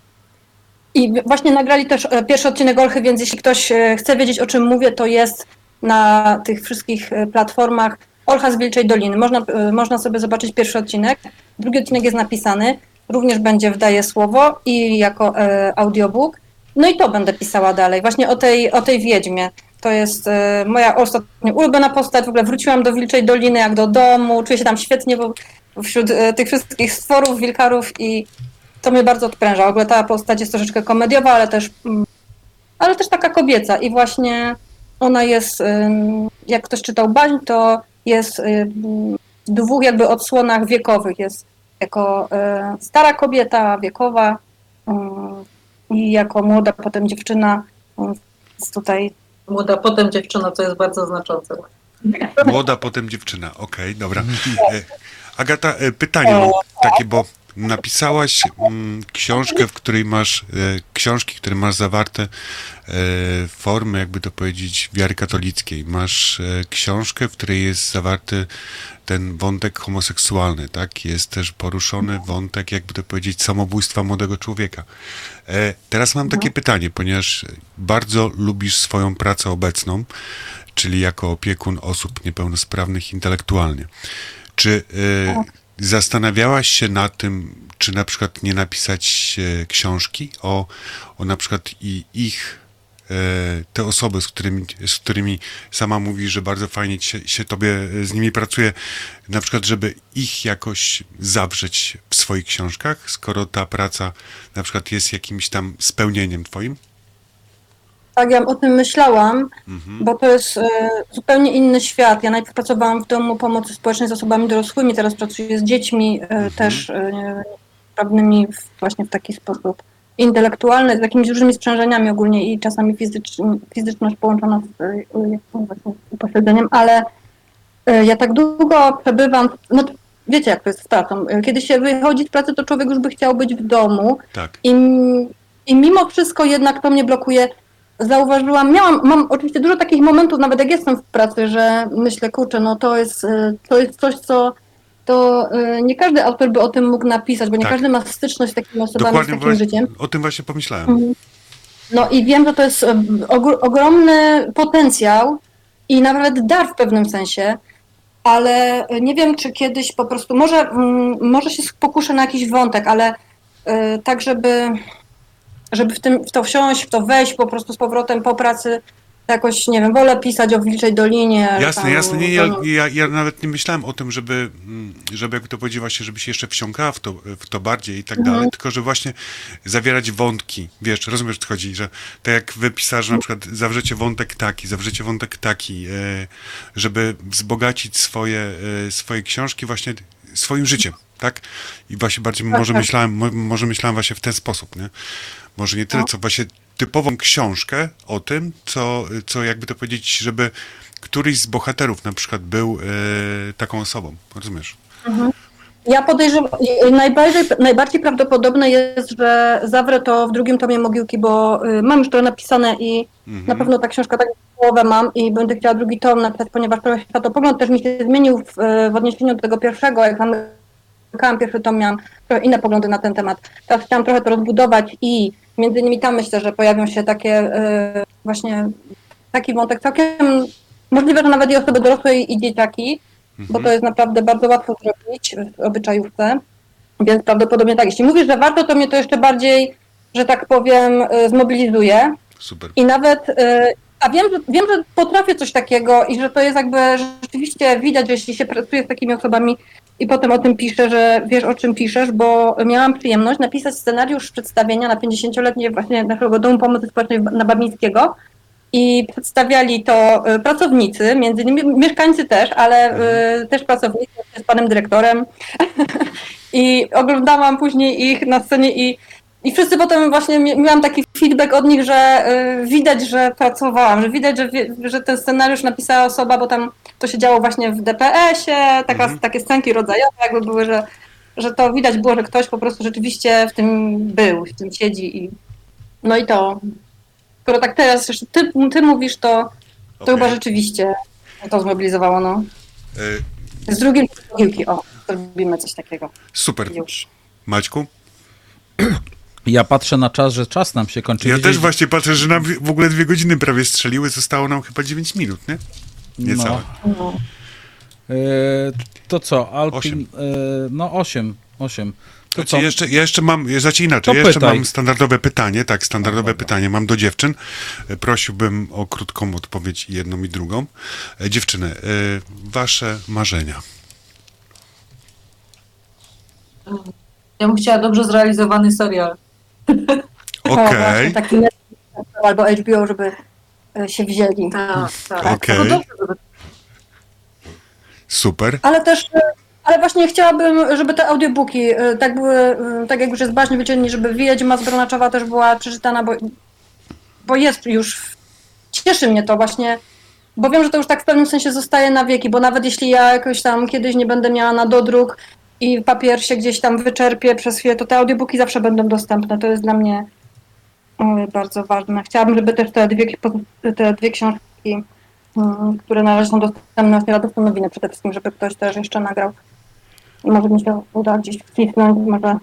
I właśnie nagrali też e, pierwszy odcinek Olchy, więc jeśli ktoś e, chce wiedzieć o czym mówię, to jest na tych wszystkich e, platformach Olcha z Wilczej Doliny. Można, e, można sobie zobaczyć pierwszy odcinek. Drugi odcinek jest napisany, również będzie w Daję Słowo i jako e, audiobook. No i to będę pisała dalej, właśnie o tej, o tej wiedźmie. To jest e, moja ostatnio ulubiona postać. W ogóle wróciłam do Wilczej Doliny jak do domu. Czuję się tam świetnie bo wśród e, tych wszystkich stworów, wilkarów i to mnie bardzo odpręża. W ogóle ta postać jest troszeczkę komediowa, ale też, mm, ale też taka kobieca. I właśnie ona jest, jak ktoś czytał bań, to jest w dwóch jakby odsłonach wiekowych. Jest jako e, stara kobieta, wiekowa i jako młoda potem dziewczyna. tutaj Młoda potem dziewczyna, co jest bardzo znaczące. Młoda, potem dziewczyna. Okej, dobra. E, Agata, e, pytanie mam takie, bo napisałaś mm, książkę, w której masz, e, książki, które masz zawarte e, formy, jakby to powiedzieć, wiary katolickiej. Masz e, książkę, w której jest zawarty ten wątek homoseksualny, tak? Jest też poruszony wątek, jakby to powiedzieć, samobójstwa młodego człowieka. E, teraz mam takie pytanie, ponieważ bardzo lubisz swoją pracę obecną, czyli jako opiekun osób niepełnosprawnych intelektualnie. Czy y, zastanawiałaś się nad tym, czy na przykład nie napisać e, książki o, o na przykład i ich e, te osoby, z którymi, z którymi sama mówi, że bardzo fajnie się, się tobie e, z nimi pracuje, na przykład, żeby ich jakoś zawrzeć w swoich książkach, skoro ta praca na przykład jest jakimś tam spełnieniem twoim? Tak, ja o tym myślałam, bo to jest e, zupełnie inny świat. Ja najpierw pracowałam w domu pomocy społecznej z osobami dorosłymi, teraz pracuję z dziećmi e, też e, niepełnosprawnymi w, właśnie w taki sposób intelektualny, z jakimiś różnymi sprzężeniami ogólnie i czasami fizycz, fizyczność połączona z właśnie upośledzeniem, ale ja tak długo przebywam, no wiecie jak to jest z pracą. Kiedy się wychodzi z pracy, to człowiek już by chciał być w domu, Tak. i, I mimo wszystko jednak to mnie blokuje. Zauważyłam, miałam, mam oczywiście dużo takich momentów, nawet jak jestem w pracy, że myślę, kurczę, no to jest, y, to jest coś, co to y, nie każdy autor by o tym mógł napisać, bo nie Tak. każdy ma styczność z takimi osobami, z Dokładnie takim właśnie, życiem. o tym właśnie pomyślałem. No i wiem, że to jest y, ogr- ogromny potencjał i nawet dar w pewnym sensie, ale nie wiem, czy kiedyś po prostu, może, mm, może się pokuszę na jakiś wątek, ale tak, żeby, żeby w, tym, w to wsiąść, w to wejść po prostu z powrotem po pracy, jakoś, nie wiem, wolę pisać o Wilczej Dolinie. Jasne, tam, jasne. Nie, ja, ja, ja nawet nie myślałem o tym, żeby, mm, żeby jakby to powiedzieć właśnie, żeby się jeszcze wsiąkała w to, w to bardziej i tak Mhm. dalej, tylko że właśnie zawierać wątki. Wiesz, rozumiesz, o co chodzi, że tak jak wy pisarze na przykład zawrzecie wątek taki, zawrzecie wątek taki, e, żeby wzbogacić swoje, e, swoje książki właśnie swoim życiem, tak? I właśnie bardziej może tak. myślałem, mo- może myślałem właśnie w ten sposób, nie? Może nie No. tyle, co właśnie typową książkę o tym, co, co jakby to powiedzieć, żeby któryś z bohaterów na przykład był e, taką osobą, rozumiesz? Ja podejrzewam, najbardziej, najbardziej prawdopodobne jest, że zawrę to w drugim tomie Mogiłki, bo y, mam już to napisane i Mhm. na pewno ta książka tak połowę mam i będę chciała drugi tom napisać, ponieważ światopogląd też mi się zmienił w, w odniesieniu do tego pierwszego, jak zamykałam pierwszy tom, miałam trochę inne poglądy na ten temat. Teraz chciałam trochę to rozbudować i między innymi tam myślę, że pojawią się takie y, właśnie taki wątek całkiem możliwe, że nawet i osoby dorosłe i dzieciaki, bo to jest naprawdę bardzo łatwo zrobić w obyczajówce, więc prawdopodobnie tak. Jeśli mówisz, że warto, to mnie to jeszcze bardziej, że tak powiem, y, zmobilizuje Super. i nawet, y, a wiem, że, wiem, że potrafię coś takiego i że to jest jakby rzeczywiście widać, że jeśli się pracuje z takimi osobami i potem o tym piszę, że wiesz o czym piszesz, bo miałam przyjemność napisać scenariusz przedstawienia na 50-letnie właśnie naszego Domu Pomocy Społecznej na Babińskiego i przedstawiali to y, pracownicy, między innymi mieszkańcy też, ale y, też pracownicy z panem dyrektorem. I oglądałam później ich na scenie i i wszyscy potem właśnie mi- miałam taki feedback od nich, że y, widać, że pracowałam, że widać, że, że ten scenariusz napisała osoba, bo tam to się działo właśnie w DPS-ie, taka, takie scenki rodzajowe jakby były, że, że to widać było, że ktoś po prostu rzeczywiście w tym był, w tym siedzi i no i to, skoro tak teraz jeszcze ty, ty mówisz, to, to Okej. chyba rzeczywiście to zmobilizowało, no. E, Z drugim piłki, o, zrobimy coś takiego super. już. Maćku? Ja patrzę na czas, że czas nam się kończy. Ja Wiedzieli- też właśnie patrzę, że nam w ogóle dwie godziny prawie strzeliły, zostało nam chyba 9 minut, nie? Niecałe. No. E, to co, Alpin... Osiem. E, no 8, 8. To Znaczy, co? jeszcze, ja jeszcze mam, znaczy inaczej, To ja jeszcze pytaj. mam standardowe pytanie, tak, standardowe pytanie mam do dziewczyn. E, Prosiłbym o krótką odpowiedź jedną i drugą. Dziewczyny, wasze marzenia. Ja bym chciała dobrze zrealizowany serial. Okej, właśnie, taki Netflix albo HBO, żeby e, się wzięli. Tak, tak. Okej. No dobrze, żeby super. Ale też, e, ale właśnie chciałabym, żeby te audiobooki e, tak były, tak jak już jest baśnie wycięli, żeby Wiedźma z Bronaczowa też była przeczytana, bo, bo jest już, cieszy mnie to właśnie, bo wiem, że to już tak w pewnym sensie zostaje na wieki, bo nawet jeśli ja jakoś tam kiedyś nie będę miała na dodruk i papier się gdzieś tam wyczerpie przez chwilę, to te audiobooki zawsze będą dostępne. To jest dla mnie e, bardzo ważne. Chciałabym, żeby też te dwie, te dwie książki mm, które na razie są dostępne właśnie radosne nowiny przede wszystkim, żeby ktoś też jeszcze nagrał. I może mi się uda gdzieś wcisnąć, może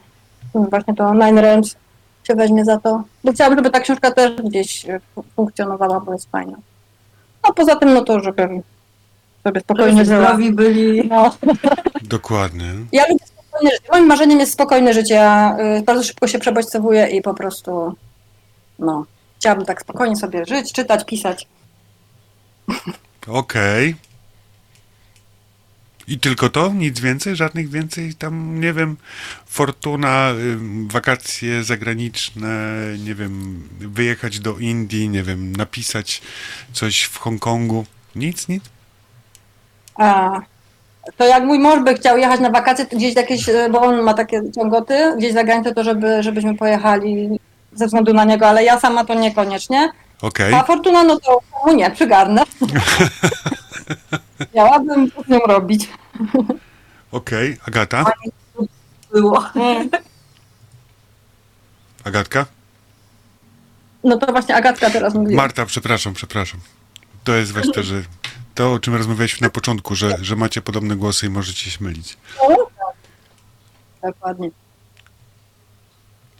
mm, właśnie to Nine Realms się weźmie za to. Bo chciałabym, żeby ta książka też gdzieś fu- funkcjonowała, bo jest fajna. A poza tym, no to żebym sobie spokojnie żyła. zdrowi byli. No. Dokładnie. Ja lubię spokojne życie. Moim marzeniem jest spokojne życie. Ja y, bardzo szybko się przebodźcowuję i po prostu no, chciałabym tak spokojnie sobie żyć, czytać, pisać. Okej. I tylko to? Nic więcej? Żadnych więcej? Tam, nie wiem, fortuna, ym, wakacje zagraniczne, nie wiem, wyjechać do Indii, nie wiem, napisać coś w Hongkongu. Nic, nic? A, to jak mój mąż by chciał jechać na wakacje to gdzieś jakieś, e, bo on ma takie ciągoty, gdzieś za granicę, to żeby, żebyśmy pojechali ze względu na niego, ale ja sama to niekoniecznie. Okej. A Fortuna, no to mu nie, przygarnę. Chciałabym co z nią robić. Okej. Agata? Było. Agatka? No to właśnie Agatka teraz mówi. Marta, przepraszam, przepraszam. To jest właśnie to, że to, o czym rozmawialiśmy na początku, że, że macie podobne głosy i możecie się mylić. Dokładnie.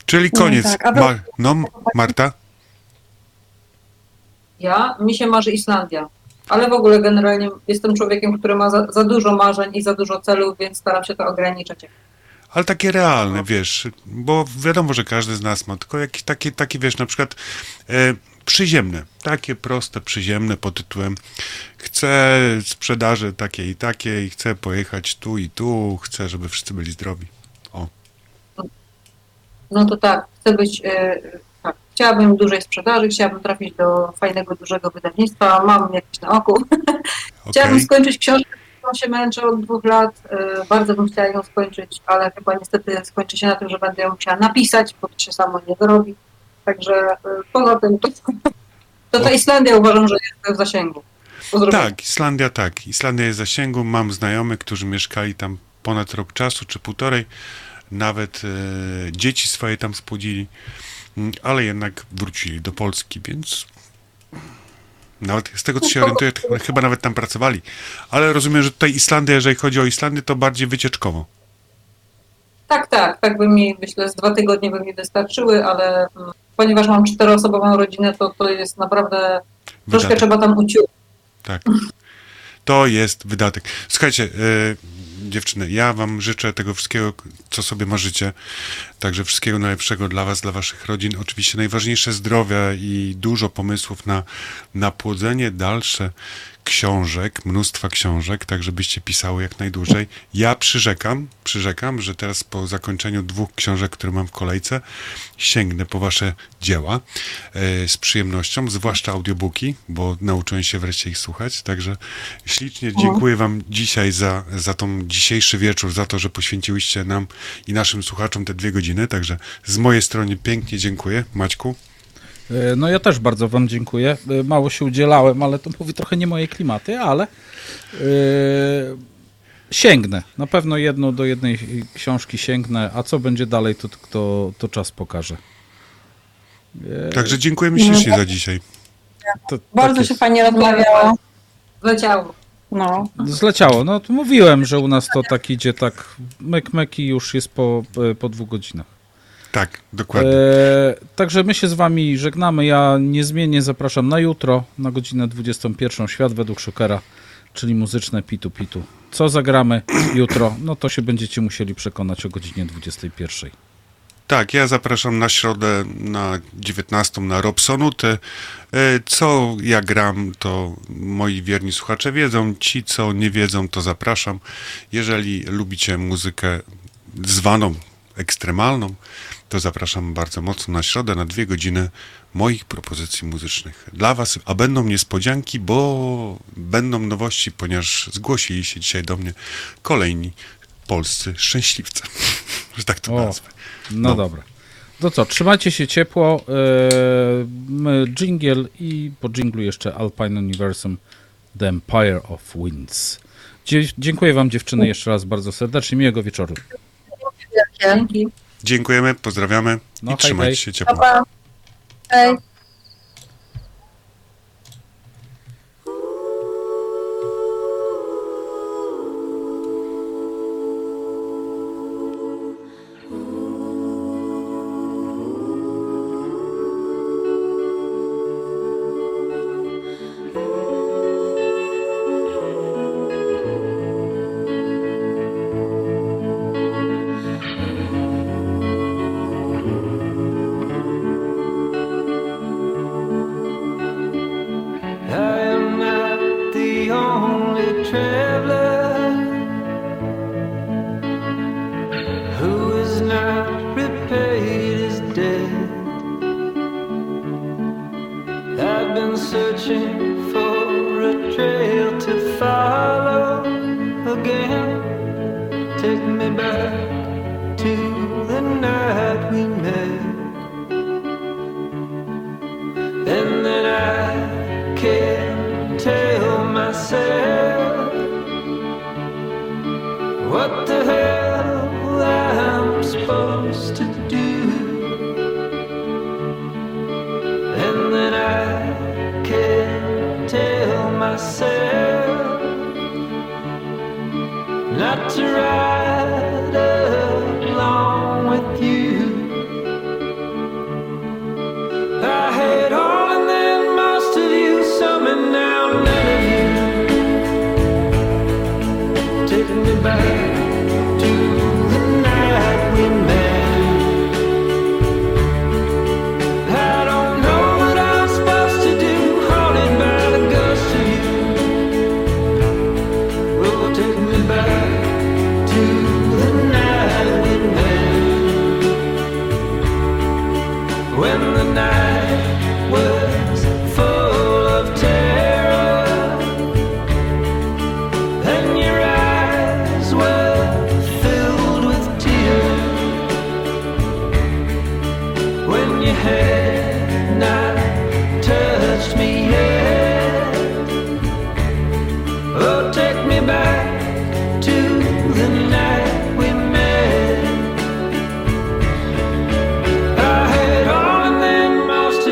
Czyli No koniec. tak, wy- Ma, no, Marta? Ja, mi się marzy Islandia. Ale w ogóle generalnie jestem człowiekiem, który ma za, za dużo marzeń i za dużo celów, więc staram się to ograniczać. Ale takie realne, wiesz, bo wiadomo, że każdy z nas ma, tylko jakieś takie, takie wiesz, na przykład e, przyziemne, takie proste, przyziemne pod tytułem chcę sprzedaży takiej i takiej, chcę pojechać tu i tu, chcę, żeby wszyscy byli zdrowi. O, No to tak, chcę być, e, tak, chciałabym dużej sprzedaży, chciałabym trafić do fajnego, dużego wydawnictwa, mam jakieś na oku. Chciałabym okej. skończyć książkę, którą się męczę od dwóch lat, e, bardzo bym chciała ją skończyć, ale chyba niestety skończy się na tym, że będę ją musiała napisać, bo to się samo nie zrobi. Także e, poza tym to, to ta Islandia uważam, że jest w zasięgu. Tak, Islandia tak. Islandia jest w zasięgu, mam znajomych, którzy mieszkali tam ponad rok czasu, czy półtorej. Nawet e, dzieci swoje tam spłodzili, Mm, ale jednak wrócili do Polski, więc nawet z tego, co się orientuję, to chyba, chyba nawet tam pracowali. Ale rozumiem, że tutaj Islandia, jeżeli chodzi o Islandię, to bardziej wycieczkowo. Tak, tak, tak by mi, myślę, z dwa tygodnie by mi wystarczyły, ale mm, ponieważ mam czteroosobową rodzinę, to to jest naprawdę, troszkę Wydatek. trzeba tam uciąć. Tak. To jest wydatek. Słuchajcie, e, dziewczyny, ja wam życzę tego wszystkiego, co sobie marzycie. Także wszystkiego najlepszego dla was, dla waszych rodzin. Oczywiście najważniejsze zdrowia i dużo pomysłów na, na płodzenie dalsze książek, mnóstwa książek, tak żebyście pisały jak najdłużej. Ja przyrzekam, przyrzekam, że teraz po zakończeniu dwóch książek, które mam w kolejce, sięgnę po wasze dzieła e, z przyjemnością, zwłaszcza audiobooki, bo nauczyłem się wreszcie ich słuchać. Także ślicznie dziękuję wam dzisiaj za, za tą dzisiejszy wieczór, za to, że poświęciłyście nam i naszym słuchaczom te dwie godziny. Także z mojej strony pięknie dziękuję. Maćku. E, No ja też bardzo wam dziękuję. E, Mało się udzielałem, ale to mówi trochę nie moje klimaty, ale e, sięgnę. Na pewno jedną do jednej książki sięgnę, a co będzie dalej, to, to, to czas pokaże. E, Także dziękujemy ślicznie za dzisiaj. to, Bardzo tak się fajnie rozmawiało. Leciało. No. Zleciało. No to mówiłem, że u nas to tak idzie tak myk myk i już jest po, po dwóch godzinach. Tak, dokładnie. E, także my się z wami żegnamy. Ja niezmiennie zapraszam na jutro, na godzinę 21. Świat według Szokera, czyli muzyczne pitu pitu. Co zagramy jutro? No to się będziecie musieli przekonać o godzinie 21. Tak, ja zapraszam na środę na 19 na Robsonutę. E, Co ja gram, to moi wierni słuchacze wiedzą. Ci, co nie wiedzą, to zapraszam. Jeżeli lubicie muzykę zwaną ekstremalną, to zapraszam bardzo mocno na środę na dwie godziny moich propozycji muzycznych dla Was, a będą niespodzianki, bo będą nowości, ponieważ zgłosili się dzisiaj do mnie kolejni polscy szczęśliwcy, że tak to O, nazwę. No, No. dobra. To co, trzymajcie się ciepło. E, my Jingle i po dżinglu jeszcze Alpine Universum The Empire of Winds. Dzie- dziękuję wam dziewczyny jeszcze raz bardzo serdecznie. Miłego wieczoru. Dzięki. Dziękujemy, pozdrawiamy No, i hej, trzymajcie hej. się ciepło. Pa. Hej.